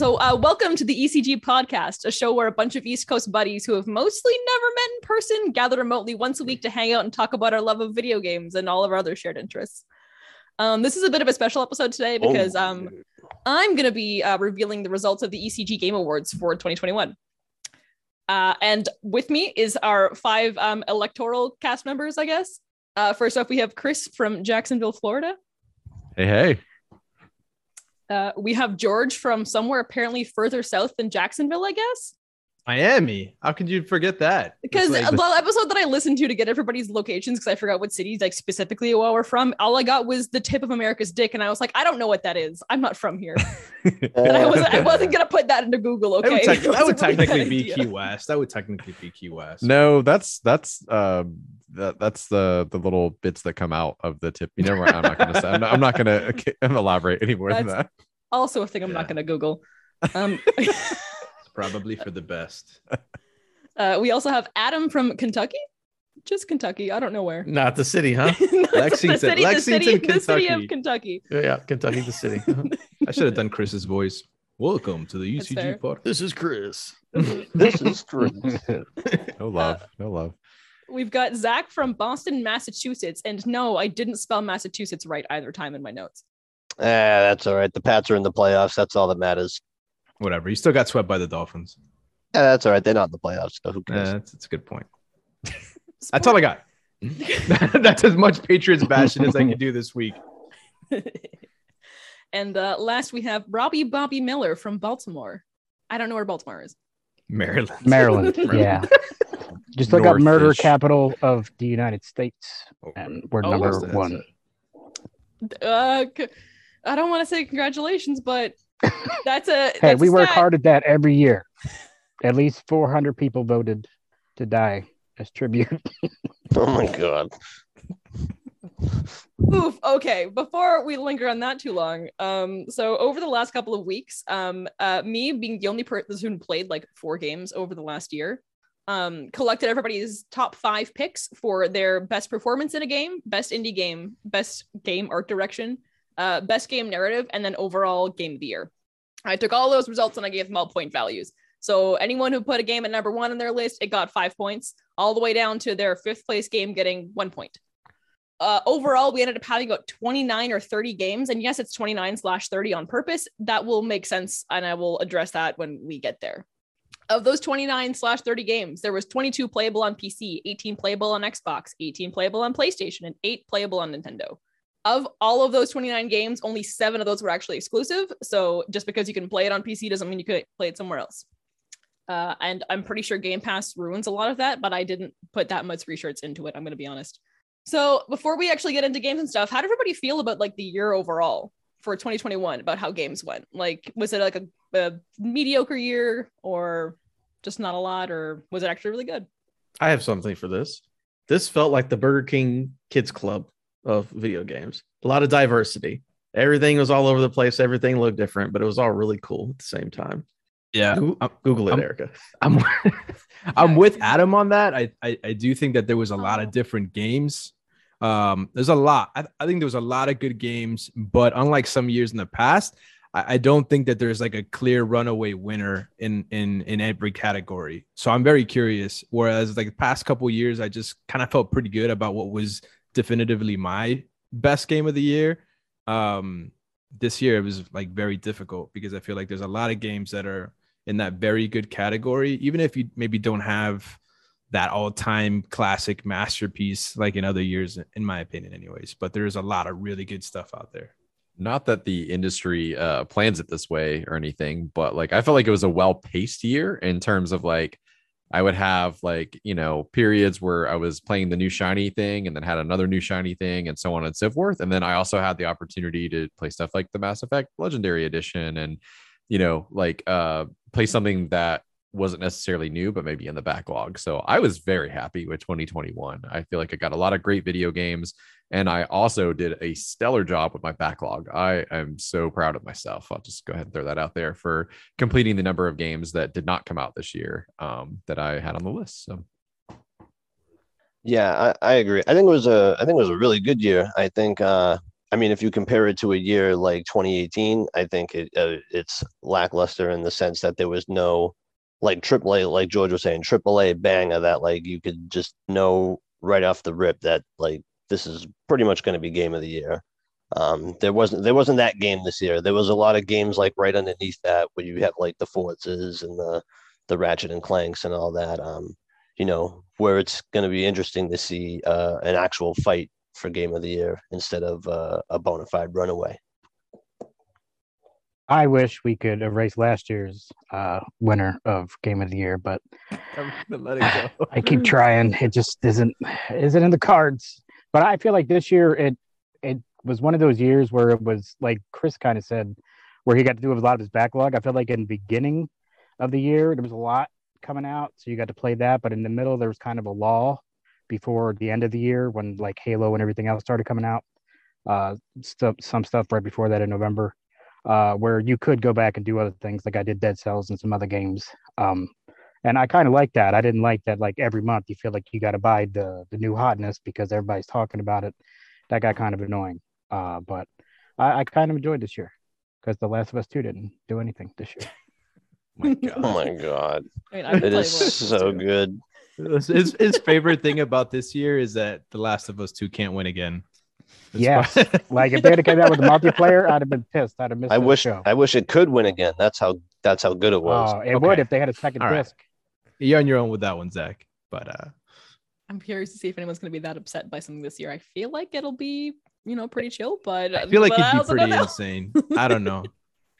So, uh, welcome to the ECG podcast, a show where a bunch of East Coast buddies who have mostly never met in person gather remotely once a week to hang out and talk about our love of video games and all of our other shared interests. Um, this is a bit of a special episode today because Oh. um, I'm going to be uh, revealing the results of the ECG Game Awards for 2021. Uh, and with me is our five um, electoral cast members, I guess. Uh, first up, we have Chris from Jacksonville, Florida. Hey, hey. Uh, we have George from somewhere apparently further south than Jacksonville, I guess. Miami. How could you forget that? Because like- the episode that I listened to to get everybody's locations, because I forgot what cities like specifically where we're from, all I got was the tip of America's dick, and I was like, I don't know what that is. I'm not from here. And I wasn't, I wasn't gonna put that into Google. that Okay, would, tec- It that would really technically be. Key West. That would technically be Key West. no, that's that's um that that's the the little bits that come out of the tip. You know, I'm not gonna say. I'm not, I'm not gonna elaborate any more than that. Also, a thing I'm not gonna Google. Um, It's probably for the best. uh, we also have Adam from Kentucky, just Kentucky. I don't know where. Not the city, huh? Not Lexington- the city, the city, Lexington, the city of Kentucky. Kentucky. yeah, Kentucky, the city. I should have done Chris's voice. Welcome to the UCG podcast. this is Chris. This is Chris. No love, no love. We've got Zach from Boston, Massachusetts, and no, I didn't spell Massachusetts right either time in my notes. Ah, that's all right. The Pats are in the playoffs. That's all that matters. Whatever. You still got swept by the Dolphins. Yeah, that's all right. They're not in the playoffs. So who Uh, cares? that's, that's a good point. That's all I got. that's as much Patriots bashing as I can do this week. and uh, last we have Robbie Bobby Miller from Baltimore. I don't know where Baltimore is. Maryland. Maryland. yeah. Just look up murder North-ish. capital of the United States, and we're Oh, number one. it. Uh, c- I don't want to say congratulations, but that's a Hey, that's we a work hard at that every year. At least 400 people voted to die as tribute. Oh my god. Oof. Okay. Before we linger on that too long, um, so over the last couple of weeks, um, uh, me being the only person who played like four games over the last year, um, collected everybody's top five picks for their best performance in a game, best indie game, best game art direction, uh, best game narrative, and then overall game of the year. I took all those results and I gave them all point values. So anyone who put a game at number one on their list, it got five points, all the way down to their fifth place game getting one point uh, overall, we ended up having about 29 or 30 games. And yes, it's 29 slash 30 on purpose. That will make sense. And I will address that when we get there. Of those 29 slash 30 games, there was 22 playable on PC, 18 playable on Xbox, 18 playable on PlayStation, and eight playable on Nintendo. Of all of those 29 games, only seven of those were actually exclusive. So just because you can play it on PC doesn't mean you could play it somewhere else. Uh, and I'm pretty sure Game Pass ruins a lot of that, but I didn't put that much research into it. I'm going to be honest. So before we actually get into games and stuff, how did everybody feel about like the year overall for 2021 about how games went? Like, was it like a, a mediocre year or just not a lot, or was it actually really good? I have something for this. This felt like the Burger King Kids Club of video games. A lot of diversity. Everything was all over the place. Everything looked different, but it was all really cool at the same time. Yeah. I'm- Google it, I'm- Erica. I'm I'm with Adam on that. I, I I do think that there was a lot Oh. of different games. Um, there's a lot. I, I think there was a lot of good games, but unlike some years in the past, I, I don't think that there's like a clear runaway winner in in in every category. So I'm very curious. Whereas like the past couple years, I just kind of felt pretty good about what was definitively my best game of the year. Um, this year it was like very difficult because I feel like there's a lot of games that are in that very good category, even if you maybe don't have that all-time classic masterpiece like in other years, in my opinion, anyways. But there's a lot of really good stuff out there. Not that the industry uh, plans it this way or anything, but like I felt like it was a well-paced year in terms of like I would have like you know periods where I was playing the new shiny thing and then had another new shiny thing and so on and so forth. And then I also had the opportunity to play stuff like the Mass Effect Legendary Edition and you know like uh play something that wasn't necessarily new but maybe in the backlog. So I was very happy with 2021. I feel like I got a lot of great video games and I also did a stellar job with my backlog. I am so proud of myself. I'll just go ahead and throw that out there for completing the number of games that did not come out this year um, that I had on the list. So Yeah, I, I agree. I think it was a I think it was a really good year. I think uh I mean, if you compare it to a year like 2018, I think it uh, it's lackluster in the sense that there was no like AAA, like George was saying, AAA banger that like you could just know right off the rip that like this is pretty much going to be game of the year. Um, there wasn't there wasn't that game this year. There was a lot of games like right underneath that where you have like the Forzas and the the Ratchet and Clanks and all that. Um, you know, where it's going to be interesting to see uh, an actual fight for game of the year instead of uh, a bona fide runaway. I wish we could erase last year's uh, winner of game of the year, but I'm gonna let it go. I keep trying. It just isn't isn't in the cards. But I feel like this year it it was one of those years where it was like Chris kind of said, where he got to do a lot of his backlog. I feel like in the beginning of the year there was a lot coming out, so you got to play that. But in the middle there was kind of a lull before the end of the year when like Halo and everything else started coming out. Uh, stuff some stuff right before that in November uh, where you could go back and do other things like I did Dead Cells and some other games. Um, and I kind of like that. I didn't like that like every month you feel like you got to buy the the new hotness because everybody's talking about it. That got kind of annoying. Uh, but I, I kind of enjoyed this year because The Last of Us Two didn't do anything this year. my God. Oh my god, I mean, I've it been so good. His, his, his favorite thing about this year is that The Last of Us 2 can't win again. It's Yes. fine. like if they had come out with the multiplayer, I'd have been pissed. I'd have missed. I the wish show. I wish it could win again. That's how that's how good it was. Oh, it would if they had a second All right. disc. You're on your own with that one, Zach. But uh, I'm curious to see if anyone's going to be that upset by something this year. I feel like it'll be, you know, pretty chill, but I feel like but it'd be pretty insane. I don't know.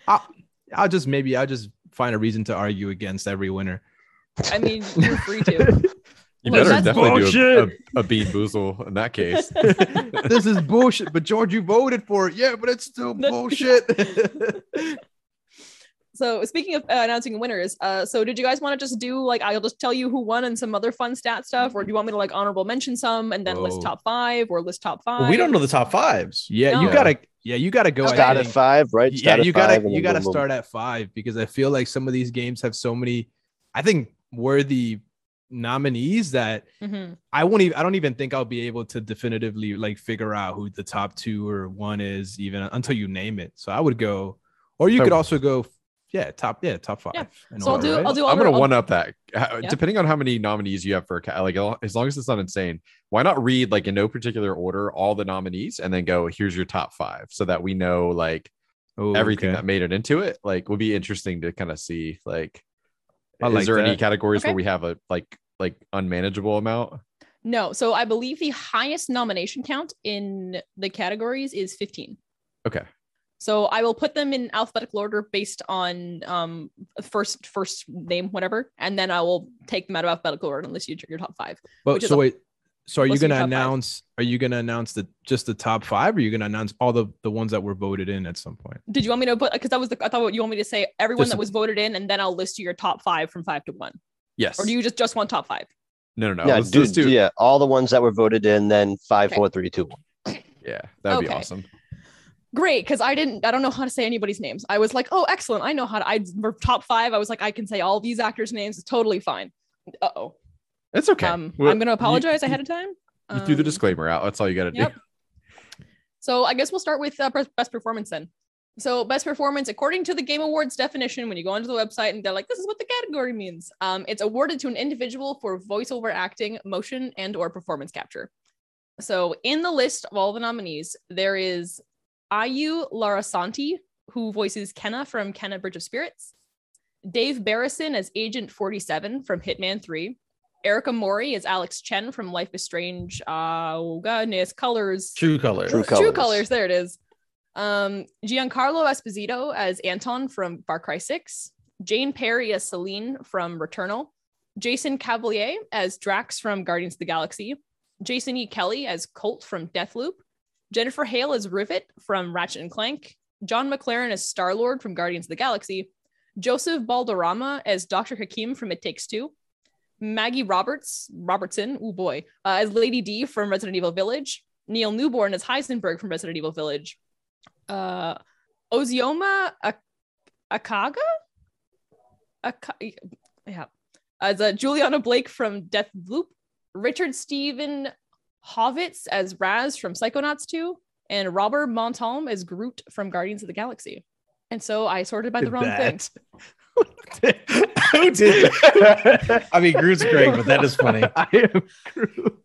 I'll, I'll just maybe I'll just find a reason to argue against every winner. I mean, you're free to. You Well, better that's definitely do a, a, a bean boozle in that case. this is bullshit. But George, you voted for it. Yeah, but it's still bullshit. So speaking of uh, announcing winners, uh, so did you guys want to just do like I'll just tell you who won and some other fun stat stuff, or do you want me to like honorable mention some and then list top five or list top five? Well, we don't know the top fives. yeah, you gotta. Yeah, you gotta go. Okay. I Start at five, right? Yeah, Start at you gotta and you gotta boom, boom. start at five because I feel like some of these games have so many. I think worthy nominees that Mhm. I won't even I don't even think I'll be able to definitively like figure out who the top two or one is even until you name it. So I would go, or you So- could also go, yeah, top yeah top five. Yeah. in So I'll order, do right? I'll do I'm gonna honor- one up that. Yeah. Depending on how many nominees you have for a like, as long as it's not insane, why not read like in no particular order all the nominees and then go, here's your top five, so that we know like Oh, everything okay. that made it into it. Like, would be interesting to kind of see like, I is like there any categories Okay. where we have a like like unmanageable amount? No, so I believe the highest nomination count in the categories is 15. Okay, So I will put them in alphabetical order based on um first first name whatever, and then I will take them out of alphabetical order unless you your top five. But which is so a- wait, so are you What's your gonna top five? announce? Are you gonna announce the just the top five? Or are you gonna announce all the the ones that were voted in at some point? Did you want me to put because that was the I thought you want me to say everyone Just that was voted in, and then I'll list you your top five from five to one, yes. or do you just just want top five? No, no, no. yeah, let's, dude, let's do. yeah, all the ones that were voted in, then five, Okay. four, three, two, one. Yeah, that'd be awesome. Great, because I didn't I don't know how to say anybody's names. I was like, oh, excellent, I know how to. I for top five. I was like, I can say all these actors' names. It's totally fine. Uh oh. It's okay. Um, Well, I'm gonna apologize you- ahead of time. You threw the Um, disclaimer out. That's all you got to yep. do. So I guess we'll start with uh, best- best performance then. So best performance, according to the Game Awards definition, when you go onto the website and they're like, "This is what the category means," um, it's awarded to an individual for voiceover acting, motion, and/or performance capture. So in the list of all the nominees, there is Ayu Larasanti, who voices Kena from Kena Bridge of Spirits, Dave Barrison as Agent 47 from Hitman 3, Erika Mori as Alex Chen from Life is Strange. Uh, oh goodness, colors. True colors. True True Colors. colors. There it is. Um, Giancarlo Esposito as Anton from Far Cry 6. Jane Perry as Celine from Returnal. Jason Cavalier as Drax from Guardians of the Galaxy. Jason E. Kelly as Colt from Deathloop. Jennifer Hale as Rivet from Ratchet and Clank. Jon McLaren as Star Lord from Guardians of the Galaxy. Joseph Balderrama as Dr. Hakim from It Takes Two. Maggie Roberts, Robertson, oh boy, uh, as Lady D from Resident Evil Village. Neil Newbon as Heisenberg from Resident Evil Village. Uh, Ozioma Ak- Akaga? Aka- yeah. As uh, Juliana Blake from Death Loop. Richard Steven Horvitz as Raz from Psychonauts 2. and Robert Montcalm as Groot from Guardians of the Galaxy. And so I sorted by the wrong thing. Who did that? I mean, Groot's great, but that is funny. I am Groot.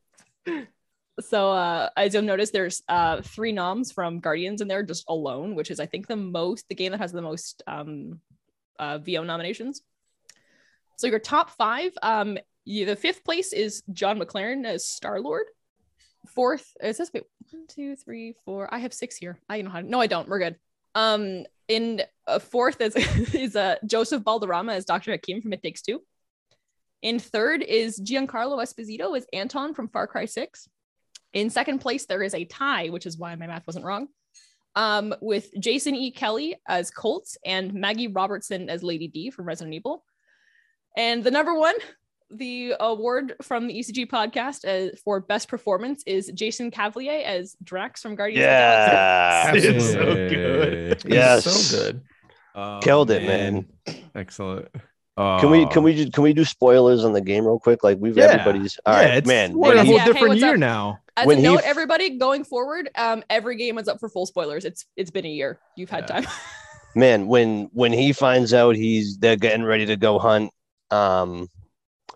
So uh, as you'll notice, there's uh, three noms from Guardians in there just alone, which is I think the most the game that has the most um, uh, VO nominations. So your top five, um, you, the fifth place is Jon McLaren as Star Lord. Fourth is this wait one two three four. I have six here. I know how. To, no, I don't. We're good. Um, in uh, fourth is is uh, Joseph Balderrama as Doctor Hakim from It Takes Two. In third is Giancarlo Esposito as Anton from Far Cry Six. In second place, there is a tie, which is why my math wasn't wrong, um, with Jason E. Kelly as Colts and Maggie Robertson as Lady D from Resident Evil. And the number one, the award from the ECG podcast uh, for best performance is Jason Cavalier as Drax from Guardians of the Galaxy. Yeah. It's so good. Yay. Yes. so good. Oh, Killed it, man. Excellent. Can we can we just can we do spoilers on the game real quick? Like we've Yeah. everybody's all yeah, right, it's, man. We're in a whole Yeah, hey, different what's year up? now. As When a he note, f- everybody going forward, um, every game is up for full spoilers. It's it's been a year. You've had Yeah. time. man when when he finds out he's they're getting ready to go hunt um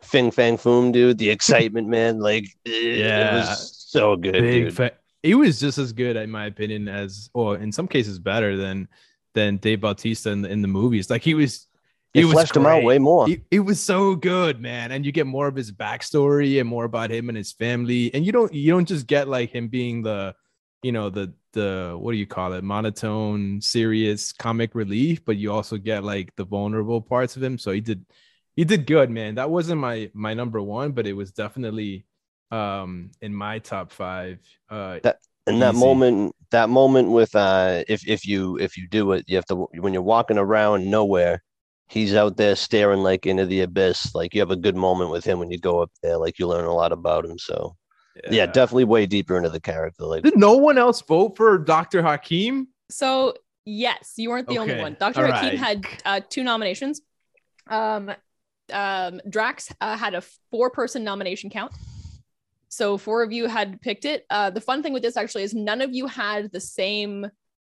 Fing Fang Foom, dude, the excitement, man, like yeah, it was so good, Big dude. fa- he was just as good, in my opinion, as or in some cases better than than Dave Bautista in the, in the movies. Like he was, he was fleshed him out way more. He, he was so good, man, and you get more of his backstory and more about him and his family, and you don't you don't just get like him being the, you know, the the what do you call it, monotone, serious comic relief, but you also get like the vulnerable parts of him. So he did he did good, man. That wasn't my my number one, but it was definitely um in my top five. Uh, and that easy. moment that moment with uh if if you if you do it you have to when you're walking around nowhere he's out there staring like into the abyss like you have a good moment with him when you go up there like you learn a lot about him so yeah, definitely way deeper into the character like Did no one else vote for Dr. Hakim? So yes, you weren't the only one. Dr. all Hakim right. had uh, two nominations. Um, um, Drax uh, had a four-person nomination count. So four of you had picked it. Uh, the fun thing with this actually is none of you had the same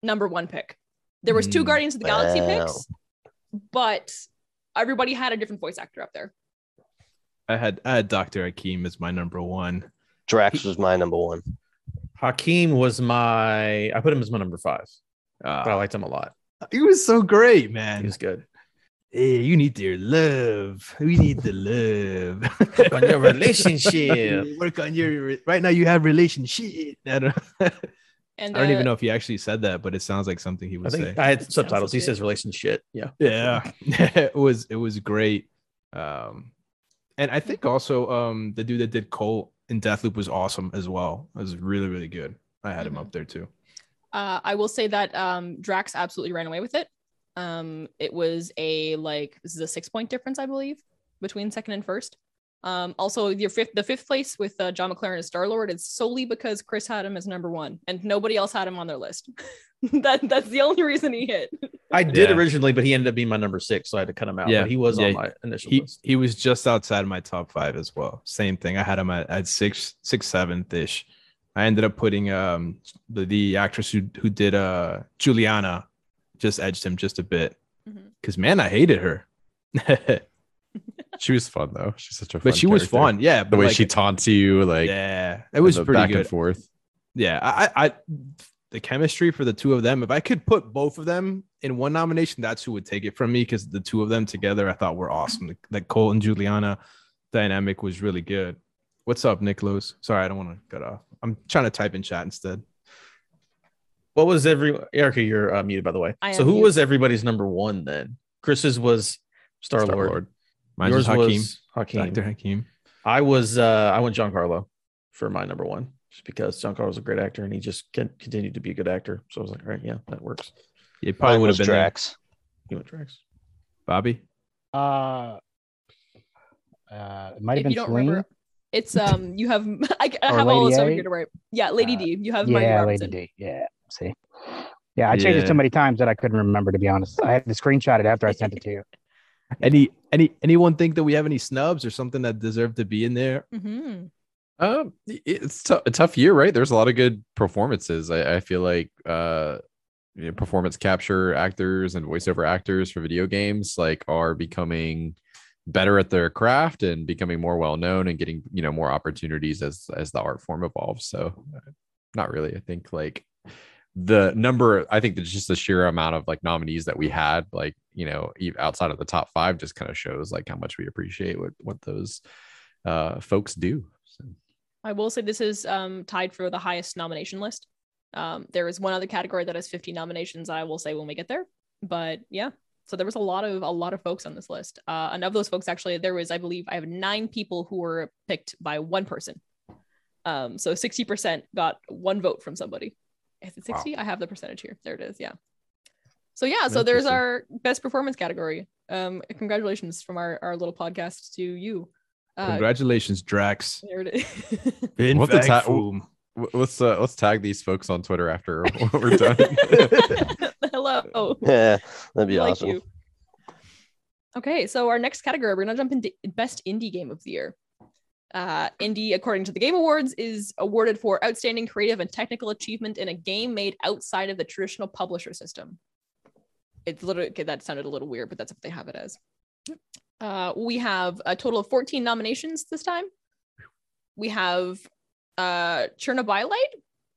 number one pick. There was two Hmm. Guardians of the Galaxy Wow. picks, but everybody had a different voice actor up there. I had I had Dr. Hakim as my number one. Drax was my number one Hakim was my. I put him as my number five. But I Uh, liked him a lot. he was so great, man. He was good. Hey, you need your love. We need the love. on your relationship. Work on your right now. You have relationship. I don't, And I don't uh, even know if he actually said that, but it sounds like something he I would think say. I had Sounds subtitles. He says relationship. Yeah. yeah it was it was great um and i think also um the dude that did colt in deathloop was awesome as well it was really really good i had him Mhm. up there too Uh, I will say that um, Drax absolutely ran away with it. Um, it was a like this is a six point difference, I believe, between second and first. Um, also, your fifth, the fifth place with uh, Jon McLaren as Star Lord is solely because Chris had him as number one, and nobody else had him on their list. that that's the only reason he hit. I did Yeah. originally, but he ended up being my number six, so I had to cut him out. Yeah, But he was yeah, on my initial he list. he was just outside of my top five as well same thing i had him at, at six six seventh ish i ended up putting um the, the actress who who did uh juliana just edged him just a bit. Mm-hmm. Because man i hated her. She was fun though. She's such a fun but she was fun yeah The way like, she taunts you, like yeah it was pretty back good. and forth. yeah I, I i the chemistry for the two of them if i could put both of them in one nomination that's who would take it from me because the two of them together i thought were awesome. The, the cole and juliana dynamic was really good. What's up nicholas? Sorry i don't want to cut off. I'm trying to type in chat instead What was every Erica? You're uh, muted, by the way. So who muted. was everybody's number one then? Chris's was Star Lord. Star-Lord. Yours was hakim was Hakim. dr hakim I was uh I went Giancarlo for my number one, just because Giancarlo's a great actor and he just can continue to be a good actor. So I was like, all right, yeah, that works. it probably would have been. Drax He went Drax. bobby Uh, uh, it might have been you don't Celine. remember, it's um you have I, I have all Lady this over A? here to write. Yeah, Lady Uh, D. You have Maggie Yeah, Robertson. Lady D. Yeah. See. Yeah, I changed it Yeah. so many times that I couldn't remember. To be honest, I had to screenshot it after I sent it to you. any any anyone think that we have any snubs or something that deserve to be in there Mm-hmm. Um, it's tou- a tough year, right? There's a lot of good performances. I, I feel like uh, you know, performance capture actors and voiceover actors for video games like are becoming better at their craft and becoming more well known and getting you know more opportunities as as the art form evolves. So, uh, not really. I think like the number. I think that just the sheer amount of like nominees that we had, like you know, outside of the top five, just kind of shows like how much we appreciate what what those uh folks do. So. I will say this is um, tied for the highest nomination list. Um, there is one other category that has 50 nominations. I will say when we get there, but yeah. So there was a lot of a lot of folks on this list, uh, and of those folks, actually, there was, I believe, I have nine people who were picked by one person. Um, so 60% got one vote from somebody. Is it 60? I have the percentage here. There it is. Yeah. So yeah, so there's our best performance category. Um, congratulations from our, our little podcast to you. Uh, Congratulations, Drax. there it is. Vin We'll have ta- Vagfoom. Let's uh, let's tag these folks on Twitter after we're done. Hello. Yeah, that'd be like awesome. you. Okay, so our next category, we're gonna jump into best indie game of the year. Uh, indie, according to the Game Awards, is awarded for outstanding creative and technical achievement in a game made outside of the traditional publisher system. It's literally okay, that sounded a little weird, but that's what they have it as. Uh, we have a total of 14 nominations this time. We have uh, Chernobylite,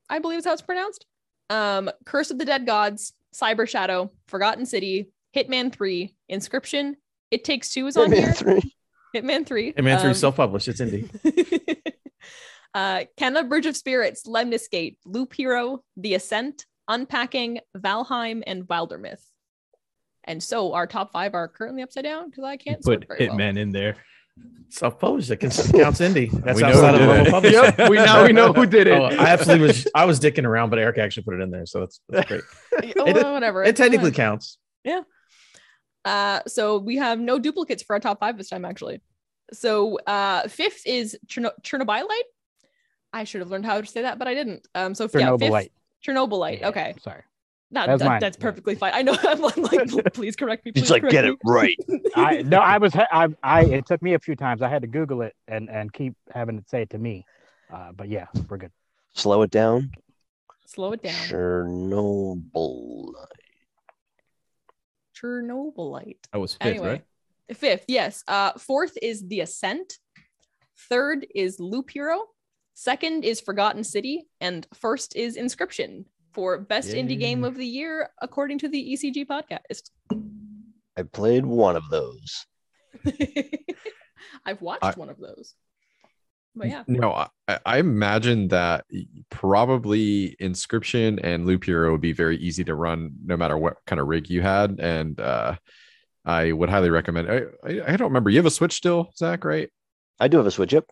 I believe is how it's pronounced. Um, Curse of the Dead Gods, Cyber Shadow, Forgotten City, Hitman 3, Inscryption, It Takes Two is on Hitman here. 3. Hitman 3. Hitman 3 um, self-published. It's indie. uh, Kena Bridge of Spirits, Lemnis Gate, Loop Hero, The Ascent, Unpacking, Valheim, and Wildermyth. And so our top five are currently upside down because I can't Put sort very well. Hitman in there. Self-published. It counts indie. That's We outside of did normal publishing. Yep, we now we know who did it. Oh, I absolutely was. I was dicking around, but Eric actually put it in there, so that's, that's great. Oh, It- whatever. It it's technically fine. counts. Uh, so we have no duplicates for our top five this time, actually. So uh, fifth is Cherno- Chernobylite. I should have learned how to say that, but I didn't. Um, so yeah, fifth, Chernobylite. Chernobylite. Yeah, Okay, Sorry. That- That's that- mine. that's perfectly fine. I know. I'm like, please correct me. He's please like, get me." it right. I no, I was I, I it took me a few times. I had to Google it and and keep having it say it to me. Uh, but yeah, we're good. Slow it down. Slow it down. Chernobyl. Chernobylite. I was fifth, Anyway, right? fifth, yes. Uh, fourth is The Ascent. Third is Loop Hero. Second is Forgotten City, and first is Inscryption for best indie game of the year according to the ECG podcast. I played one of those. I've watched I- one of those. But yeah, No, I, I imagine that probably inscryption and loop hero would be very easy to run no matter what kind of rig you had. And uh, I would highly recommend. I, I, I don't remember. You have a Switch still, Zach, right? I do have a Switch. Yep.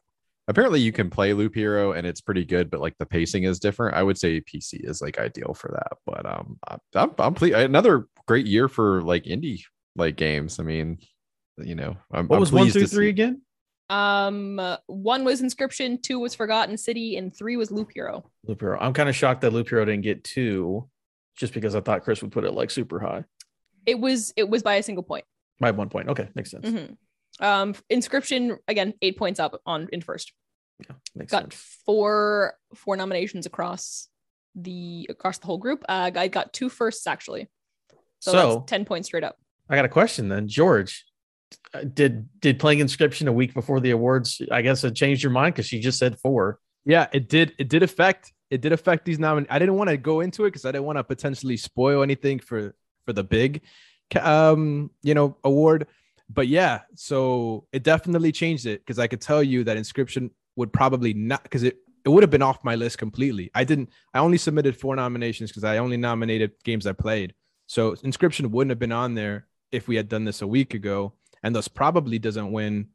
Apparently, you can play Loop Hero and it's pretty good, but like the pacing is different. I would say PC is like ideal for that. But um, I- I'm I'm ple- another great year for like indie like games. I mean, you know, I'm, What I'm was one through three see- again? Um, one was Inscryption, two was Forgotten City, and three was Loop Hero. Loop Hero. I'm kind of shocked that Loop Hero didn't get two, just because I thought Chris would put it like super high It was it was by a single point. by one point. Okay, makes sense. Mhm. Um, Inscryption again, eight points up on in first. Yeah, makes got sense. four four nominations across the across the whole group. Uh, I got two firsts actually, so, So, that's ten points straight up. I got a question then, George. Uh, Did did playing Inscryption a week before the awards? I guess it changed your mind because she just said four. Yeah, it did. It did affect. It did affect these nomin. I didn't want to go into it because I didn't want to potentially spoil anything for for the big, um, you know, award. But yeah, so it definitely changed it because I could tell you that Inscryption would probably not because it it would have been off my list completely. I didn't. I only submitted four nominations because I only nominated games I played. So Inscryption wouldn't have been on there if we had done this a week ago, and thus probably doesn't win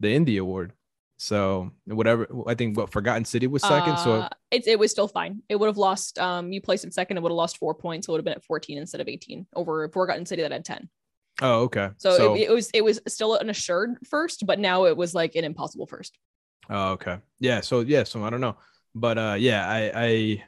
the indie award. So whatever, I think what Forgotten City was second. so Uh, it, it was still fine. It would have lost. Um, you placed it second. It would have lost four points. It would have been at fourteen instead of eighteen over Forgotten City that had ten. oh okay. So, it, it was it was still an assured first, but now it was like an impossible first. Oh, okay. Yeah. So yeah. So I don't know, but uh, yeah, I I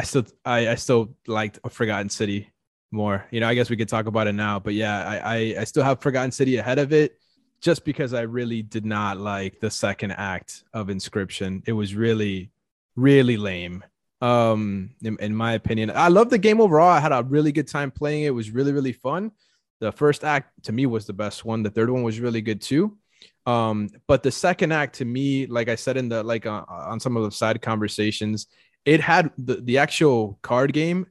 I still I I still liked a Forgotten City more. You know, I guess we could talk about it now, but yeah, I I, I still have Forgotten City ahead of it. just because I really did not like the second act of Inscryption. It was really, really lame. Um, in, in my opinion, I love the game overall. I had a really good time playing it. It was really, really fun. The first act to me was the best one. The third one was really good too. Um, but the second act to me, like I said in the like uh, on some of the side conversations, it had the, the actual card game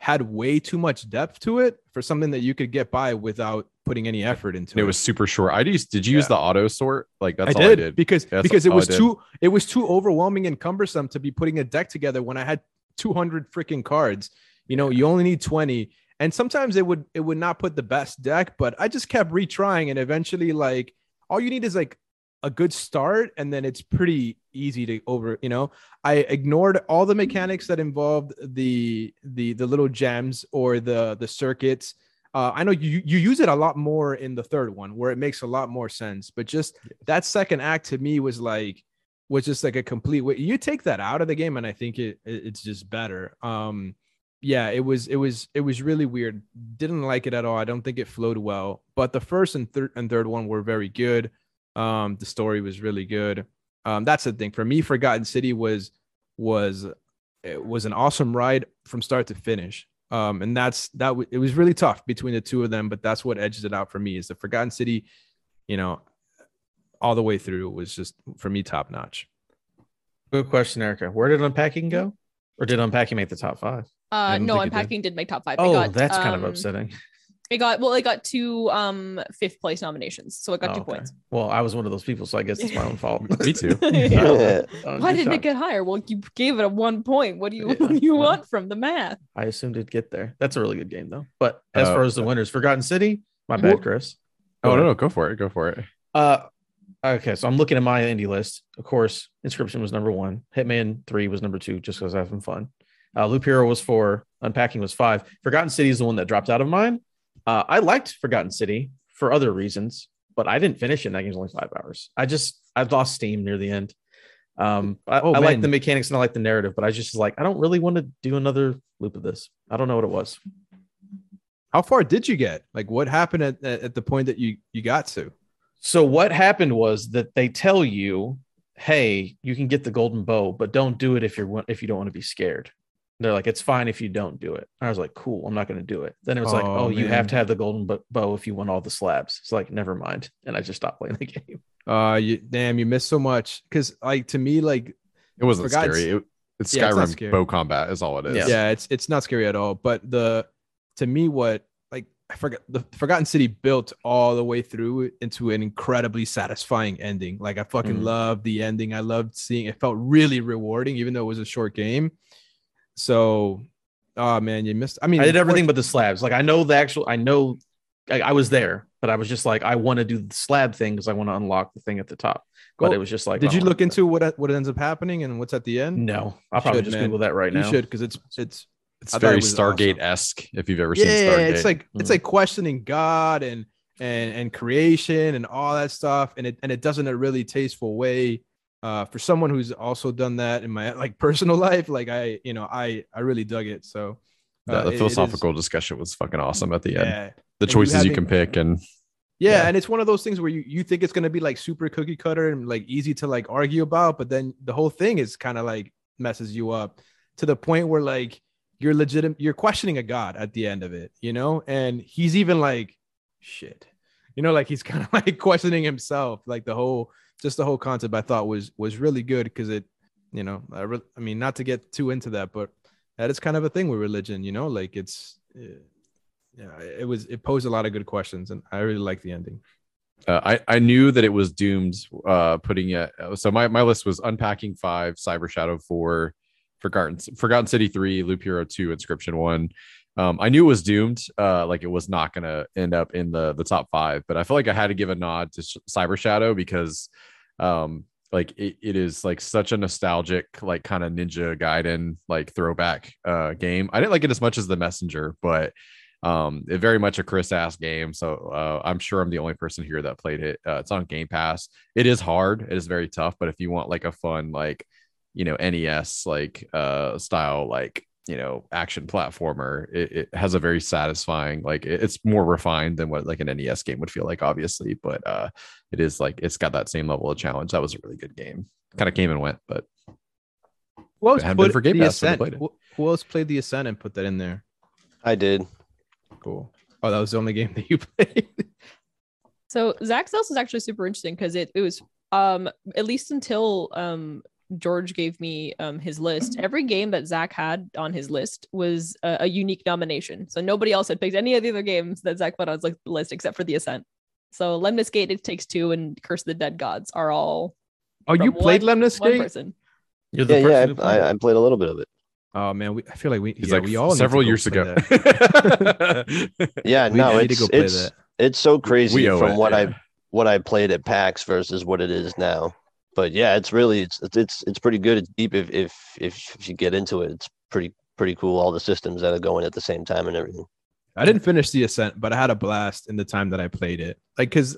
had way too much depth to it for something that you could get by without putting any effort into And it was super short. I used. Did you use the auto sort? Like that's I all did, I did. because That's because it was too it was too overwhelming and cumbersome to be putting a deck together when I had 200 freaking cards. You know, you only need 20, and sometimes it would it would not put the best deck, but I just kept retrying, and eventually, like all you need is like a good start, and then it's pretty easy to over. You know, I ignored all the mechanics that involved the the the little gems or the the circuits. Uh, I know you you use it a lot more in the third one where it makes a lot more sense, but just that second act to me was like was just like a complete way. You take that out of the game, and I think it, it- it's just better. Um, yeah, it was it was it was really weird. Didn't like it at all. I don't think it flowed well. But the first and third and third one were very good. Um, the story was really good. Um, that's the thing for me. Forgotten City was was it was an awesome ride from start to finish. Um, and that's that. W- it was really tough between the two of them, but that's what edges it out for me. Is the Forgotten City, you know, all the way through was just for me top notch. Good question, Erica. Where did unpacking go? Or did unpacking make the top five? Uh, no, think it did. unpacking did make top five. It Oh, got, that's kind of um, upsetting. It got well, it got two um fifth place nominations, so it got Oh, two okay. points. Well, I was one of those people, so I guess it's my own fault. Me too. Yeah. Uh, Why didn't it get higher? Well, you gave it a one point. What do you Yeah, what do you well. want from the math? I assumed it'd get there. That's a really good game, though. But as Uh, far as the winners, Forgotten City, my Well- bad, Chris. Oh Go no, no, go for it. Go for it. Uh, okay, so I'm looking at my indie list. Of course, Inscryption was number one. Hitman Three was number two, just because I was having fun. Uh, Loop Hero was four. Unpacking was five. Forgotten City is the one that dropped out of mine. Uh, I liked Forgotten City for other reasons, but I didn't finish it. and That game's only five hours. I just I lost steam near the end. Um, I, Oh, I like the mechanics and I like the narrative, but I just like I don't really want to do another loop of this. I don't know what it was. How far did you get? Like, what happened at, at at the point that you you got to? So what happened was that they tell you, "Hey, you can get the golden bow, but don't do it if you're if you don't want to be scared." They're like, "It's fine if you don't do it." I was like, "Cool, I'm not going to do it." Then it was like, Oh, "Oh, you have to have the golden bow if you want all the slabs." It's like, never mind, and I just stopped playing the game. Uh, you damn, you missed so much. Because like to me, like It wasn't Forgotten scary. It, it's Yeah, it's Skyrim scary. bow combat is all it is. Yeah. yeah. it's it's not scary at all. But the to me, what like I forgot the Forgotten City built all the way through into an incredibly satisfying ending. Like I fucking Mhm. loved the ending. I loved seeing it felt really rewarding, even though it was a short game. So, oh man, you missed. I mean, I did everything but the slabs. Like I know the actual, I know, I, I was there, but I was just like, I want to do the slab thing because I want to unlock the thing at the top. But Well, it was just like, Did you look into what what ends up happening and what's at the end? No, I'll probably should, just man. Google that right now. you should because it's it's It's I thought it very was Stargate awesome. esque. If you've ever seen yeah, Stargate, it's like it's Mhm. like questioning God and and and creation and all that stuff, and it and it does it in a really tasteful way. Uh, for someone who's also done that in my like personal life, like I, you know, I I really dug it. So the, uh, the it- it is- philosophical discussion was fucking awesome at the end. yeah, The And you choices you having- can pick and yeah, Yeah. and it's one of those things where you you think it's gonna be like super cookie cutter and like easy to like argue about, but then the whole thing is kind of like messes you up to the point where like you're legitimate, you're questioning a god at the end of it, you know, and he's even like, shit, you know, like he's kind of like questioning himself, like the whole just the whole concept I thought was was really good because it, you know, I, re- I mean, not to get too into that, but that is kind of a thing with religion, you know, like it's. uh, yeah, it was it posed a lot of good questions, and I really like the ending. uh, I I knew that it was doomed. Uh, putting it so my my list was unpacking five, Cyber Shadow four, Forgotten Forgotten City three, Loop Hero two, Inscryption one. Um, I knew it was doomed. Uh, like it was not gonna end up in the the top five, but I feel like I had to give a nod to Sh- Cyber Shadow because, um, like it, it is like such a nostalgic like kind of Ninja Gaiden like throwback uh game. I didn't like it as much as the Messenger, but um it very much a chris ass game so uh, i'm sure i'm the only person here that played it uh, it's on game pass it is hard it is very tough but if you want like a fun like you know nes like uh style like you know action platformer it, it has a very satisfying like it- it's more refined than what like an nes game would feel like obviously but uh it is like it's got that same level of challenge that was a really good game kind of came and went but Who else it put for Game the Pass Ascent? played. Who, who else played the Ascent and put that in there? I did. Cool. Oh, that was the only game that you played. So Zach's house is actually super interesting because it, it was um at least until um George gave me um his list. Every game that Zach had on his list was a, a unique nomination. So nobody else had picked any of the other games that Zach put on his list except for The Ascent. So Lemnis Gate, It Takes Two, and Curse of the Dead Gods are all Oh, you played one- Lemnis one person. You're the Yeah, person yeah. who played I, I. I played a little bit of it. Oh man, we, I feel like we. yeah, like we all several years ago. Yeah, We no, need to it's go play it's that. it's so crazy from it, what yeah. I what I played at PAX versus what it is now. But yeah, it's really it's it's it's, it's pretty good. It's deep if, if if if you get into it. It's pretty pretty cool. All the systems that are going at the same time and everything. I didn't finish the ascent, but I had a blast in the time that I played it. Like, cause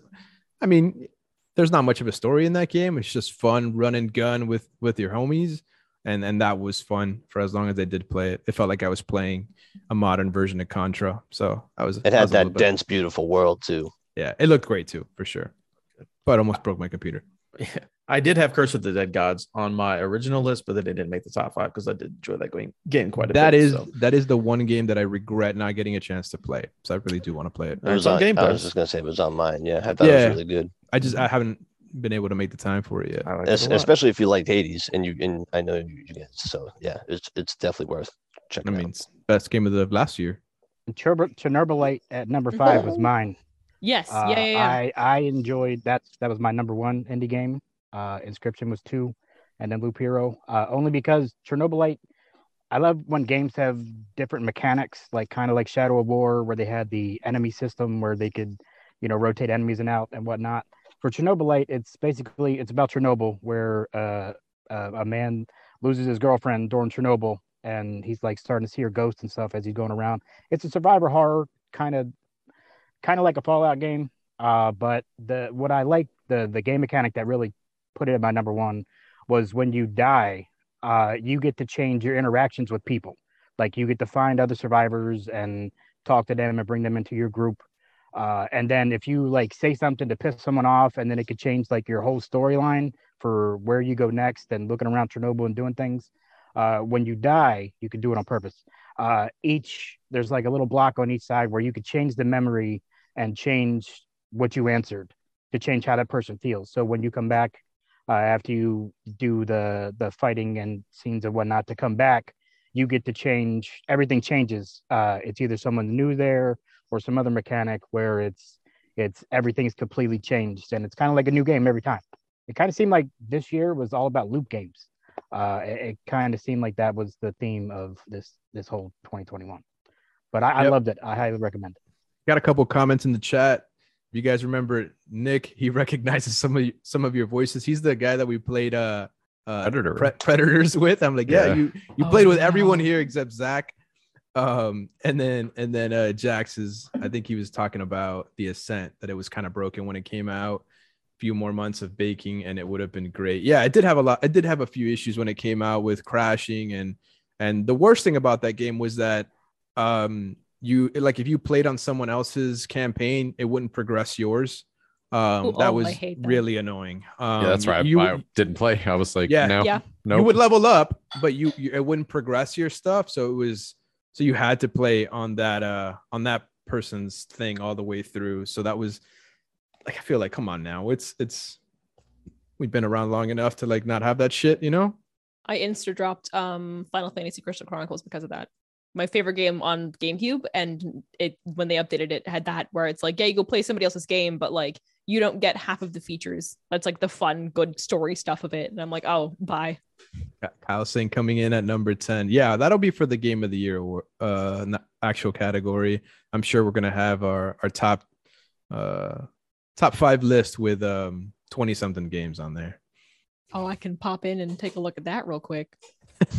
I mean, there's not much of a story in that game. It's just fun run and gun with with your homies, and and that was fun for as long as I did play it. It felt like I was playing a modern version of Contra. So I was. It I had was that bit- dense, beautiful world too. Yeah, it looked great too, for sure. But almost broke my computer. I did have Curse of the Dead Gods on my original list, but then it didn't make the top five because I did enjoy that game, game quite a That bit. is so. that is the one game that I regret not getting a chance to play. So I really do want to play it. It was on on. Game I was just gonna say it was on mine. Yeah, I thought it Yeah. was really good. I just I haven't been able to make the time for it yet. I liked it Es- a lot. especially if you liked Hades, and you and I know you, you guys. So yeah, it's it's definitely worth checking. I checking mean, out. best game of the last year. Chernobyl, Chernobylite at number five was mine. Yes. Uh, yeah, yeah, yeah. I I enjoyed that. That was my number one indie game. Uh, Inscryption was two, and then Loop Hero. Uh, only because Chernobylite. I love when games have different mechanics, like kind of like Shadow of War, where they had the enemy system where they could, you know, rotate enemies and out and whatnot. For Chernobylite, it's basically it's about Chernobyl, where uh, uh, a man loses his girlfriend during Chernobyl, and he's like starting to see her ghost and stuff as he's going around. It's a survivor horror kind of kind of like a Fallout game. Uh, but the what I like the the game mechanic that really put it at my number one was when you die, uh, you get to change your interactions with people. Like you get to find other survivors and talk to them and bring them into your group. Uh, and then if you like say something to piss someone off, and then it could change like your whole storyline for where you go next and looking around Chernobyl and doing things. Uh, when you die, you can do it on purpose. Uh, each there's like a little block on each side where you could change the memory and change what you answered to change how that person feels. So when you come back uh, after you do the the fighting and scenes and whatnot to come back, you get to change. Everything changes. Uh, it's either someone new there or some other mechanic where it's it's everything's completely changed and it's kind of like a new game every time. It kind of seemed like this year was all about loop games. Uh, it, it kind of seemed like that was the theme of this this whole 2021. But I, I loved it. I highly recommend it. Got a couple comments in the chat. If you guys remember Nick, he recognizes some of you, some of your voices. He's the guy that we played uh, uh Predator. Pre- Predators with. I'm like, yeah, Yeah. you you Oh, played with everyone here except Zach. Um, and then and then uh Jax is I think he was talking about the ascent that it was kind of broken when it came out. A few more months of baking and it would have been great. Yeah, I did have a lot. I did have a few issues when it came out with crashing and and the worst thing about that game was that um you like if you played on someone else's campaign, it wouldn't progress yours. Um, Ooh, that oh, was that. really annoying. Um, yeah, that's right. You, I, I didn't play. I was like, Yeah. no, Yeah. no. you would level up, but you, you it wouldn't progress your stuff. So it was so you had to play on that uh on that person's thing all the way through. So that was like I feel like come on now. It's it's we've been around long enough to like not have that shit, you know? I insta dropped um Final Fantasy Crystal Chronicles because of that. My favorite game on GameCube, and it when they updated it had that where it's like, yeah, you go play somebody else's game, but like you don't get half of the features. That's like the fun, good story stuff of it. And I'm like, oh, bye. Kyle saying coming in at number 10. Yeah, that'll be for the game of the year or uh actual category. I'm sure we're gonna have our our top uh top five list with um 20 something games on there. Oh, I can pop in and take a look at that real quick.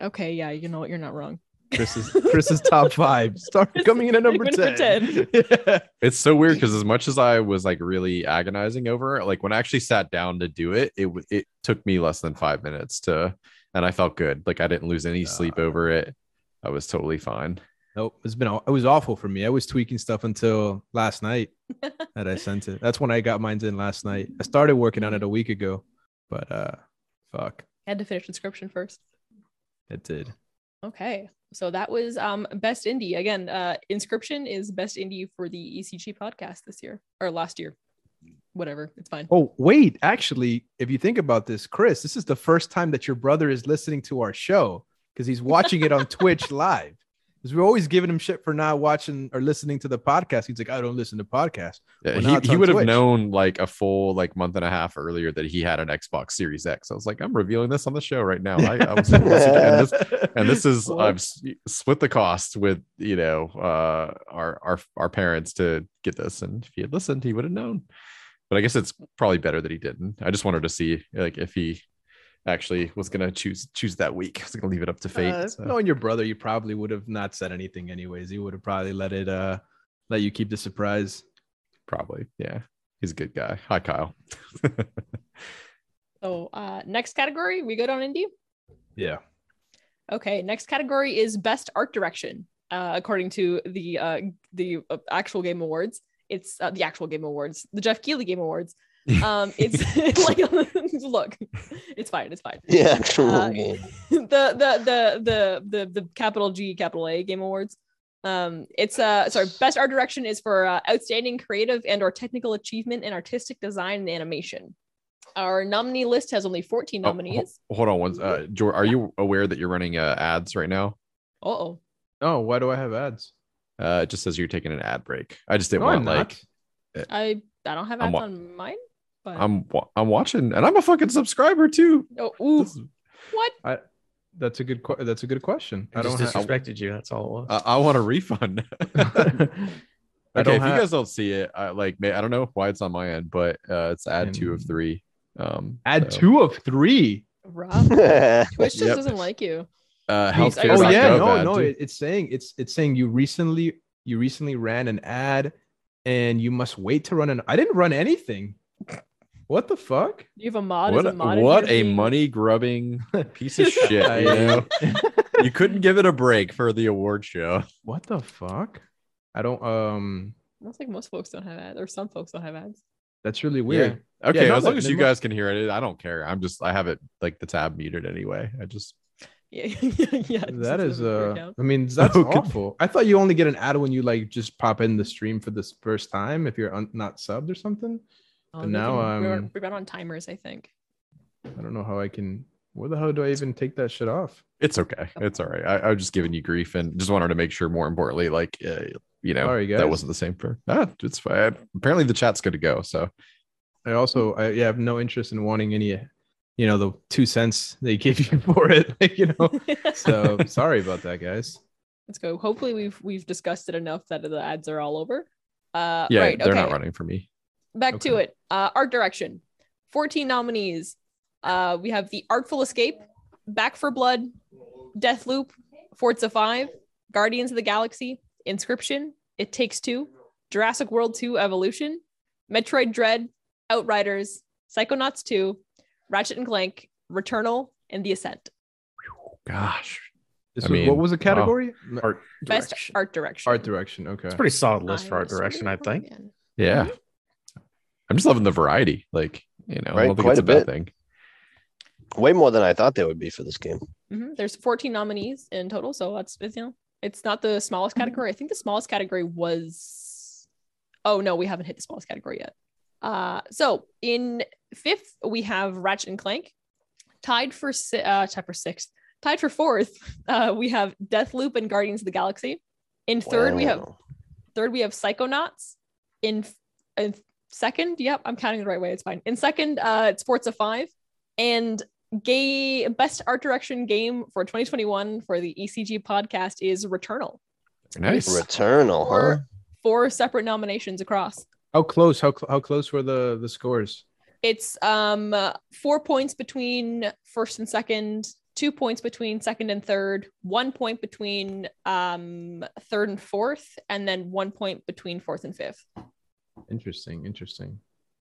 Okay, yeah, you know what? You're not wrong. Chris's Chris's top five. Start coming in at number Number 10. It's so weird because as much as I was like really agonizing over it, like when I actually sat down to do it, it it took me less than five minutes to and I felt good. Like I didn't lose any sleep Uh, over it. I was totally fine. Nope, it's been it was awful for me. I was tweaking stuff until last night that I sent it. That's when I got mine in last night. I started working on it a week ago, but uh, fuck, I had to finish inscryption first. It did. Okay. So that was um best indie. Again, uh inscryption is best indie for the ECG podcast this year or last year. Whatever. It's fine. Oh wait, actually, if you think about this, Chris, this is the first time that your brother is listening to our show because he's watching it on Twitch live. Because we're always giving him shit for not watching or listening to the podcast. He's like, I don't listen to podcasts. Yeah, Well, he he would have known like a full like month and a half earlier that he had an Xbox Series X. I was like, I'm revealing this on the show right now. I, I was and this and this is What? I've split the cost with you know uh our our our parents to get this, and if he had listened, he would have known. But I guess it's probably better that he didn't. I just wanted to see like if he actually was gonna choose choose that week. I was gonna leave it up to fate. Uh, so. Knowing your brother, you probably would have not said anything anyways. He would have probably let it uh let you keep the surprise. Probably, yeah. He's a good guy. Hi, Kyle. So uh next category, we go down indie. Yeah. Okay, next category is best art direction. Uh, according to the uh, the uh, actual game awards, it's uh, the actual game awards, the Jeff Keighley game awards. Um, it's like look, it's fine, it's fine. The actual Uh, game. the, the the the the the capital G capital A game awards. Um, it's uh sorry, best art direction is for uh, outstanding creative and or technical achievement in artistic design and animation. Our nominee list has only 14 Oh, nominees. hold on one. Uh, Jor, are you aware that you're running uh, ads right now? Uh oh. Oh, why do I have ads? Uh, it just says you're taking an ad break. I just didn't No, I'm want like not. I I don't have ads wa- on mine, but I'm I'm watching, and I'm a fucking subscriber too. oh, ooh, This is- what? That's a good que- that's a good question. I I just don't have disrespected you. That's all it was. uh, I want a refund. I okay, don't if have- you guys don't see it, I like I don't know why it's on my end, but uh, it's ad two of three. Um, add so, two of three. Rob, Twitch just Yep. doesn't like you. Uh, healthcare. Oh yeah, no, ad no. It, it's saying it's it's saying you recently you recently ran an ad, and you must wait to run an. I didn't run anything. What the fuck? You have a mod. What is a, a mod what a money grubbing piece of shit. I- You know, you couldn't give it a break for the award show. what the fuck? I don't. Um, That's like most folks don't have ads, or some folks don't have ads. that's really weird. Okay, no, as long but as you guys can hear it, I don't care. I'm just I have it like the tab muted anyway. I just Yeah, yeah. That this uh. I mean, that's Okay. awful. I thought you only get an ad when you like just pop in the stream for this first time if you're un- not subbed or something. Oh, but we now, can- we're, um, we ran on timers, I think. I don't know how I can. Where the hell do I even take that shit off? it's okay. It's all right. I, I was just giving you grief and just wanted to make sure. More importantly, like uh, you know, Sorry, that wasn't the same for. Ah, it's fine. Apparently, the chat's good to go. So I also I yeah, have no interest in wanting any, you know, the two cents they give you for it. Like, you know. So sorry about that, guys. Let's go. Hopefully, we've we've discussed it enough that the ads are all over. Uh, yeah, right. they're okay. not running for me. Back to it. Uh, art direction. 14 nominees. Uh, we have The Artful Escape, Back for Blood, Deathloop, Forza 5, Guardians of the Galaxy, Inscryption, It Takes Two, Jurassic World 2 Evolution, Metroid Dread, Outriders, Psychonauts 2, Ratchet and Clank, Returnal, and The Ascent. Gosh, This I was, mean, what was the wow. category? Art Best direction. art direction. Art direction. Okay. It's a pretty solid list I for art direction, I think. God. yeah. I'm just loving the variety. Like you know, I don't think quite it's a, a bad bit. thing. Way more than I thought there would be for this game. Mhm. There's 14 nominees in total, so that's it's, you know it's not the smallest category. I think the smallest category was. Oh no, we haven't hit the smallest category yet. Uh, so in fifth we have Ratchet and Clank, tied for si- uh tied for sixth, tied for fourth. Uh, we have Deathloop and Guardians of the Galaxy. In third we have third we have Psychonauts. In in second, yep, I'm counting the right way. It's fine. In second, uh, it's Forza Five, and gay best art direction game for 2021 for the ECG podcast is Returnal. Nice. Returnal, huh? Four, four separate nominations across. How close? How cl- how close were the the scores? It's um uh, four points between first and second, two points between second and third, one point between um third and fourth, and then one point between fourth and fifth. Interesting. Interesting.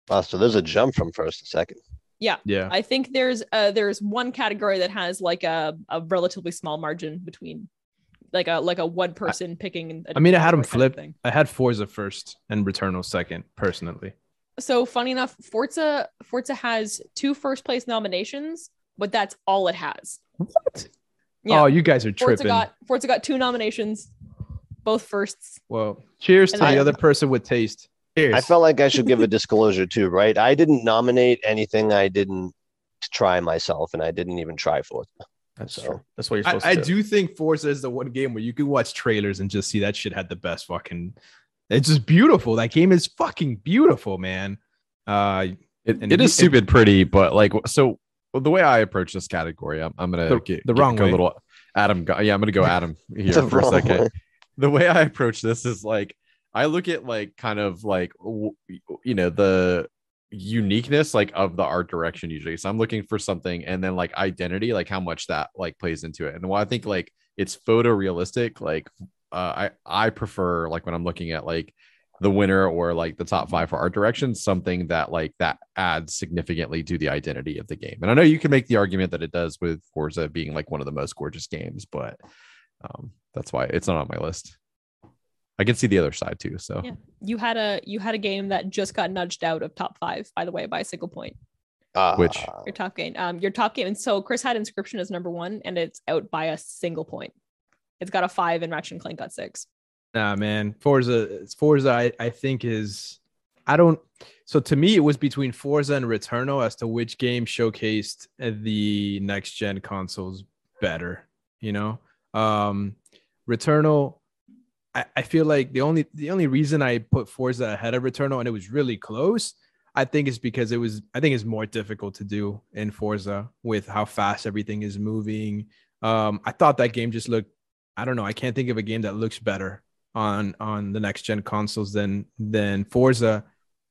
Wow, so there's a jump from first to second. Yeah. Yeah. I think there's uh there's one category that has like a, a relatively small margin between like a like a one person picking. I I mean, I had 'em Thing. flipped. I had Forza first and Returnal second, personally. So funny enough, Forza Forza has two first place nominations, but that's all it has. What? Yeah. Oh, you guys are Forza tripping. got Forza got two nominations, both firsts. well, cheers And to the other person with taste. Cheers. I felt like I should give a disclosure too, right? I didn't nominate anything I didn't try myself, and I didn't even try for it. That's so- true. That's what you're supposed I to do. I do think Forza is the one game where you can watch trailers and just see that shit had the best fucking. It's just beautiful. That game is fucking beautiful, man. Uh, It, And it is you- stupid pretty, but like so well, the way I approach this category, I'm, I'm gonna The- get, the get- wrong go way. a little Adam. Go, yeah, I'm gonna go Adam here for a second. way. The way I approach this is like I look at like kind of like you know the uniqueness like of the art direction usually. So I'm looking for something, and then like identity, like how much that like plays into it. And while I think like it's photorealistic, like uh, I I prefer like when I'm looking at like the winner or like the top five for art direction, something that like that adds significantly to the identity of the game. And I know you can make the argument that it does with Forza being like one of the most gorgeous games, but um, that's why it's not on my list. I can see the other side too. So Yeah. You had a you had a game that just got nudged out of top five, by the way, by a single point. Uh, Which? Your top game, um, your top game. And so Chris had Inscryption as number one, and it's out by a single point. It's got a five, and Ratchet and Clank got six. Nah, man. Forza, Forza, I, I think is, I don't. So to me, it was between Forza and Returnal as to which game showcased the next gen consoles better. You know, um, Returnal. I, I feel like the only the only reason I put Forza ahead of Returnal and it was really close. I think is because it was. I think it's more difficult to do in Forza with how fast everything is moving. Um, I thought that game just looked. I don't know. I can't think of a game that looks better on on the next gen consoles than than Forza,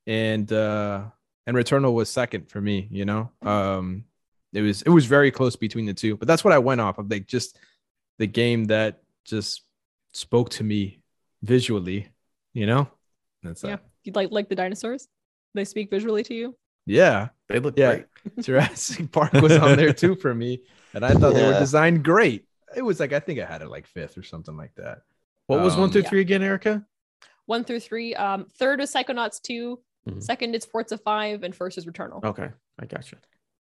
and uh and Returnal was second for me. You know, um, it was it was very close between the two, but that's what I went off of. Like just the game that just spoke to me visually. You know, that's Yeah. yeah, You like like the dinosaurs? They speak visually to you. yeah. They look Yeah. great. Jurassic Park was on there too for me, and I thought they were designed great. It was like I think I had it like fifth or something like that. What was one Um, through Yeah. three again, Erika? One through three. Um, third is Psychonauts 2 Mhm. Second is Forza five, and first is Returnal. Okay, I gotcha.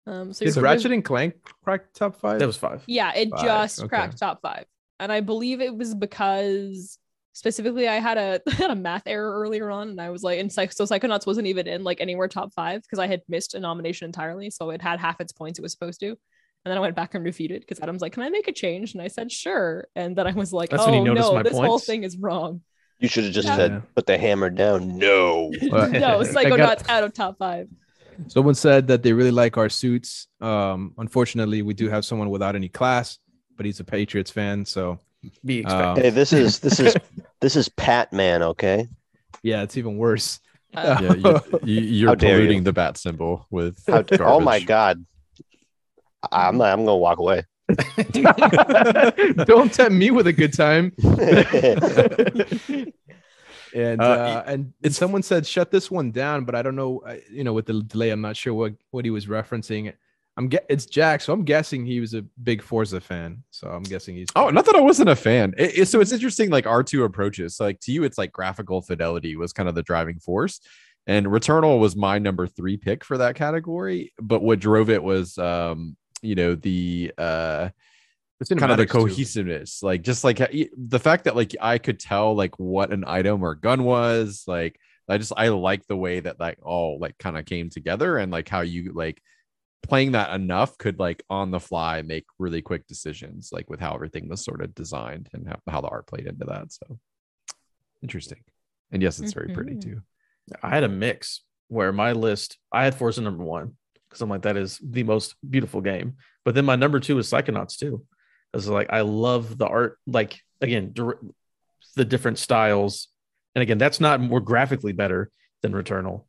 Um, so Did you're- Ratchet and Clank crack top five? That was five. Yeah, it Five, just okay. cracked top five, and I believe it was because specifically I had a had a math error earlier on, and I was like, and psych- so Psychonauts wasn't even in like anywhere top five because I had missed a nomination entirely, so it had half its points it was supposed to. And then I went back and refuted because Adam's like, "Can I make a change?" And I said, "Sure." And then I was like, That's "Oh when no, my this whole thing is wrong." You should have just Yeah. said, "Put the hammer down." No. No, I Psychonauts got- out of top five. Someone said that they really like our suits. Um, unfortunately, we do have someone without any class, but he's a Patriots fan. So Be expected. um, Hey, this is this is this is Pat Man, okay? yeah, it's even worse. Uh, yeah, you, you, you're How dare you. polluting the bat symbol with How, oh my god. I'm not, I'm gonna walk away. Don't tempt me with a good time. And Uh, uh, and and someone said shut this one down, but I don't know. You know, with the delay, I'm not sure what what he was referencing. I'm get it's Jack, so I'm guessing he was a big Forza fan. So I'm guessing he's. Oh, not that I wasn't a fan. It, it- so it's interesting, like our two approaches. So like to you, it's like graphical fidelity was kind of the driving force, and Returnal was my number three pick for that category. But what drove it was, um, you know, the uh, It's kind of the cinematics, too. cohesiveness, like just like the fact that like I could tell like what an item or gun was. Like I just I like the way that like all like kind of came together and like how you like playing that enough could like on the fly make really quick decisions like with how everything was sort of designed and how, how the art played into that so interesting and yes it's very pretty Mhm. too I had a mix where my list, I had Forza number one because I'm like, that is the most beautiful game. But then my number two is Psychonauts too. Because like, I love the art, like, again, dir- the different styles. And again, that's not more graphically better than Returnal,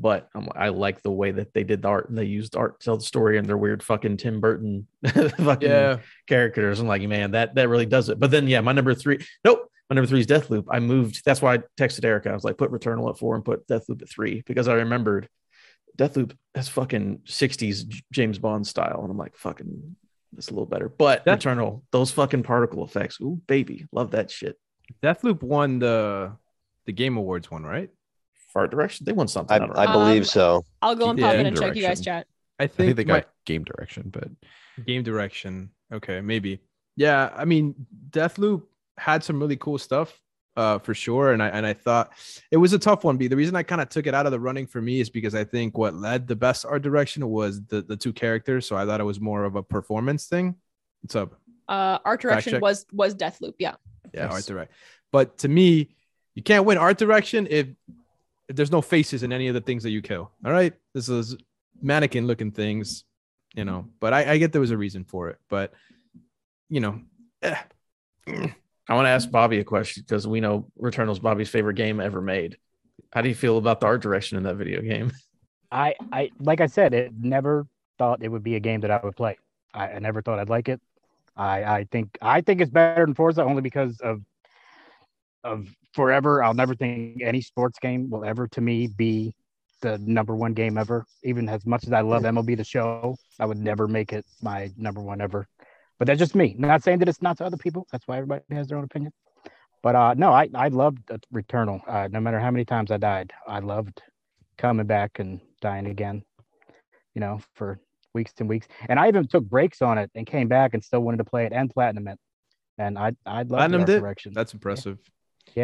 but I'm, I like the way that they did the art and they used art to tell the story and their weird fucking Tim Burton fucking Yeah, characters. I'm like, man, that that really does it. But then, yeah, my number three, nope, my number three is Deathloop. I moved. That's why I texted Erika. I was like, put Returnal at four and put Deathloop at three because I remembered Deathloop has fucking 60s James Bond style. And I'm like, fucking, that's a little better. But Death- Returnal, those fucking particle effects. Ooh, baby. Love that shit. Deathloop won the the Game Awards one, right? Fart direction. They won something. I, I, don't. I believe Um, so. I'll go and Yeah, pop in and check you guys chat. I I think, think they my- got game direction, but game direction. Okay, maybe. Yeah, I mean, Deathloop had some really cool stuff, uh, for sure. And I and I thought it was a tough one. B. The reason I kind of took it out of the running for me is because I think what led the best art direction was the the two characters. So I thought it was more of a performance thing. What's up? Uh, art direction check. was was Deathloop. Yeah. Yeah, art Yes. direct. But to me, you can't win art direction if if there's no faces in any of the things that you kill. All right, this is mannequin looking things, you know. But I, I get there was a reason for it. But you know, eh. I want to ask Bobby a question because we know Returnal's Bobby's favorite game ever made. How do you feel about the art direction in that video game? I, I like I said, it never thought it would be a game that I would play. I, I never thought I'd like it. I, I think I think it's better than Forza only because of of forever. I'll never think any sports game will ever to me be the number one game ever. Even as much as I love MLB the show, I would never make it my number one ever. But that's just me. Not saying that it's not to other people. That's why everybody has their own opinion. But uh no, I I loved uh, Returnal. Uh, no matter how many times I died, I loved coming back and dying again. You know, for weeks and weeks. And I even took breaks on it and came back and still wanted to play it and platinum it. And I I love Platinum the did? direction. that's impressive. yeah,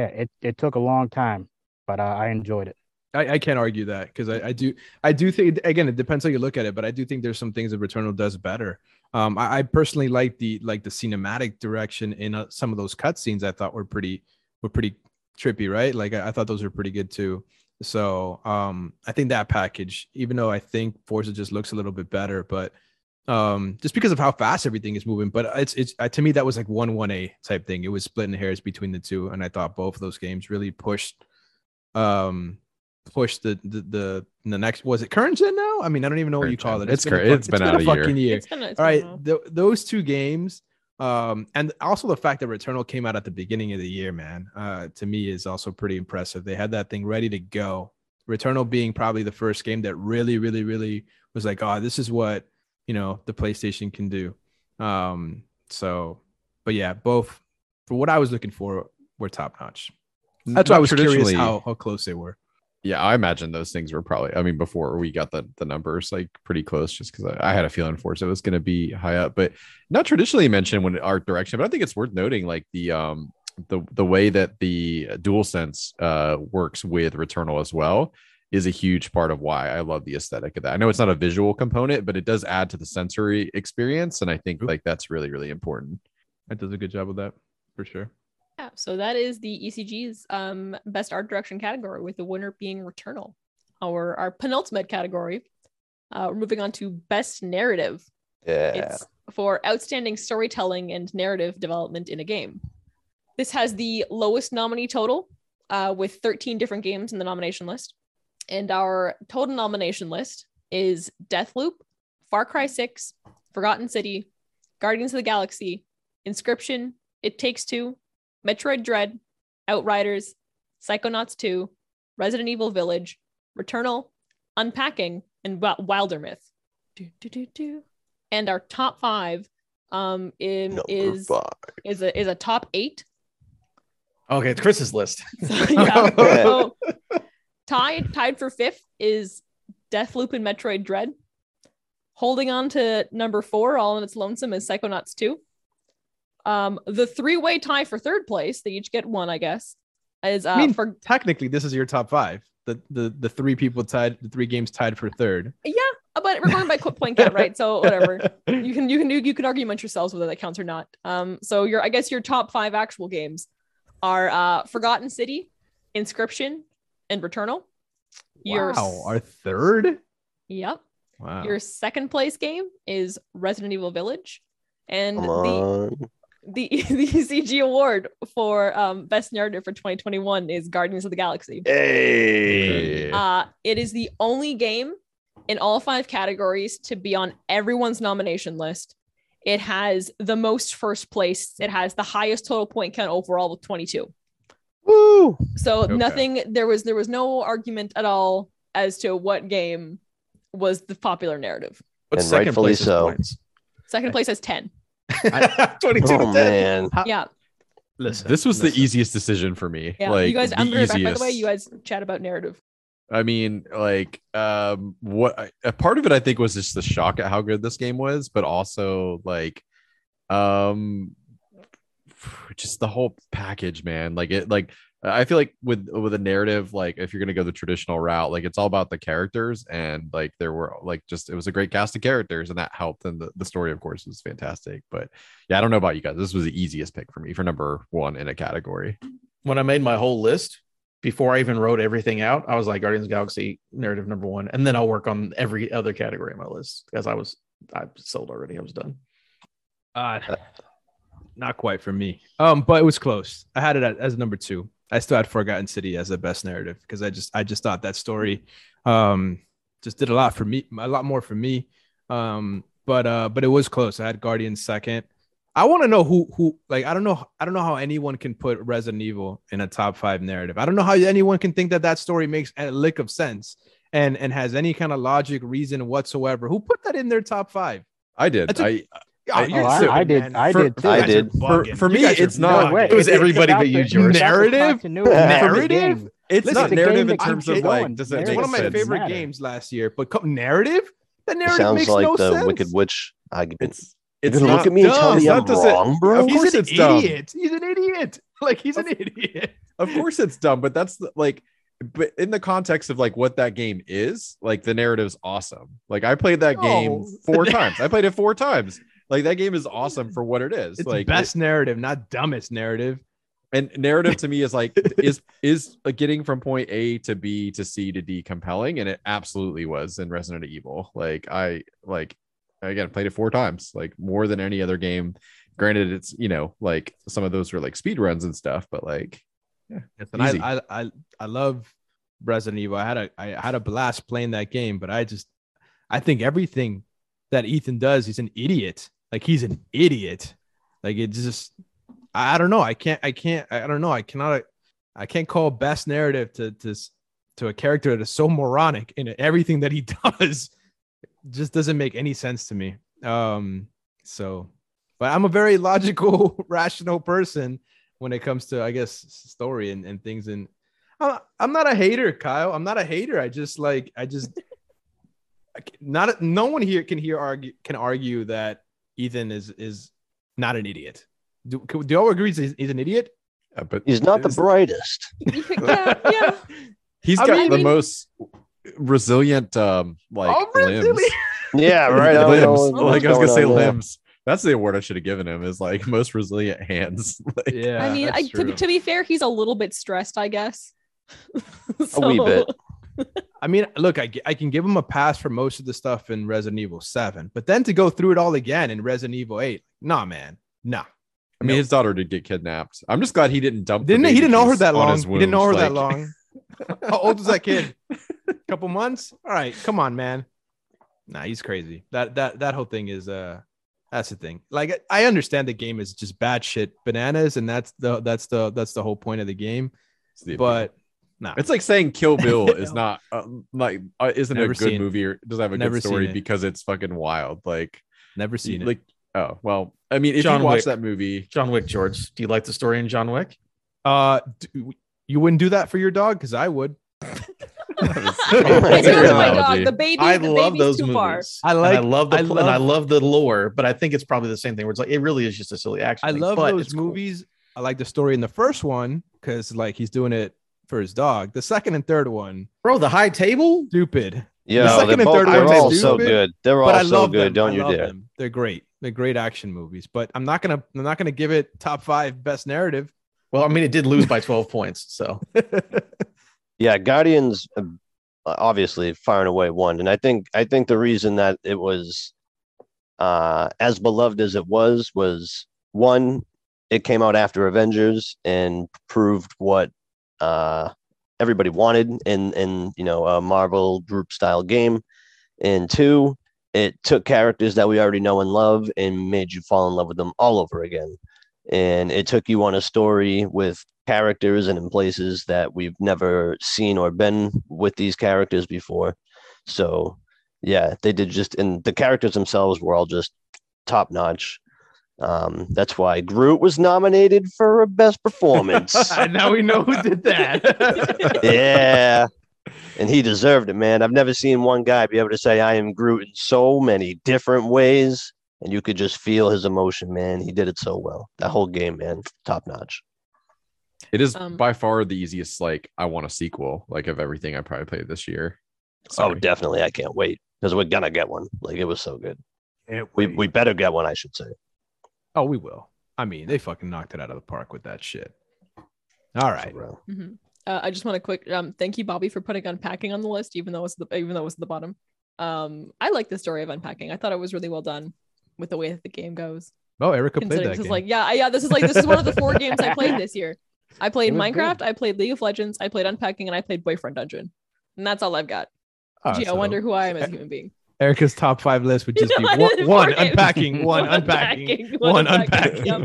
it it took a long time, but uh, I enjoyed it. I, I can't argue that because I, I do I do think again it depends how you look at it, but I do think there's some things that Returnal does better. Um, I, I personally like the like the cinematic direction in uh, some of those cutscenes. I thought were pretty were pretty trippy, right? Like I, I thought those were pretty good too. So um, I think that package, even though I think Forza just looks a little bit better, but um, just because of how fast everything is moving. But it's it's uh, to me that was like one one A type thing. It was splitting hairs between the two, and I thought both of those games really pushed um push the the the, the next was it current gen now? I mean, I don't even know what you Current call it. gen. It's been a cur- fuck- it's been out a a year. fucking year. It's gonna. It's All gonna right, know. th- those two games, um, and also the fact that Returnal came out at the beginning of the year, man, uh, to me is also pretty impressive. They had that thing ready to go. Returnal being probably the first game that really, really, really was like, oh, this is what you know the PlayStation can do. Um, so, but yeah, both for what I was looking for were top notch. That's why I was curious how how close they were. Yeah, I imagine those things were probably. I mean, before we got the the numbers like pretty close, just because I, I had a feeling for it was going to be high up, but not traditionally mentioned when art direction. But I think it's worth noting, like the um the the way that the DualSense uh works with Returnal as well is a huge part of why I love the aesthetic of that. I know it's not a visual component, but it does add to the sensory experience, and I think Oop. like that's really really important. That does a good job of that for sure. Yeah, so that is the ECG's um, best art direction category, with the winner being Returnal. Our our penultimate category. Uh, we're moving on to best narrative. Yeah. It's for outstanding storytelling and narrative development in a game. This has the lowest nominee total, uh, with 13 different games in the nomination list, and our total nomination list is Deathloop, Far Cry 6, Forgotten City, Guardians of the Galaxy, Inscryption, It Takes Two, Metroid Dread, Outriders, Psychonauts 2, Resident Evil Village, Returnal, Unpacking, and Wildermyth. Do, do, do, do. And our top five um, in, is five. is a is a top eight. Okay, it's Chris's list. So, yeah. so tied tied for fifth is Deathloop and Metroid Dread. Holding on to number four, all in its lonesome, is Psychonauts 2. Um, the three-way tie for third place, they each get one, I guess, is uh I mean, for technically, this is your top five. The the the three people tied, the three games tied for third. Yeah, but we're going by quick point count, right? So whatever. You can you can you, you can argue amongst yourselves whether that counts or not. Um, so your I guess your top five actual games are uh Forgotten City, Inscryption, and Returnal. Your wow, our third. yep. Wow. Your second place game is Resident Evil Village, and the the the ECG award for um, best narrative for 2021 is Guardians of the Galaxy. Hey. Uh, it is the only game in all five categories to be on everyone's nomination list. It has the most first place. It has the highest total point count overall with 22. Woo. So Okay. nothing. There was there was no argument at all as to what game was the popular narrative. What's And second rightfully place's so. points? Second place has 10. 22 Oh to 10. man. Yeah. Listen, This was listen. the easiest decision for me. Yeah. Like you guys, the I'm gonna back, by the way, you guys chat about narrative. I mean, like, um, what a part of it I think was just the shock at how good this game was, but also like, um, just the whole package, man. Like it, like I feel like with with a narrative, like if you're gonna go the traditional route, like it's all about the characters, and like there were like just it was a great cast of characters, and that helped, and the, the story, of course, was fantastic. But yeah, I don't know about you guys. This was the easiest pick for me for number one in a category. when I made my whole list before I even wrote everything out, I was like Guardians of the Galaxy narrative number one, and then I'll work on every other category on my list because I was I sold already. I was done. Uh, not quite for me. Um, but it was close. I had it at, as number two. I still had Forgotten City as the best narrative because I just I just thought that story um just did a lot for me, a lot more for me. Um, but uh, but it was close. I had Guardians second. I want to know who who like I don't know I don't know how anyone can put Resident Evil in a top five narrative. I don't know how anyone can think that that story makes a lick of sense and and has any kind of logic reason whatsoever. Who put that in their top five? I did. A- I Oh, I- you're Oh, I- I did- man. I did too. I did. For- for me, it's not- bugging. It was It's everybody about but you, the- George. it's Narrative? It's Narrative? it's Listen, not narrative in terms of like does it It's make one of my sense? favorite Matter. games last year. But co- narrative, the narrative Sounds makes like no the sense. Wicked Witch uh, argument. It's it's not look at me and tell dumb. me It's I'm not to say- wrong, bro? Of course He's an it's dumb. idiot. He's an idiot. Like he's an idiot. Of course it's dumb, but that's like but in the context of like what that game is, like the narrative's awesome. Like I played that game four times. I played it four times. Like that game is awesome for what it is. It's like best narrative, not dumbest narrative. and narrative to me is like is is uh, getting from point A to B to C to D compelling, and it absolutely was in Resident Evil. Like I like again played it four times, like more than any other game. Granted, it's you know like some of those were like speed runs and stuff, but like Yes, and Easy. I, I I I love Resident Evil. I had a I had a blast playing that game, but I just I think everything that Ethan does, he's an idiot. Like he's an idiot. Like it just I, I don't know. I can't I can't I don't know. I cannot I can't call best narrative to to to a character that is so moronic in everything that he does. Just doesn't make any sense to me. Um so but I'm a very logical, rational person when it comes to I guess story and, and things and I'm, I'm not a hater, Kyle. I'm not a hater. I just like I just not no one here can hear argue can argue that Ethan is is not an idiot. Do, do y'all agree he's, he's an idiot? uh, but He's not the brightest. yeah, yeah. He's I got mean- the most resilient um like Oh, limbs. really? Yeah, right. I know Like I was gonna say on there. limbs. That's the award I should have given him is like most resilient hands. Like, Yeah. I mean, I, to, be- to be fair, he's a little bit stressed, I guess. A wee bit. I mean, look, I, I can give him a pass for most of the stuff in Resident Evil 7, but then to go through it all again in Resident Evil 8, nah, man, nah. I mean, No. his daughter did get kidnapped. I'm just glad he didn't dump. the Didn't he? Didn't know her that long. He didn't know her wounds, that long. How old was that kid? A couple months. All right, come on, man. Nah, he's crazy. That that that whole thing is uh, that's the thing. Like I understand the game is just bad shit bananas, and that's the that's the that's the whole point of the game. The- But nah, it's like saying Kill Bill is not uh, like uh, isn't Never a good movie or doesn't have a Never good story it. because it's fucking wild. Like, never seen it. like oh well. I mean, if John you watch Wick. that movie, John Wick, George. Do you like the story in John Wick? Uh, do, you wouldn't do that for your dog because I would. It's not my analogy. dog. The baby, I the love those too movies. far. I And like- I love the I pl- and I love- love the lore, but I think it's probably the same thing. Where it's like it really is just a silly action. I thing, love but those it's cool. movies. I like the story in the first one because like he's doing it for his dog. The second and third one, bro. The high table. stupid. Yeah, the second they're, and both, third they're one's all so good. They're but I all so love good. them. Don't I you dare. them. They're great. They're great action movies. But I'm not gonna I'm not gonna give it top five best narrative. Well, I mean, it did lose by twelve points. So Yeah, Guardians uh, obviously far and away won, and I think I think the reason that it was uh, as beloved as it was was one, it came out after Avengers and proved what uh, everybody wanted in in you know a Marvel group style game, and two, it took characters that we already know and love and made you fall in love with them all over again, and it took you on a story with characters and in places that we've never seen or been with these characters before. So, yeah, they did just, and the characters themselves were all just top notch. Um, that's why Groot was nominated for a best performance. now we know who did that. yeah. And he deserved it, man. I've never seen one guy be able to say, I am Groot in so many different ways. And you could just feel his emotion, man. He did it so well. That whole game, man, top notch. It is Um, by far the easiest. Like, I want a sequel. Like of everything I probably played this year. Oh, definitely. I can't wait because we're going to get one. Like, it was so good. We, we better get one, I should say. Oh, we will. I mean, they fucking knocked it out of the park with that shit. All right. For real. Mhm. Uh, I just want to quick um thank you, Bobby, for putting unpacking on the list, even though it's the even though it was at the bottom. Um, I like the story of unpacking. I thought it was really well done with the way that the game goes. Oh, Erika played that this is game. like, yeah, yeah, this is like this is one of the four games I played this year. I played It was Minecraft, I played League of Legends, I played Unpacking, and I played Boyfriend Dungeon. And that's all I've got. Ah, Gee, I wonder who I am as a human being. Erika's top five list would just be No, one, four one games. unpacking, one unpacking, one unpacking. well,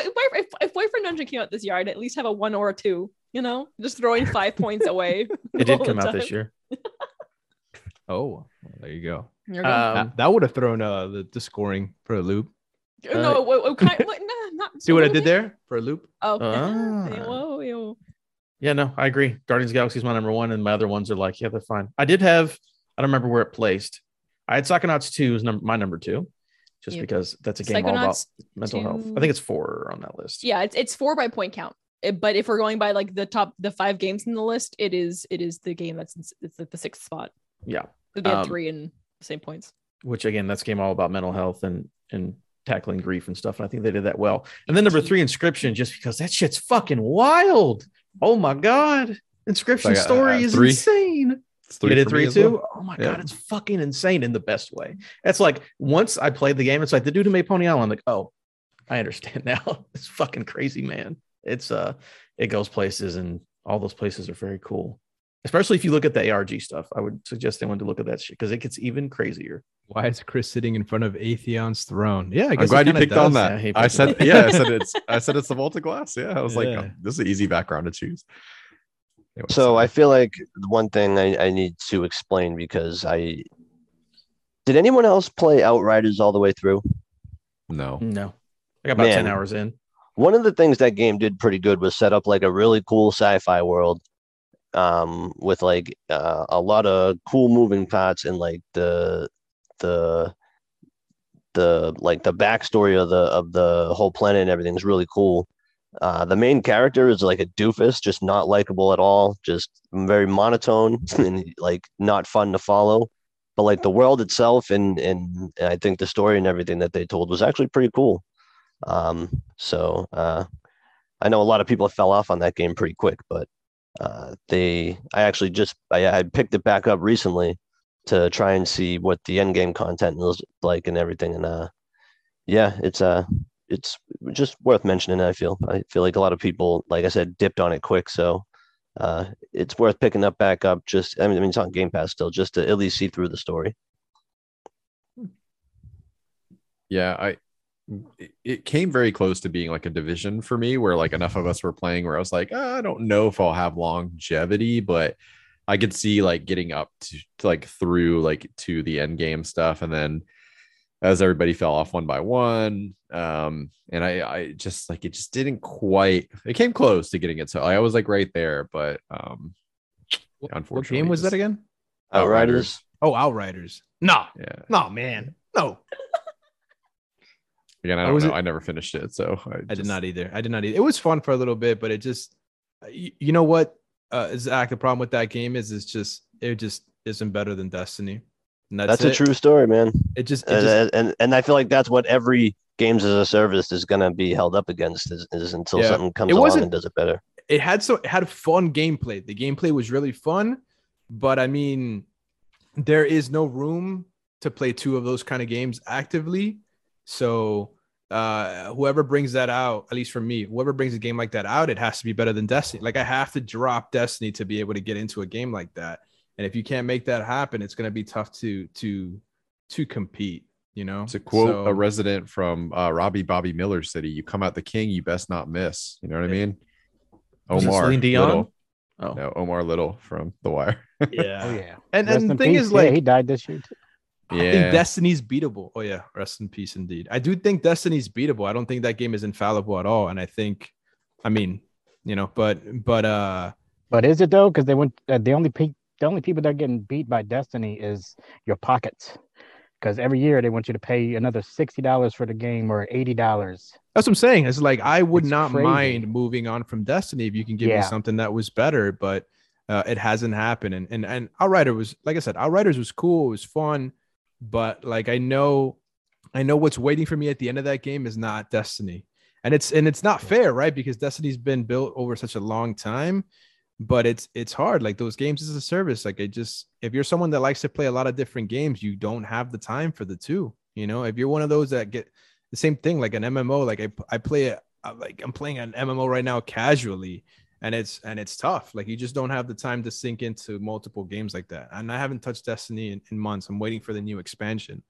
if, Boy- if, if Boyfriend Dungeon came out this year, I'd at least have a one or a two. You know, just throwing five points away. It did come out this year. oh, well, there you go. There you go. Um, that that would have thrown uh, the, the scoring for a loop. no, what, what kind? What, nah, not. See what I really? did there for a loop? Oh, Ah. whoa, whoa. Yeah, no, I agree. Guardians of the Galaxy is my number one, and my other ones are like, yeah, they're fine. I did have, I don't remember where it placed. I had Psychonauts 2 is number my number two, just Yep. because that's a game all about Psychonauts mental health. I think it's four on that list. Yeah, it's it's four by point count. It- but if we're going by like the top the five games in the list, it is it is the game that's in, it's at the sixth spot. Yeah. They had Um, three in the same points. Which again, that's game all about mental health and and tackling grief and stuff. And I think they did that well. And then number three, Inscryption, just because that shit's fucking wild. Oh my god. Inscryption Like, uh, story uh, is three? insane. It's You did three as too? well. Oh my Yeah. god, it's fucking insane in the best way. It's like once I played the game, it's like the dude who made Pony Island. I'm Like, oh, I understand now. it's fucking crazy, man. It's uh, it goes places, and all those places are very cool. Especially if you look at the ARG stuff, I would suggest anyone to look at that shit because it gets even crazier. Why is Chris sitting in front of Atheon's throne? Yeah, I I'm glad you kinda picked on does. Yeah, that. I said, yeah, I said it's, I said it's the Vault of Glass. Yeah, I was like, oh, this is an easy background to choose. Anyway, So I feel like one thing I, I need to explain because I did anyone else play Outriders all the way through? no, No, I got about ten hours in. One of the things that game did pretty good was set up like a really cool sci-fi world um with like uh, a lot of cool moving parts and like the the the like the backstory of the of the whole planet and everything is really cool. Uh, the main character is like a doofus, just not likable at all, just very monotone and like not fun to follow. But like the world itself and and I think the story and everything that they told was actually pretty cool. Um, so uh, I know a lot of people fell off on that game pretty quick, but uh, they I actually just I, I picked it back up recently to try and see what the end game content was like and everything. And uh, yeah, it's uh it's just worth mentioning. I feel I feel like a lot of people, like I said, dipped on it quick, so uh, it's worth picking up back up. Just I mean, I mean, it's on Game Pass still, just to at least see through the story. yeah, I, it- came very close to being like a division for me, where like enough of us were playing, where I was like, "Ah, I don't know if I'll have longevity, but I could see like getting up to, to like through like to the end game stuff, and then as everybody fell off one by one um and i i just like it just didn't quite it came close to getting it so i was like right there but um What, what game was just- that again? Outriders. Oh, Outriders. No, yeah no, man, no. again i don't was know it- i never finished it so i, I did not either. I did not either. It was fun for a little bit, but it just, you, you know what, uh, Zach, the problem with that game is, it's just, it just isn't better than Destiny. And that's, That's, a true story, man. It just, it And, just and and I feel like that's what every games as a service is gonna be held up against is, is until Yeah. something comes It along and does it better. it had so it had fun gameplay. The gameplay was really fun, but I mean, there is no room to play two of those kind of games actively. So uh whoever brings that out, at least for me, whoever brings a game like that out, it has to be better than Destiny. Like I have to drop Destiny to be able to get into a game like that. And if you can't make that happen, it's gonna be tough to to to compete, you know. to quote So- a resident from uh, Robbie Bobby Miller City, you come out the king, you best not miss. You know what I mean? Was it Omar, Dion? Little. Oh, No, Omar Little from The Wire. Yeah. Oh yeah. And Rest and the thing peace. is Yeah, like he died this year too. I think Yeah. Destiny's beatable. Oh yeah, rest in peace indeed. I do think Destiny's beatable. I don't think that game is infallible at all. And I think, I mean, you know, but but uh But is it though? Because they went. Uh, the only pe- the only people that are getting beat by Destiny is your pockets. Because every year they want you to pay another sixty dollars for the game or eighty dollars. that's what I'm saying. It's like I would It's not crazy. mind moving on from Destiny if you can give me something that was better, but uh, it hasn't happened. And and and Outrider was like I said, Outriders was cool, it was fun, but like I know, I know what's waiting for me at the end of that game is not Destiny, and it's and it's not fair, right? Because Destiny's been built over such a long time, but it's it's hard. Like those games as a service, like it just if you're someone that likes to play a lot of different games, you don't have the time for the two. You know, if you're one of those that get the same thing like an MMO, like I I play it uh, like I'm playing an MMO right now casually and it's and it's tough like you just don't have the time to sink into multiple games like that and i haven't touched destiny in, in months i'm waiting for the new expansion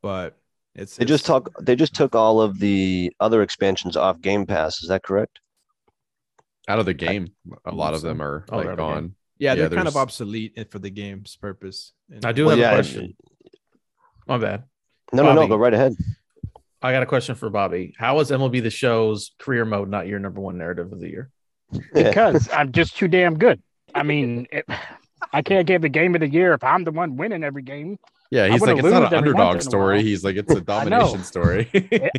but it's They just it's- talk. They just took all of the other expansions off Game Pass. Is that correct? Out of the game, a lot of them are Oh, like out of the game. gone. yeah, yeah, they're kind of obsolete for the game's purpose And- I do Well, have yeah, a question. and- My bad. No, no, no. Go right ahead. I got a question for Bobby. How is MLB the Show's career mode not your number one narrative of the year? Because I'm just too damn good. I mean, it, I can't give the game of the year if I'm the one winning every game. Yeah, he's like it's not an underdog story. He's like it's a know. domination story.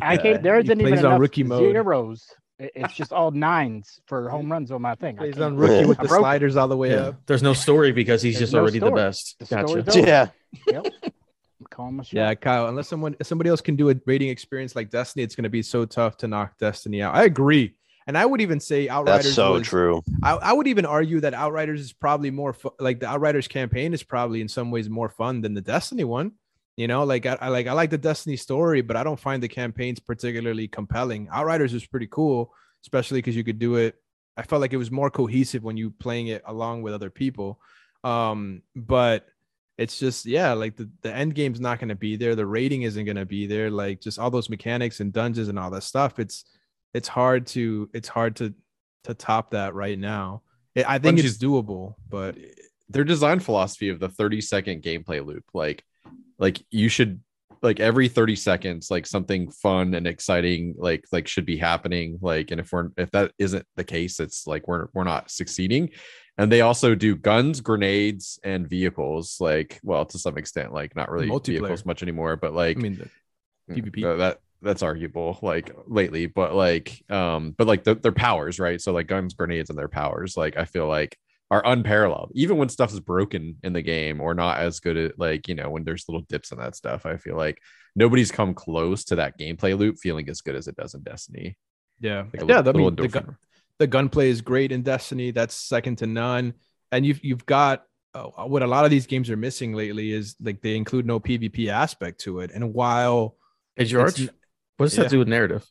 I can't. There He isn't even plays on enough rookie mode. zeros. It- It's just all nines for home runs on my thing. He's on rookie with the broke- sliders all the way Yeah. up There's no story because he's There's just no already the best. The Gotcha. story's. Yeah. Yep. I'm calling my yeah kyle unless someone if somebody else can do a rating experience like destiny it's going to be so tough to knock destiny out i agree and i would even say outriders That's so was- true. I, I would even argue that Outriders is probably more fu- like the Outriders campaign is probably in some ways more fun than the Destiny one. You know, like I, I like I like the Destiny story, but I don't find the campaigns particularly compelling. Outriders was pretty cool, especially because you could do it. I felt like it was more cohesive when you playing it along with other people. Um, but it's just yeah, like the, the end game's not gonna be there, the rating isn't gonna be there, like just all those mechanics and dungeons and all that stuff. It's it's hard to it's hard to to top that right now. I I think it's doable, but their design philosophy of the 30 second gameplay loop like like you should like every 30 seconds like something fun and exciting like like should be happening like and if we're if that isn't the case it's like we're we're not succeeding. And they also do guns grenades and vehicles like well to some extent like not really vehicles much anymore but like I mean, PvP. uh, that that's arguable like lately but like um but like the, their powers right? So like guns grenades and their powers like i feel like are unparalleled even when stuff is broken in the game or not as good at like you know when there's little dips in that stuff i feel like nobody's come close to that gameplay loop feeling as good as it does in destiny yeah, Like yeah. little- I mean, little the, gun, the gunplay is great in Destiny. That's second to none. And you've you've got uh, what a lot of these games are missing lately is like they include no PvP aspect to it. And while Hey George, n- what does that do with narrative?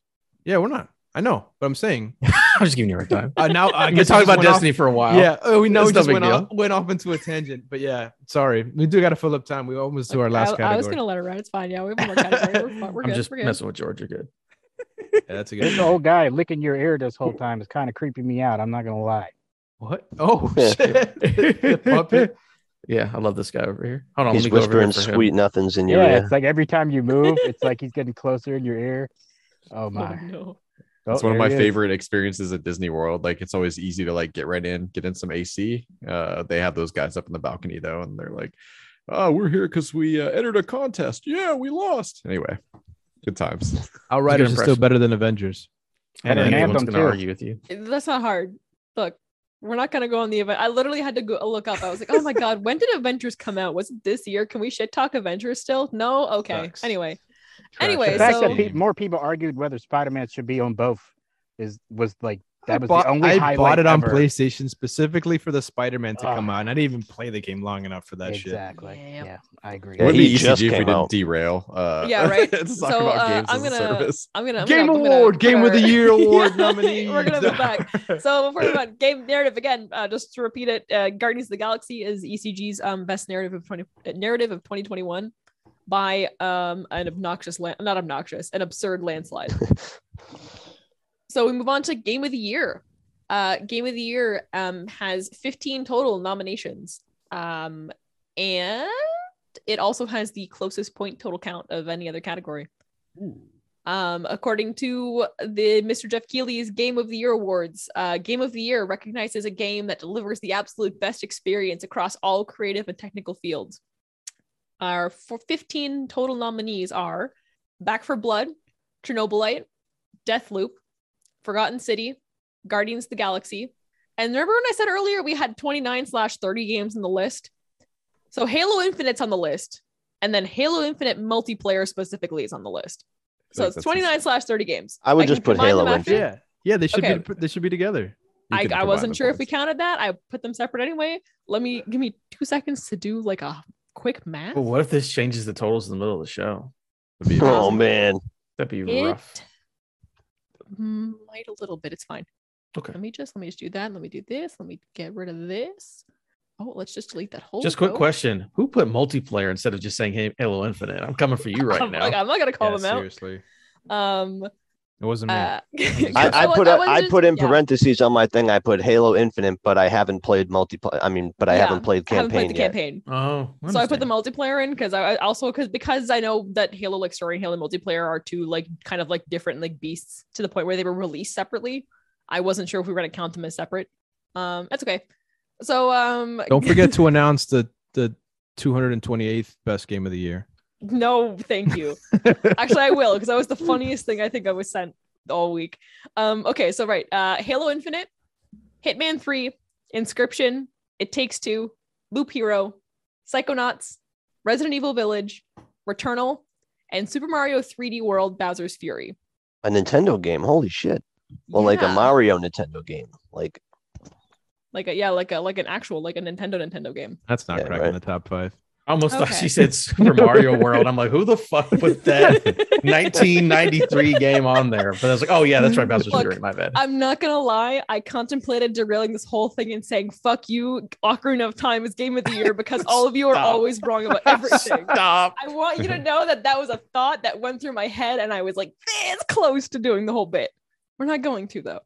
yeah, we're not. I know, but I'm saying I'm just giving you a hard time. uh, now I I've been guess we talking about went off- Destiny for a while. Yeah, oh, we know we It's no just went deal. off, went off into a tangent, but yeah, sorry. We do got to fill up time. We almost do our last I, category. I was gonna let it ride. It's fine. Yeah, we have one more category. We're, we're I'm good. just we're good. messing with George. You're good. Yeah, that's a This good. old guy licking your ear this whole time is kind of creeping me out. I'm not gonna lie. What? Oh shit! Puppet. Yeah, I love this guy over here. Hold on, He's let me whispering here for him. sweet nothings in your ear. Yeah, ear. it's like every time you move, it's like he's getting closer in your ear. Oh Oh, my! no. It's Oh, one of my he is. favorite experiences at disney world like it's always easy to like get right in get in some ac uh they have those guys up in the balcony though and they're like oh we're here because we uh, entered a contest yeah we lost anyway good times Outriders is still better than Avengers. And Better than anyone's Anthem, going to too. argue with you. That's not hard. Look, we're not gonna go on the event. I literally had to go look up. I was like, oh my god, when did Avengers come out? Was it this year? Can we shit talk Avengers still? No. Okay. Facts. Anyway, Trash. Anyway, The fact so- that pe- more people argued whether Spider-Man should be on both is was like that I was bought, the only I highlight bought it on ever. PlayStation specifically for the Spider-Man to come out, and I didn't even play the game long enough for that shit. Exactly. Yeah. Yeah, I agree. Yeah, It would he be just ECG if we came didn't out. derail. Uh, Yeah, right. to talk So, about uh, games I'm as a gonna- service. I'm gonna I'm Game gonna, I'm gonna Award, put Game of the Year award Yeah, nominee. We're gonna go back. So before we move on, game narrative again. Uh, just to repeat it, uh, Guardians of the Galaxy is ECG's um, best narrative of twenty uh, narrative of 2021 by um an obnoxious land not obnoxious an absurd landslide. so we move on to game of the year. uh, Game of the Year um, has 15 total nominations. Um, and it also has the closest point total count of any other category. Um, according to the Mr. Jeff Keighley's Game of the Year Awards, uh, Game of the Year recognizes a game that delivers the absolute best experience across all creative and technical fields. Our for 15 total nominees are Back for Blood, Chernobylite, Deathloop, Forgotten City, Guardians of the Galaxy. And remember when I said earlier we had 29 slash 30 games in the list? So Halo Infinite's on the list, and then Halo Infinite multiplayer specifically is on the list. So it's 29 slash 30 games. I would can just put Halo them Infinite. Yeah, yeah, they should Okay. be they should be together. I, I wasn't the sure if we counted that. I put them separate anyway. Let me give me two seconds to do like a quick math. But what if this changes the totals in the middle of the show? That'd be Oh amazing. man. That'd be It rough. might a little bit. It's fine. Okay. Let me just let me just do that. Let me do this. Let me get rid of this. Oh, let's just delete that whole. Just quick row. question: Who put multiplayer instead of just saying "Hey, Halo Infinite"? I'm coming for you right I'm, now. like, I'm not gonna call Yeah, them seriously, out. Seriously. Um, it wasn't me. uh, I, I put that a, was I just- put in yeah. parentheses on my thing. I put Halo Infinite, but I haven't played multiplayer. I mean, but I Yeah, haven't played I haven't campaign played the yet. campaign. oh, So I put the multiplayer in because I I also because because I know that Halo like story and Halo multiplayer are two like kind of like different like beasts to the point where they were released separately. I wasn't sure if we were gonna count them as separate. Um, that's okay. So um, Don't forget to announce the the 228th best game of the year. No, thank you. Actually, I will because that was the funniest thing I think I was sent all week. Um, okay, so right, uh, Halo Infinite, Hitman Three, Inscryption, It Takes Two, Loop Hero, Psychonauts, Resident Evil Village, Returnal, and Super Mario 3D World: Bowser's Fury. A Nintendo game. Holy shit. Well, like a Mario Nintendo game. Like like a yeah, like a like an actual like a Nintendo Nintendo game. That's not Yeah, cracking right. the top five. I almost thought she said Super Mario World. I'm like, who the fuck put that 1993 game on there? But I was like, oh yeah, that's right, Bowser's Look, Fury. My bad. I'm not gonna lie, I contemplated derailing this whole thing and saying "fuck you." Ocarina of Time is game of the year because all of you are always wrong about everything. Stop. I want you to know that that was a thought that went through my head, and I was like, "This close to doing the whole bit." We're not going to though.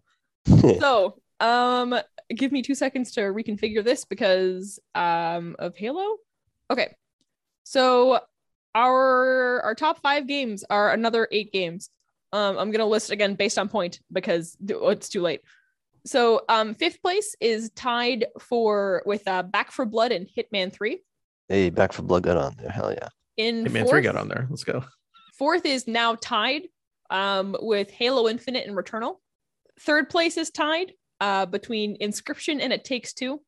so, um, give me two seconds to reconfigure this because um of Halo. Okay, so our our top five games are another eight games. Um, I'm gonna list again based on point because it's too late. So, um, fifth place is tied for with uh, Back for Blood and Hitman Three. hey, Back for Blood got on there. Hell yeah. In Hitman fourth, 3 got on there. Let's go. Fourth is now tied um, with Halo Infinite and Returnal. Third place is tied uh, between Inscryption and It Takes Two.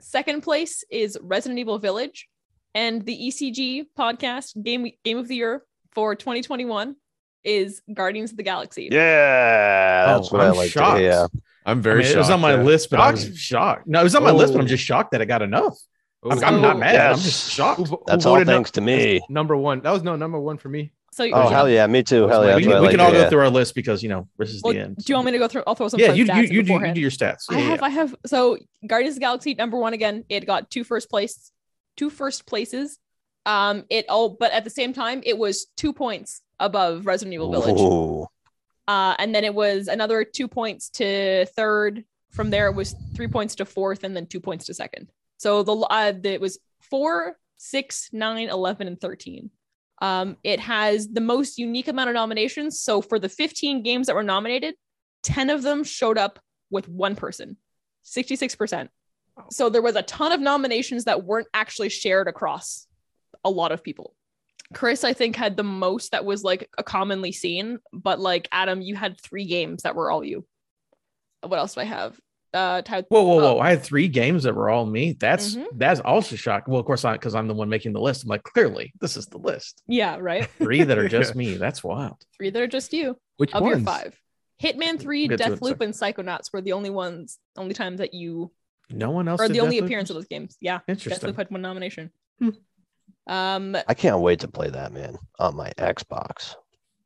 Second place is Resident Evil Village, and the ECG podcast game Game of the Year for 2021 is Guardians of the Galaxy. Yeah. That's Oh, what i I'm like shocked. to hear. I'm I very mean, shocked. it was on my yeah. list, but I was Shocked? shocked. No, it was on my list, but I'm just shocked that I got enough. I'm, So- I'm not mad. I'm just shocked. Who vo- who That's all voted no- thanks to me. Number one. That was no number one for me. So Oh, hell yeah. Me too. Hell yeah. we can, we like can to all go hear. through our list because you know this is Well, the end. do you want me to go through? I'll throw some. yeah, you, you, stats you, do, you do your stats. I have, yeah. I have. So Guardians of the Galaxy number one again. It got two first place, two first places. Um, it all, but at the same time, it was two points above Resident Evil Village. Uh, and then it was another two points to third. From there, it was three points to fourth, and then two points to second. So the uh, the- it was four, six, nine, 11, and thirteen. Um, it has the most unique amount of nominations. So for the 15 games that were nominated, 10 of them showed up with one person, 66%. So there was a ton of nominations that weren't actually shared across a lot of people. Chris, I think, had the most that was like a commonly seen, but like Adam, you had three games that were all you. What else do I have? Uh, Whoa, whoa, whoa! Oh. I had three games that were all me. That's Mhm. that's also shocking. Well, of course, not because I'm the one making the list. I'm like, clearly, this is the list. yeah, right. Three that are just me. That's wild. Three that are just you Which of ones? your five. Hitman Three, We'll get to it in a Deathloop, and Psychonauts were the only ones, only times that you, No one else. or the only Deathloop? appearance of those games. Yeah, Interesting. Deathloop had one nomination. Hmm. Um, I can't wait to play that, man, on my Xbox.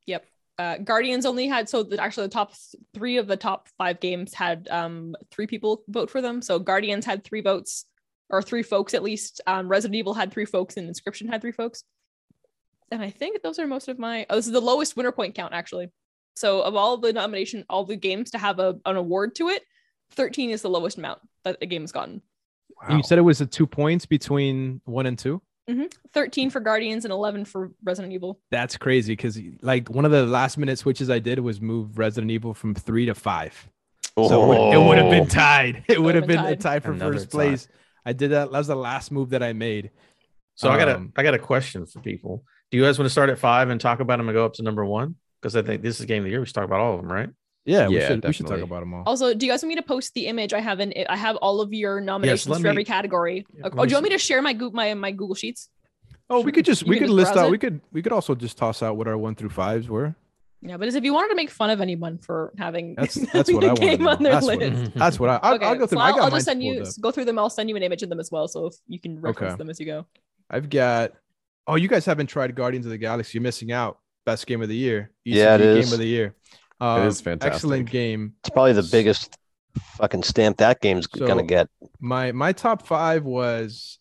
Yep. Uh, Guardians only had so that actually the top three of the top five games had um three people vote for them. So Guardians had three votes or three folks at least. Um, Resident Evil had three folks and Inscryption had three folks. And I think those are most of my. Oh, this is the lowest winner point count actually. So of all the nomination, all the games to have a, an award to it, 13 is the lowest amount that a game has gotten. You said it was a two points between one and two. 13 for Guardians and 11 for Resident Evil. That's crazy because like one of the last minute switches I did was move Resident Evil from three to five. So it would, have been Oh. tied. It would have been been a tie for Another first tie. place. I did that. That was the last move that I made. So I got a Um, got a question for people. Do you guys want to start at five and talk about them and go up to number one? Because I think this is game of the year. We should talk about all of them, right? Yeah, we should we should talk about them all. Also, do you guys want me to post the image I have in I have all of your nominations let for every category. Yeah, Okay. let Oh, do you want me to share my Google my, my Google Sheets? Oh, we could just You we could just list out. it? We could we could also just toss out what our one through fives were. Yeah, but as if you wanted to make fun of anyone for having, That's that's what I a want game on their That's what, that's what I. I'll, okay, I'll go through. so I I'll, got I'll just send you up. go through them. I'll send you an image of them as well, so if you can reference Okay. them as you go. I've got. Oh, you guys haven't tried Guardians of the Galaxy. You're missing out. Best game of the year. Yeah, it ECG is. Game of the year. It Um, is fantastic. Excellent game. It's probably the biggest fucking stamp that game's So- gonna get. My my top five was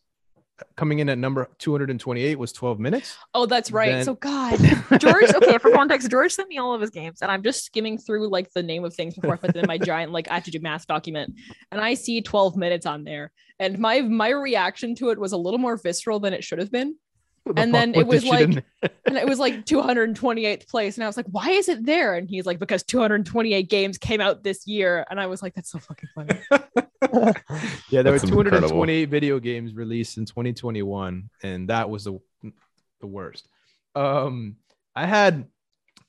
coming in at number 228 was 12 minutes. Oh, that's right. Then- So God, George. Okay, for context, George sent me all of his games, and I'm just skimming through like the name of things before I put them in my giant like I have to do math document, and I see 12 minutes on there, and my my reaction to it was a little more visceral than it should have been. And then it was like- and it was like 228th place and i was like why is it there and he's like because 228 games came out this year and i was like that's so fucking funny yeah, there were That's incredible. 228 video games released in 2021, and that was the the worst. Um, I had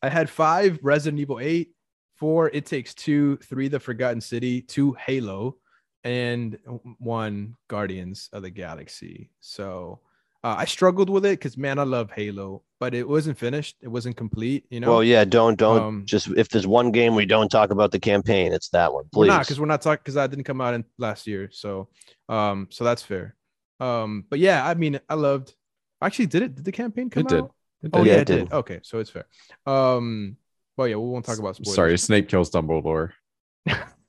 I had five Resident Evil 8, four It Takes Two, three The Forgotten City, two Halo, and one Guardians of the Galaxy. So uh, I struggled with it because man, I love Halo, but it wasn't finished. It wasn't complete. You know. Well, yeah, don't don't Um, just if there's one game we don't talk about the campaign, it's that one. We're Please. not because we're not talking because that didn't come out in last year. So, um, so that's fair. Um, but yeah, I mean, I loved. Actually, did it? Did the campaign come It did. out? It Oh did. yeah, Yeah, it it did. did. Okay, so it's fair. Um, well, yeah, we won't talk about spoilers. Sorry, Snape kills Dumbledore.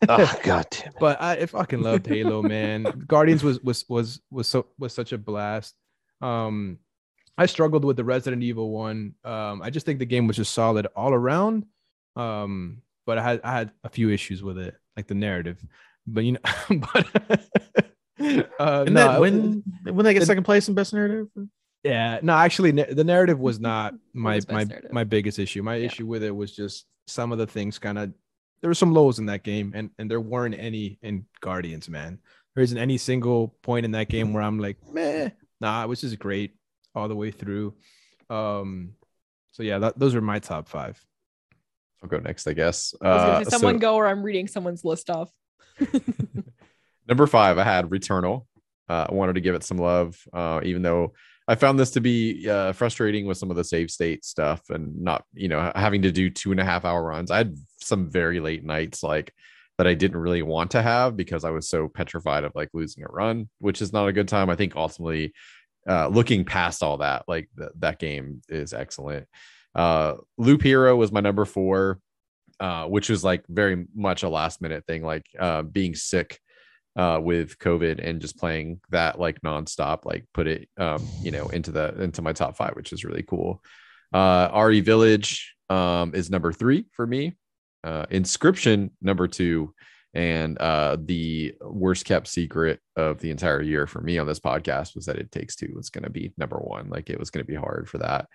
oh god damn it. but I, I fucking loved Halo, man. Guardians was was was was so was such a blast. Um, I struggled with the Resident Evil one. Um, I just think the game was just solid all around. Um, but I had I had a few issues with it, like the narrative. But you know, but uh, And no, that when when they get it- second place in best narrative? yeah, no, actually, the narrative was not my was my narrative? my biggest issue. My Yeah. issue with it was just some of the things kind of there were some lows in that game, and and there weren't any in Guardians. Man, there isn't any single point in that game where I'm like, meh. Nah, it was just great all the way through. Um, so yeah, that, those are my top five. I'll go next, I guess. I Uh, say, someone so go or i'm reading someone's list off number five, I had Returnal. Uh, I wanted to give it some love, uh, even though I found this to be uh, frustrating with some of the save state stuff and not, you know, having to do two and a half hour runs. I had some very late nights like that I didn't really want to have because I was so petrified of like losing a run, which is not a good time. I think ultimately, uh, looking past all that, like th- that game is excellent. Uh, Loop Hero was my number four, uh, which was like very much a last minute thing, like uh, being sick uh, with COVID and just playing that like nonstop, like put it, um, you know, into the into my top five, which is really cool. Uh, RE Village um, is number three for me. Uh, Inscryption number two, and uh, the worst kept secret of the entire year for me on this podcast was that It Takes Two was going to be number one. Like it was going to be hard for that.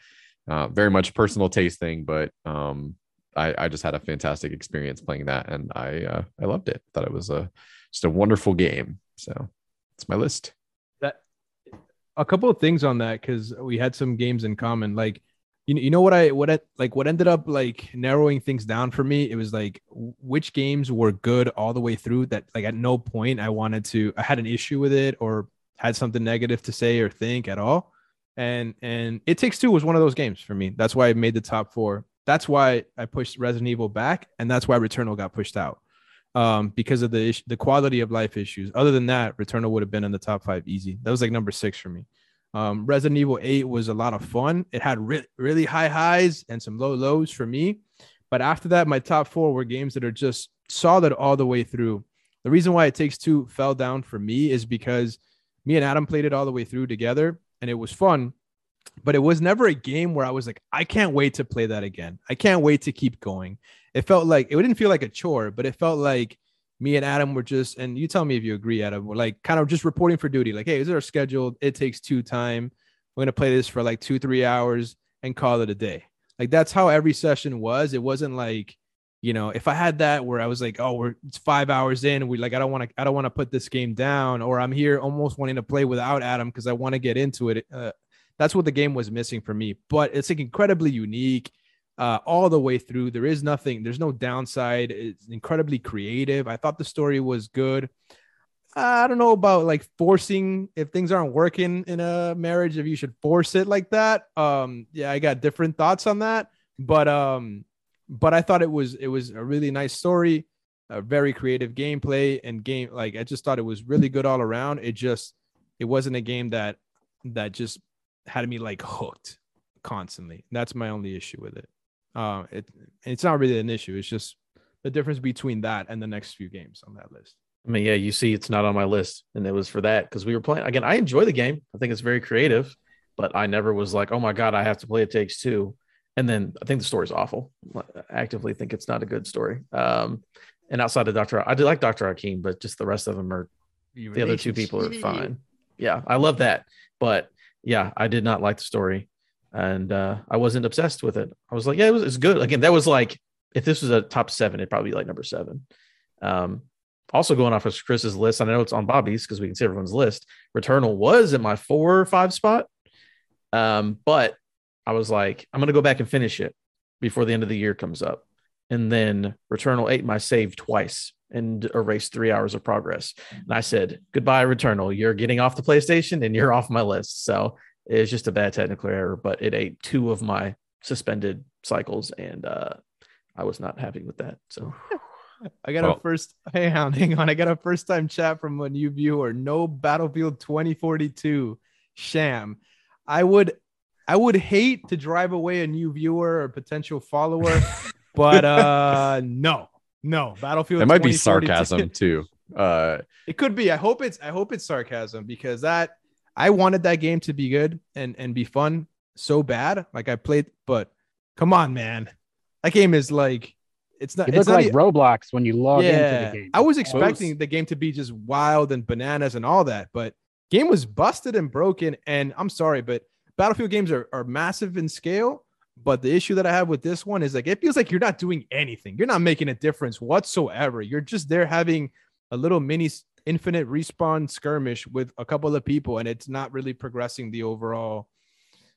Uh, very much personal taste thing, but um, I, I just had a fantastic experience playing that, and I uh, I loved it. Thought it was a just a wonderful game. So it's my list. that a couple of things on that because we had some games in common like you know, you know what i what I, like what ended up like narrowing things down for me it was like which games were good all the way through that like at no point i wanted to i had an issue with it or had something negative to say or think at all and and it takes two was one of those games for me that's why i made the top four that's why i pushed resident evil back and that's why returnal got pushed out um, because of the the quality of life issues. Other than that, Returnal would have been in the top five easy. That was like number six for me. Um, Resident Evil 8 was a lot of fun. It had re- really high highs and some low lows for me. But after that, my top four were games that are just solid all the way through. The reason why it takes two fell down for me is because me and Adam played it all the way through together and it was fun. But it was never a game where I was like, I can't wait to play that again. I can't wait to keep going. It felt like it didn't feel like a chore, but it felt like me and Adam were just, and you tell me if you agree, Adam. We're like kind of just reporting for duty. Like, hey, is a schedule? It takes two time. We're gonna play this for like two, three hours and call it a day. Like that's how every session was. It wasn't like, you know, if I had that where I was like, oh, we're it's five hours in, we like, I don't want to, I don't want to put this game down, or I'm here almost wanting to play without Adam because I want to get into it. Uh, that's what the game was missing for me. But it's like incredibly unique uh, all the way through. There is nothing, there's no downside. It's incredibly creative. I thought the story was good. I don't know about like forcing if things aren't working in a marriage, if you should force it like that. Um, yeah, I got different thoughts on that, but um, but I thought it was it was a really nice story, a very creative gameplay and game. Like I just thought it was really good all around. It just it wasn't a game that that just had me like hooked constantly. That's my only issue with it. Uh, it it's not really an issue. It's just the difference between that and the next few games on that list. I mean, yeah, you see, it's not on my list, and it was for that because we were playing. Again, I enjoy the game. I think it's very creative, but I never was like, oh my god, I have to play It Takes Two. And then I think the story's awful. I actively think it's not a good story. Um, and outside of Doctor, I do like Doctor Hakim, but just the rest of them are the other two people are fine. Yeah, I love that, but yeah, I did not like the story, and uh, I wasn't obsessed with it. I was like, yeah, it was it's good. Again, that was like if this was a top seven, it'd probably be like number seven. Um, also going off of Chris's list, I know it's on Bobby's because we can see everyone's list. Returnal was in my four or five spot. Um, but I was like, I'm gonna go back and finish it before the end of the year comes up. And then Returnal ate my save twice and erased three hours of progress. And I said, Goodbye, Returnal. You're getting off the PlayStation and you're off my list. So it's just a bad technical error, but it ate two of my suspended cycles, and uh, I was not happy with that. So I got Well- a first. Hey, hound, hang on. I got a first time chat from a new viewer. No Battlefield 2042 sham. I would, I would hate to drive away a new viewer or potential follower, but uh, no, no Battlefield. It might be sarcasm too. Uh, It could be. I hope it's. I hope it's sarcasm because that I wanted that game to be good and and be fun so bad. Like I played, but come on, man, that game is like. It's not. It not like e- Roblox when you log into the game. I was expecting the game to be just wild and bananas and all that, but game was busted and broken. And I'm sorry, but Battlefield games are, are massive in scale. But the issue that I have with this one is like it feels like you're not doing anything. You're not making a difference whatsoever. You're just there having a little mini infinite respawn skirmish with a couple of people, and it's not really progressing the overall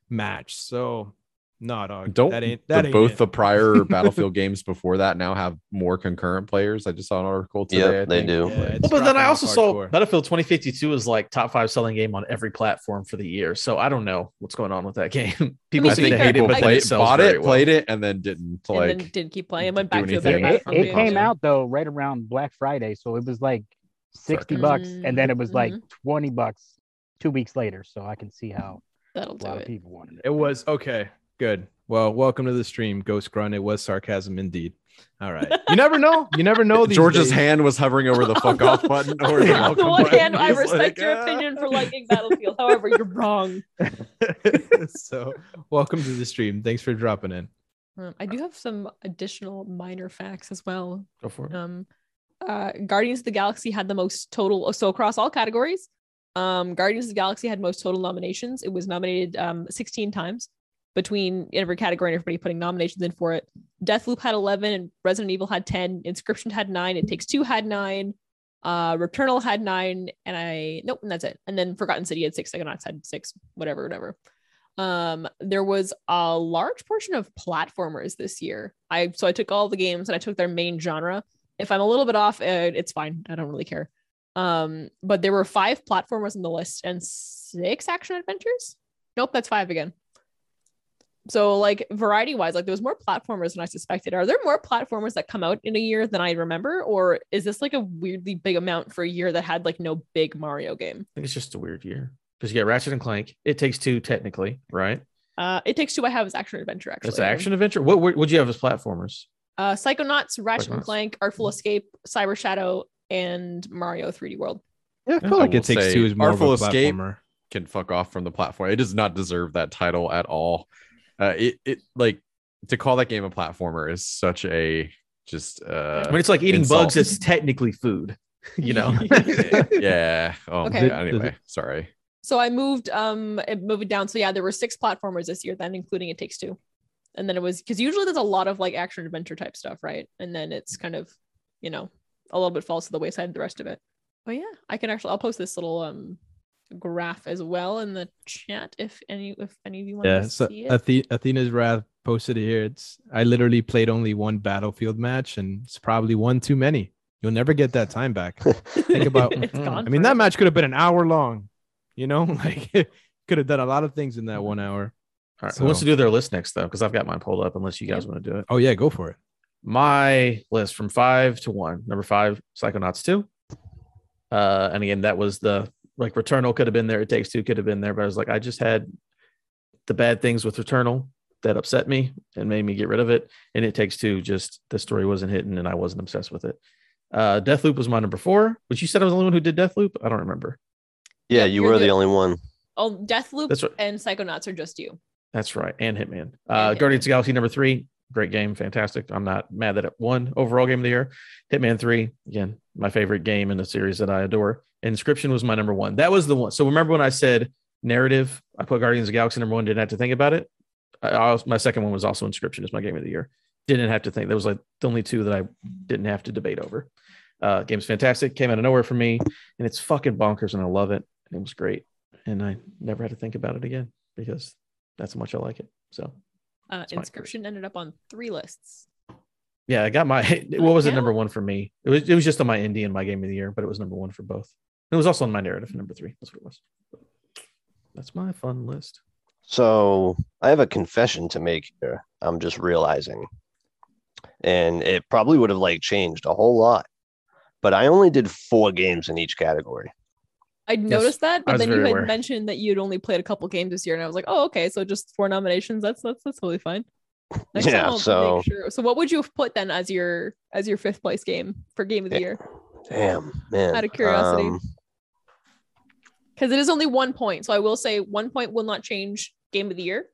match. So no, dog. don't that ain't the- that ain't both it. the prior Battlefield games before that now have more concurrent players? I just saw an article today. Yep, I they do. Yeah, Well, but then I off also saw. Battlefield 2052 is like top five selling game on every platform for the year. So I don't know what's going on with that game. People I seem think to hate it, but then played, it bought it, well. played it, and then didn't and like. then didn't keep playing. Went back to a better it, it came out though right around Black Friday, so it was like sixty Fucking- bucks, and then it was like Mhm. twenty bucks two weeks later. So I can see how That'll a do lot of people wanted it. It was okay. Good. Well, welcome to the stream, Ghost Grunt. It was sarcasm indeed. All right. You never know. You never know. These George's days. hand was hovering over the fuck off button. Or the On On welcome the one button. hand, I respect like, your "Ah." opinion for liking Battlefield. However, you're wrong. so, welcome to the stream. Thanks for dropping in. Um, I do have some additional minor facts as well. Go for it. Um, uh, Guardians of the Galaxy had the most total, so across all categories, um, Guardians of the Galaxy had most total nominations. It was nominated um 16 times between every category and everybody putting nominations in for it. Deathloop had 11 and Resident Evil had 10. Inscryption had nine. It Takes Two had nine. Uh, Returnal had nine, and I nope, and that's it. And then Forgotten City had six. Psychonauts had six. Whatever, whatever. Um, there was a large portion of platformers this year. I so I took all the games and I took their main genre. If I'm a little bit off, uh, it's fine. I don't really care. Um, but there were five platformers on the list and six action adventures. Nope, that's five again. So like variety wise, like there was more platformers than I suspected. Are there more platformers that come out in a year than I remember, or is this like a weirdly big amount for a year that had like no big Mario game? I think it's just a weird year because you get Ratchet and Clank. It takes two technically, right? Uh, it takes two. I have as action adventure actually. It's action adventure. What what would you have as platformers? Uh, Psychonauts, Ratchet and Psychonauts. Clank, Artful Escape, Cyber Shadow, and Mario 3D World. Yeah, I I feel like will it takes say two is more Artful of a Escape- platformer. can fuck off from the platform. It does not deserve that title at all. Uh, it it like to call that game a platformer is such a just uh I mean, it's like eating insult. bugs. It's technically food. You know. yeah. Oh Okay. my- anyway, sorry. So I moved um it moved down. So yeah, there were six platformers this year, then including It Takes Two. And then it was because usually there's a lot of like action adventure type stuff, right? And then it's kind of, you know, a little bit falls to the wayside the rest of it. But yeah, I can actually I'll post this little um graph as well in the chat if any if any of you want Yeah, to so see it. Athe- Athena's Wrath posted it here. It's I literally played only one battlefield match, and it's probably one too many. You'll never get that time back. Think about. it's gone. I mean, that match could have been an hour long. You know, like could have done a lot of things in that one hour. All right. Who wants to do their list next though? Because I've got mine pulled up. Unless you guys want to do it. Oh yeah, go for it. my list from five to one. Number five, Psychonauts 2. Uh, and again, that was the like Returnal could have been there, it takes two could have been there, but I was like, I just had the bad things with Returnal that upset me and made me get rid of it. And it takes two, just the story wasn't hitting and I wasn't obsessed with it. Uh Deathloop was my number four, which you said I was the only one who did Deathloop. I don't remember. Yeah, Yep, you were the the- only one. Oh, Deathloop That's right. and Psychonauts are just you. That's right. And Hitman. Uh. Guardians of Galaxy number three. Great game, fantastic. I'm not mad that it won overall game of the year. Hitman 3, again, my favorite game in the series that I adore. Inscryption was my number one. That was the one. So remember when I said narrative, I put Guardians of the Galaxy number one, didn't have to think about it. I, I was, my second one was also Inscryption as my game of the year. Didn't have to think. That was like the only two that I didn't have to debate over. Uh, game's fantastic. Came out of nowhere for me, and it's fucking bonkers, and I love it. It was great, and I never had to think about it again because that's how much I like it. So Uh, Inscryption ended up on three lists. yeah, I got my what was it number one for me? It was it was just on my indie and my game of the year, but it was number one for both. It was also on my narrative number three. That's what it was. That's my fun list. So I have a confession to make here. I'm just realizing. And it probably would have like changed a whole lot. But I only did four games in each category. I noticed that, but then you had aware. mentioned that you'd only played a couple games this year, and I was like, oh, okay, so just four nominations. That's that's that's totally fine. Next Yeah, so- sure. so what would you have put then as your as your fifth place game for game of the Eh, year? Damn, man. Out of curiosity. Um, Because it is only one point, so I will say one point will not change game of the year.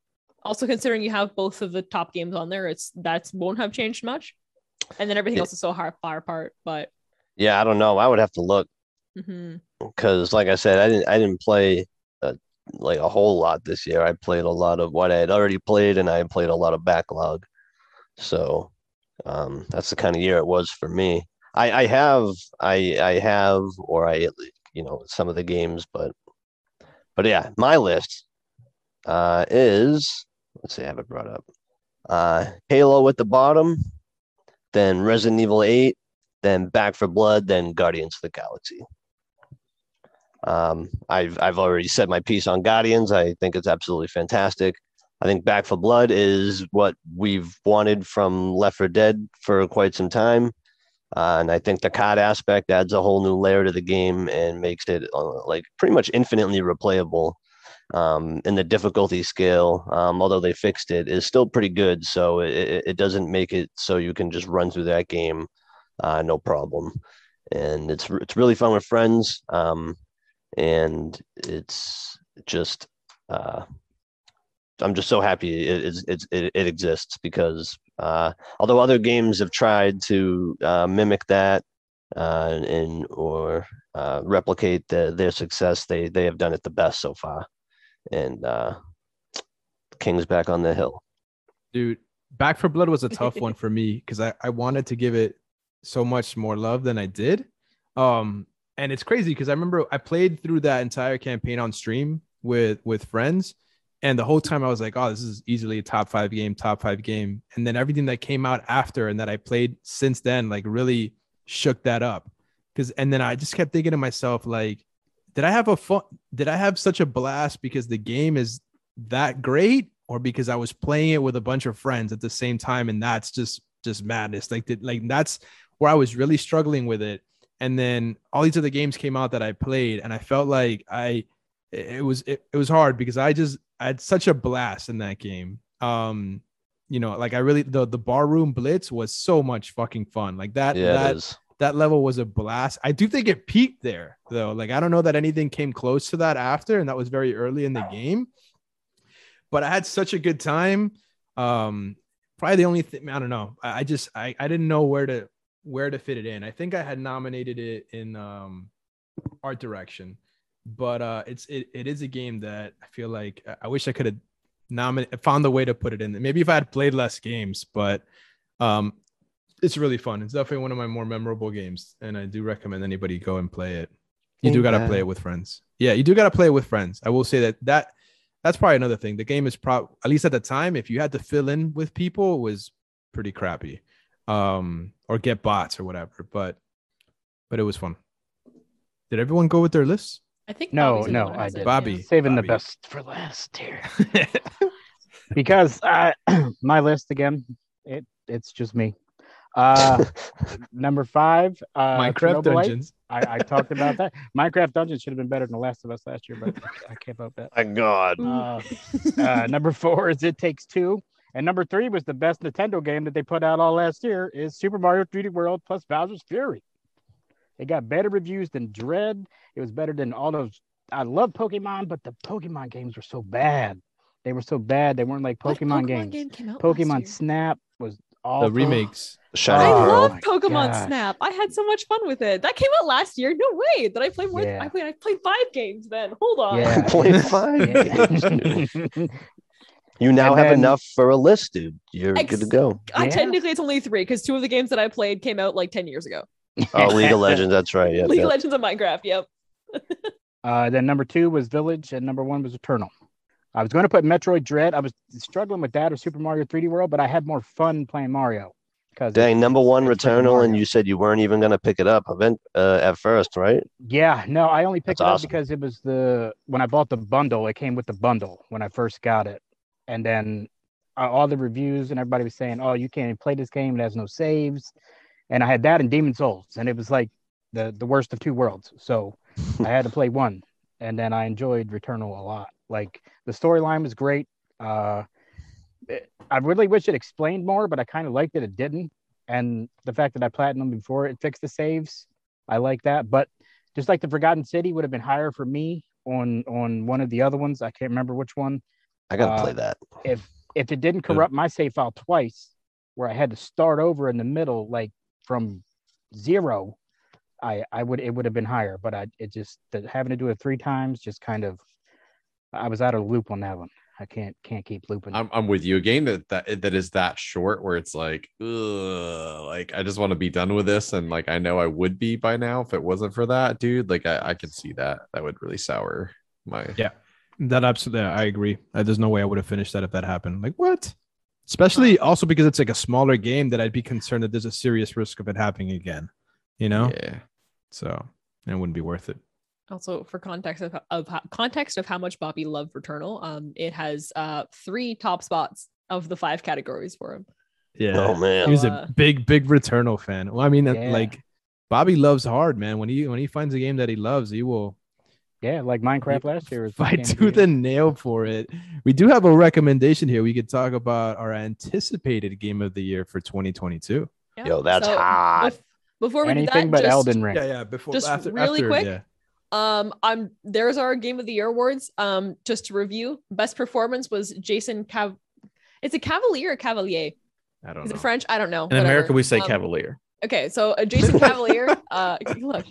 Also, considering you have both of the top games on there, it's that won't have changed much, and then everything Yeah. else is so hard far apart. But yeah, I don't know. I would have to look mhm. Because, like I said, I didn't I didn't play like a whole lot this year. I played a lot of what I had already played, and I played a lot of backlog. So um, that's the kind of year it was for me. I, I have I I have or I you know some of the games, but but yeah, my list uh, is let's see, I have it brought up. Uh, Halo at the bottom, then Resident Evil Eight, then Back for Blood, then Guardians of the Galaxy. Um, I've I've already said my piece on Guardians. I think it's absolutely fantastic. I think Back for Blood is what we've wanted from Left for Dead for quite some time. Uh, and I think the COD aspect adds a whole new layer to the game and makes it uh, like pretty much infinitely replayable. Um, and the difficulty scale, um, although they fixed it, is still pretty good. So it, it- doesn't make it so you can just run through that game, uh, no problem. And it's it's really fun with friends. Um, and it's just uh, I'm just so happy it it's, it, it exists because uh, although other games have tried to uh, mimic that uh, and or uh, replicate the, their success, they they have done it the best so far. And uh, King's back on the hill. dude back for blood was a tough one for me because I, I wanted to give it so much more love than i did um and it's crazy because i remember i played through that entire campaign on stream with with friends. And the whole time i was like oh this is easily a top five game top five game. And then everything that came out after and that i played since then like really shook that up. Because and then i just kept thinking to myself like did i have a fun did i have such a blast because the game is that great? Or because I was playing it with a bunch of friends at the same time and that's just just madness. Like did, like that's where I was really struggling with it and then all these other games came out that I played and I felt like I it was it, it was hard because I just I had such a blast in that game um you know like I really the the barroom blitz was so much fucking fun like that Yeah, that that level was a blast. I do think it peaked there though. Like I don't know that anything came close to that after, and that was very early in the game. But I had such a good time. Um, probably the only thing I don't know. I, I just I, I didn't know where to where to fit it in. I think I had nominated it in um art direction, but uh it's it, it is a game that I feel like I- wish I could have nominated found a way to put it in. Maybe if I had played less games, but um it's really fun. It's definitely one of my more memorable games, and I do recommend anybody go and play it. You do got to play it with friends. Yeah, you do got to play it with friends. I will say that that that's probably another thing. The game is probably at least at the time, if you had to fill in with people, it was pretty crappy, um, or get bots or whatever. But but it was fun. Did everyone go with their lists? I think No, Bobby's no, only one who I has it, did. yeah. Bobby. Saving Bobby. the best for last here. because uh, my list again, it it's just me. Uh, number five, uh, Minecraft Chernobyl Dungeons. I, I talked about that. Minecraft Dungeons should have been better than The Last of Us last year, but I can't vote that. My God. Uh, uh, number four is It Takes Two, and number three was the best Nintendo game that they put out all last year is Super Mario 3D World plus Bowser's Fury. It got better reviews than Dread. It was better than all those. I love Pokemon, but the Pokemon games were so bad. They were so bad. They weren't like What Pokemon, games. game came out last Pokemon? Snap was all The remakes. Shining I Oh, love my Pokemon gosh. Snap. I had so much fun with it. That came out last year. No way. Did I play more? Yeah. I, wait, I played five games then. Hold on. Yeah. played Point five. Yeah. You now And have enough for a list, dude. You're good to go. I, Yeah. technically, it's only three because two of the games that I played came out like 10 years ago. Oh, League of Legends. That's right. Yeah. League of Legends and Minecraft. Yep. Uh, then number two was Village, and number one was Returnal. I was going to put Metroid Dread. I was struggling with that or Super Mario 3D World, but I had more fun playing Mario. Because Dang, number one, it's freaking Returnal, and you said you weren't even gonna pick it up event uh, at first, right? Yeah, no, I only picked That's it up because it was the when I bought the bundle, it came with the bundle when I first got it, and then uh, all the reviews and everybody was saying, "Oh, you can't even play this game; it has no saves," and I had that in Demon's Souls, and it was like the the worst of two worlds. So I had to play one, and then I enjoyed Returnal a lot. Like the storyline was great. Uh, it- I really wish it explained more, but I kind of liked that it didn't. And the fact that I platinum before it fixed the saves, I like that. But just like the Forgotten City would have been higher for me on on one of the other ones. I can't remember which one. I gotta Uh, play that. If if it didn't corrupt my save file twice, where I had to start over in the middle, like from zero, I I would it would have been higher. But I it just that having to do it three times just kind of I was out of the loop on that one. I can't can't keep looping. I'm, I'm with you. A game that that that is that short, where it's like, ugh, like I just want to be done with this, and like I know I would be by now if it wasn't for that, dude. Like I, I can see that that would really sour my. Yeah. That absolutely, I agree. Uh, There's no way I would have finished that if that happened. Like what? Especially also because it's like a smaller game that I'd be concerned that there's a serious risk of it happening again. You know, Yeah. so it wouldn't be worth it. Also, for context of, of context of how much Bobby loved Returnal, um, it has uh three top spots of the five categories for him. Yeah, Oh man. he was Uh, a big, big Returnal fan. Well, I mean, uh, Yeah. like Bobby loves hard, man. When he when he finds a game that he loves, he will yeah, like Minecraft last year. was my fight game the tooth and nail for it. We do have a recommendation here. We could talk about our anticipated game of the year for 2022. Yeah. Yo, that's So, hot. bef- before we Anything do that, but just, Elden Ring. Yeah, yeah. Before Just after, really after, quick, yeah. Um, I'm there's our game of the year awards. Um, just to review, best performance was Jason Cav. It's a Cavalier or Cavalier. I don't Is know. it French? I don't know. In Whatever. America, we say Um, Cavalier. Okay, so uh, Jason Cavalier, uh, look,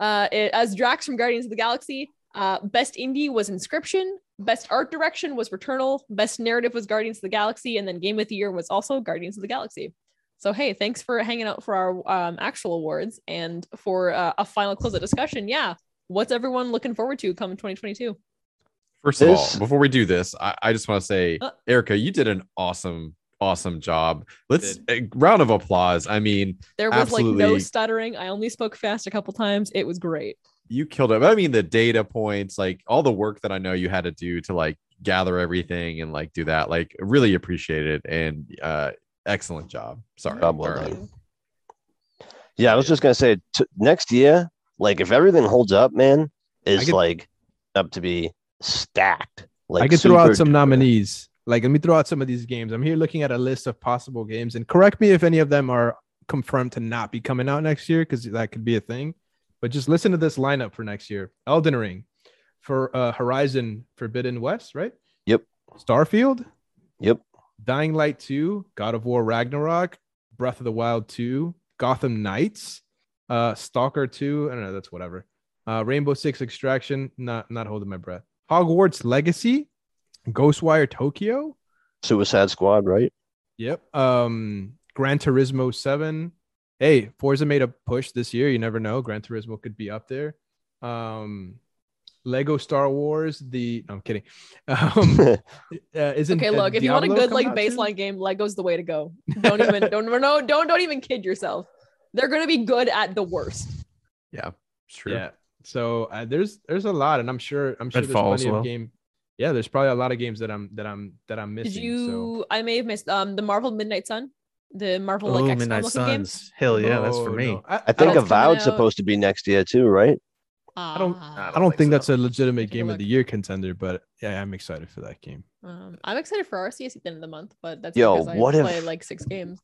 uh, it- as Drax from Guardians of the Galaxy. Uh, best indie was Inscryption. Best art direction was Returnal. Best narrative was Guardians of the Galaxy, and then game of the year was also Guardians of the Galaxy. So hey, thanks for hanging out for our um, actual awards and for uh, a final close of discussion. Yeah, what's everyone looking forward to come 2022? First of This- all, before we do this, I, I just want to say, Uh. Erika, you did an awesome, awesome job. Let's a round of applause. I mean, There was like no stuttering. I only spoke fast a couple times. It was great. you killed it. I mean, the data points, like all the work that I know you had to do to like gather everything and like do that, like really appreciate it and uh excellent job. Sorry. Job well done. Yeah, I was just gonna say t- next year, like if everything holds up, man, is could- like up to be stacked. Like I can throw out some duper. nominees. Like, let me throw out some of these games. I'm here looking at a list of possible games, and correct me if any of them are confirmed to not be coming out next year, because that could be a thing. But just listen to this lineup for next year: Elden Ring, for uh, Horizon Forbidden West, right? Yep. Starfield. Yep. Dying Light 2, God of War Ragnarok, Breath of the Wild 2, Gotham Knights, uh, Stalker 2. I don't know, that's whatever. Uh, Rainbow Six Extraction, not not holding my breath. Hogwarts Legacy, Ghostwire Tokyo. Suicide Squad, right? Yep. Um, Gran Turismo 7. Hey, Forza made a push this year. You never know. Gran Turismo could be up there. Um, Lego Star Wars. The no, I'm kidding. Um, uh, isn't Okay, uh, look, if you want a good like coming out soon? baseline game, Lego's the way to go. Don't even don't no don't don't even kid yourself. They're gonna be good at the worst. Yeah, true. Yeah. So uh, there's there's a lot, and I'm sure I'm sure there's Redfall as plenty well. of game. Yeah, there's probably a lot of games that I'm that I'm that I'm missing. Did you? I may have missed um the Marvel Midnight Sun, the Marvel Oh, like XCOM Midnight looking game. Suns. Hell yeah, that's for Oh, me. no. I, I think That's Avowed's supposed to be next year too, right? I don't. Ah. I don't think so. that's a legitimate Take a game of the year contender, but yeah, I'm excited for that game. Um, I'm excited for RCS at the end of the month, but that's Yo, because I what if- play like six games.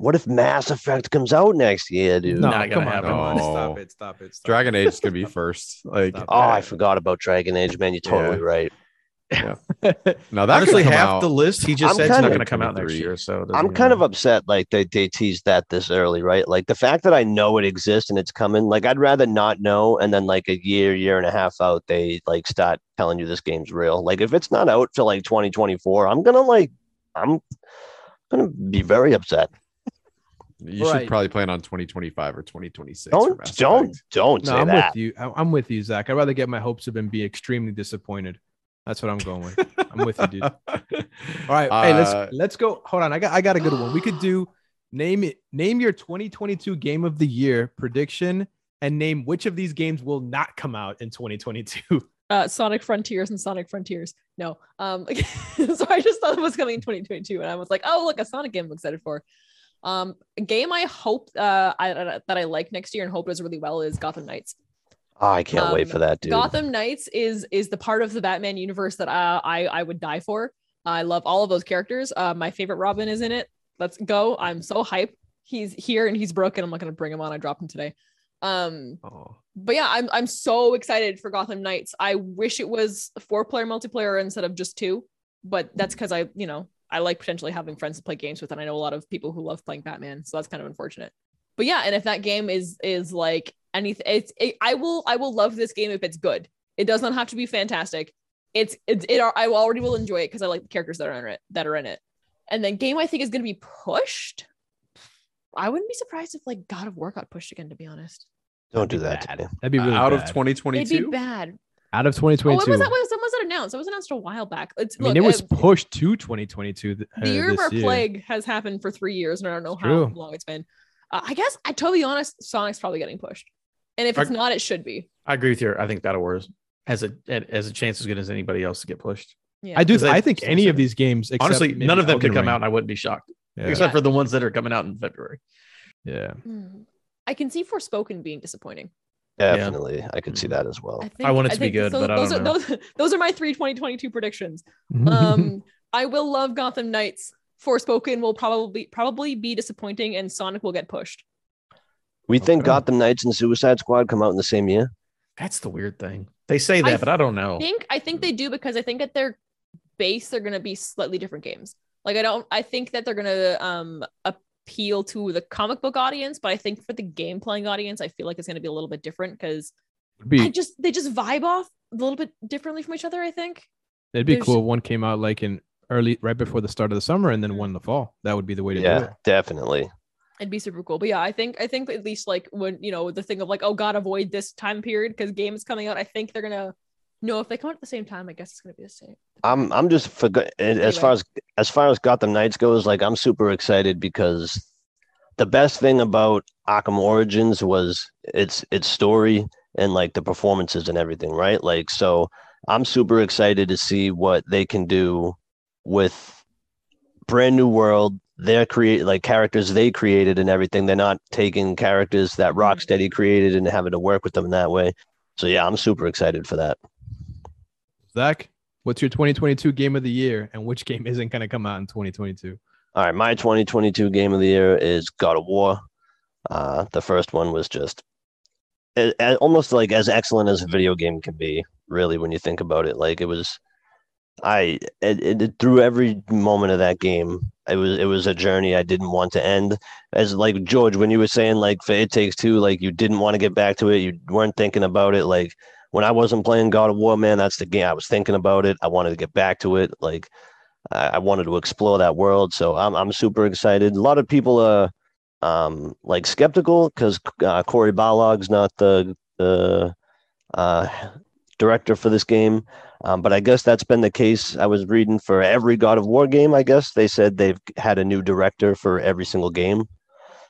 What if Mass Effect comes out next year, dude? No, Not gonna come on, happen. come on, No. stop it, stop it. Stop Dragon it. Age is gonna be first. Like, Oh, I forgot about Dragon Age, man. You're totally Yeah. right. no, that Honestly, could come half out. the list he just I'm said it's not going to come out next year. So I'm even kind of upset like they, they teased that this early, right? Like the fact that I know it exists and it's coming, like I'd rather not know and then like a year, year and a half out, they like start telling you this game's real. Like if it's not out till like 2024, I'm gonna like I'm gonna be very upset. You should probably plan on 2025 or 2026. Don't don't don't No, say I'm that. with you. I- I'm with you, Zach. I'd rather get my hopes up and be extremely disappointed. That's what I'm going with. I'm with you, dude. All right, hey, Uh, let's let's go. Hold on, I got I got a good one. We could do name it. Name your 2022 game of the year prediction, and name which of these games will not come out in 2022. Uh, Sonic Frontiers and Sonic Frontiers. No, um, so I just thought it was coming in 2022, and I was like, oh look, a Sonic game I'm excited for. Um, a game I hope uh I, that I like next year and hope does really well is Gotham Knights. Oh, I can't wait Um, for that, dude. Gotham Knights is is the part of the Batman universe that uh, I I would die for. I love all of those characters. Uh, my favorite Robin is in it. Let's go! I'm so hype. He's here and he's broken. I'm not gonna bring him on. I dropped him today. Um, Oh, but yeah, I'm I'm so excited for Gotham Knights. I wish it was four player multiplayer instead of just two, but that's because I you know I like potentially having friends to play games with, and I know a lot of people who love playing Batman, so that's kind of unfortunate. But yeah, and if that game is is like anything, it's it, I will I will love this game if it's good. It does not have to be fantastic. It's it's it. I already will enjoy it because I like the characters that are in it that are in it. And then game I think is going to be pushed. I wouldn't be surprised if like God of War got pushed again. To be honest, Don't do That'd that be to me. that'd be really out of bad. it'd be bad. out of 2022. Oh, when was that? When was, when was that announced? It was announced a while back. It's, I mean, look, it was uh, pushed to 2022. th- the uh, year of our year. plague has happened for three years, and I don't know It's how true. long it's been. Uh, I guess I to be honest, Sonic's probably getting pushed, and if it's Are- not, it should be. I agree with you. I think God of War is- has a has a chance as good as anybody else to get pushed. Yeah, I do. they- I think any of these games, except Honestly, none of them Elden could come Ring. out, and I wouldn't be shocked, Yeah. except for the ones that are coming out in February. yeah. Hmm. I can see Forspoken being disappointing. Definitely. I could see Mhm. that as well. I, think, want it to be good, so- but I those don't are know. those, those are my three 2022 predictions. Um, I will love Gotham Knights. Forspoken will probably probably be disappointing, and Sonic will get pushed. We think Okay. Gotham Knights and Suicide Squad come out in the same year. That's the weird thing. They say that, I but I don't know. I think I think they do because I think at their base they're gonna be slightly different games. Like I don't I think that they're gonna um appeal to the comic book audience, but I think for the game playing audience, I feel like it's gonna be a little bit different because be, I just they just vibe off a little bit differently from each other. I think. it'd be there's- cool. if One came out like in early, right before the start of the summer, and then Mm. one in the fall. That would be the way to do it. Yeah, definitely. It'd be super cool. But yeah, I think I think at least like when you know the thing of like, oh god, avoid this time period because game is coming out. I think they're gonna no, if they come out at the same time, I guess it's gonna be the same. I'm I'm just for as Anyway. far as as far as Gotham Knights goes, like I'm super excited because the best thing about Arkham Origins was its its story and like the performances and everything, right? Like so I'm super excited to see what they can do with brand new world. They're create like characters they created and everything. They're not taking characters that Rocksteady created and having to work with them in that way. So yeah, I'm super excited for that. Zach, what's your 2022 game of the year, and which game isn't going to come out in 2022? All right, my 2022 game of the year is God of War. Uh, the first one was just a- a- almost like as excellent as a video game can be, really, when you think about it. Like it was, I it, it, through every moment of that game, it was it was a journey I didn't want to end. As like George, when you were saying like for It Takes Two, like you didn't want to get back to it, you weren't thinking about it. Like when I wasn't playing God of War, man, that's the game I was thinking about it. I wanted to get back to it. Like I, I wanted to explore that world. So I'm I'm super excited. A lot of people are um like skeptical because uh, Cory Barlog's not the the uh, director for this game. Um, but I guess that's been the case. I was reading for every God of War game. I guess they said they've had a new director for every single game,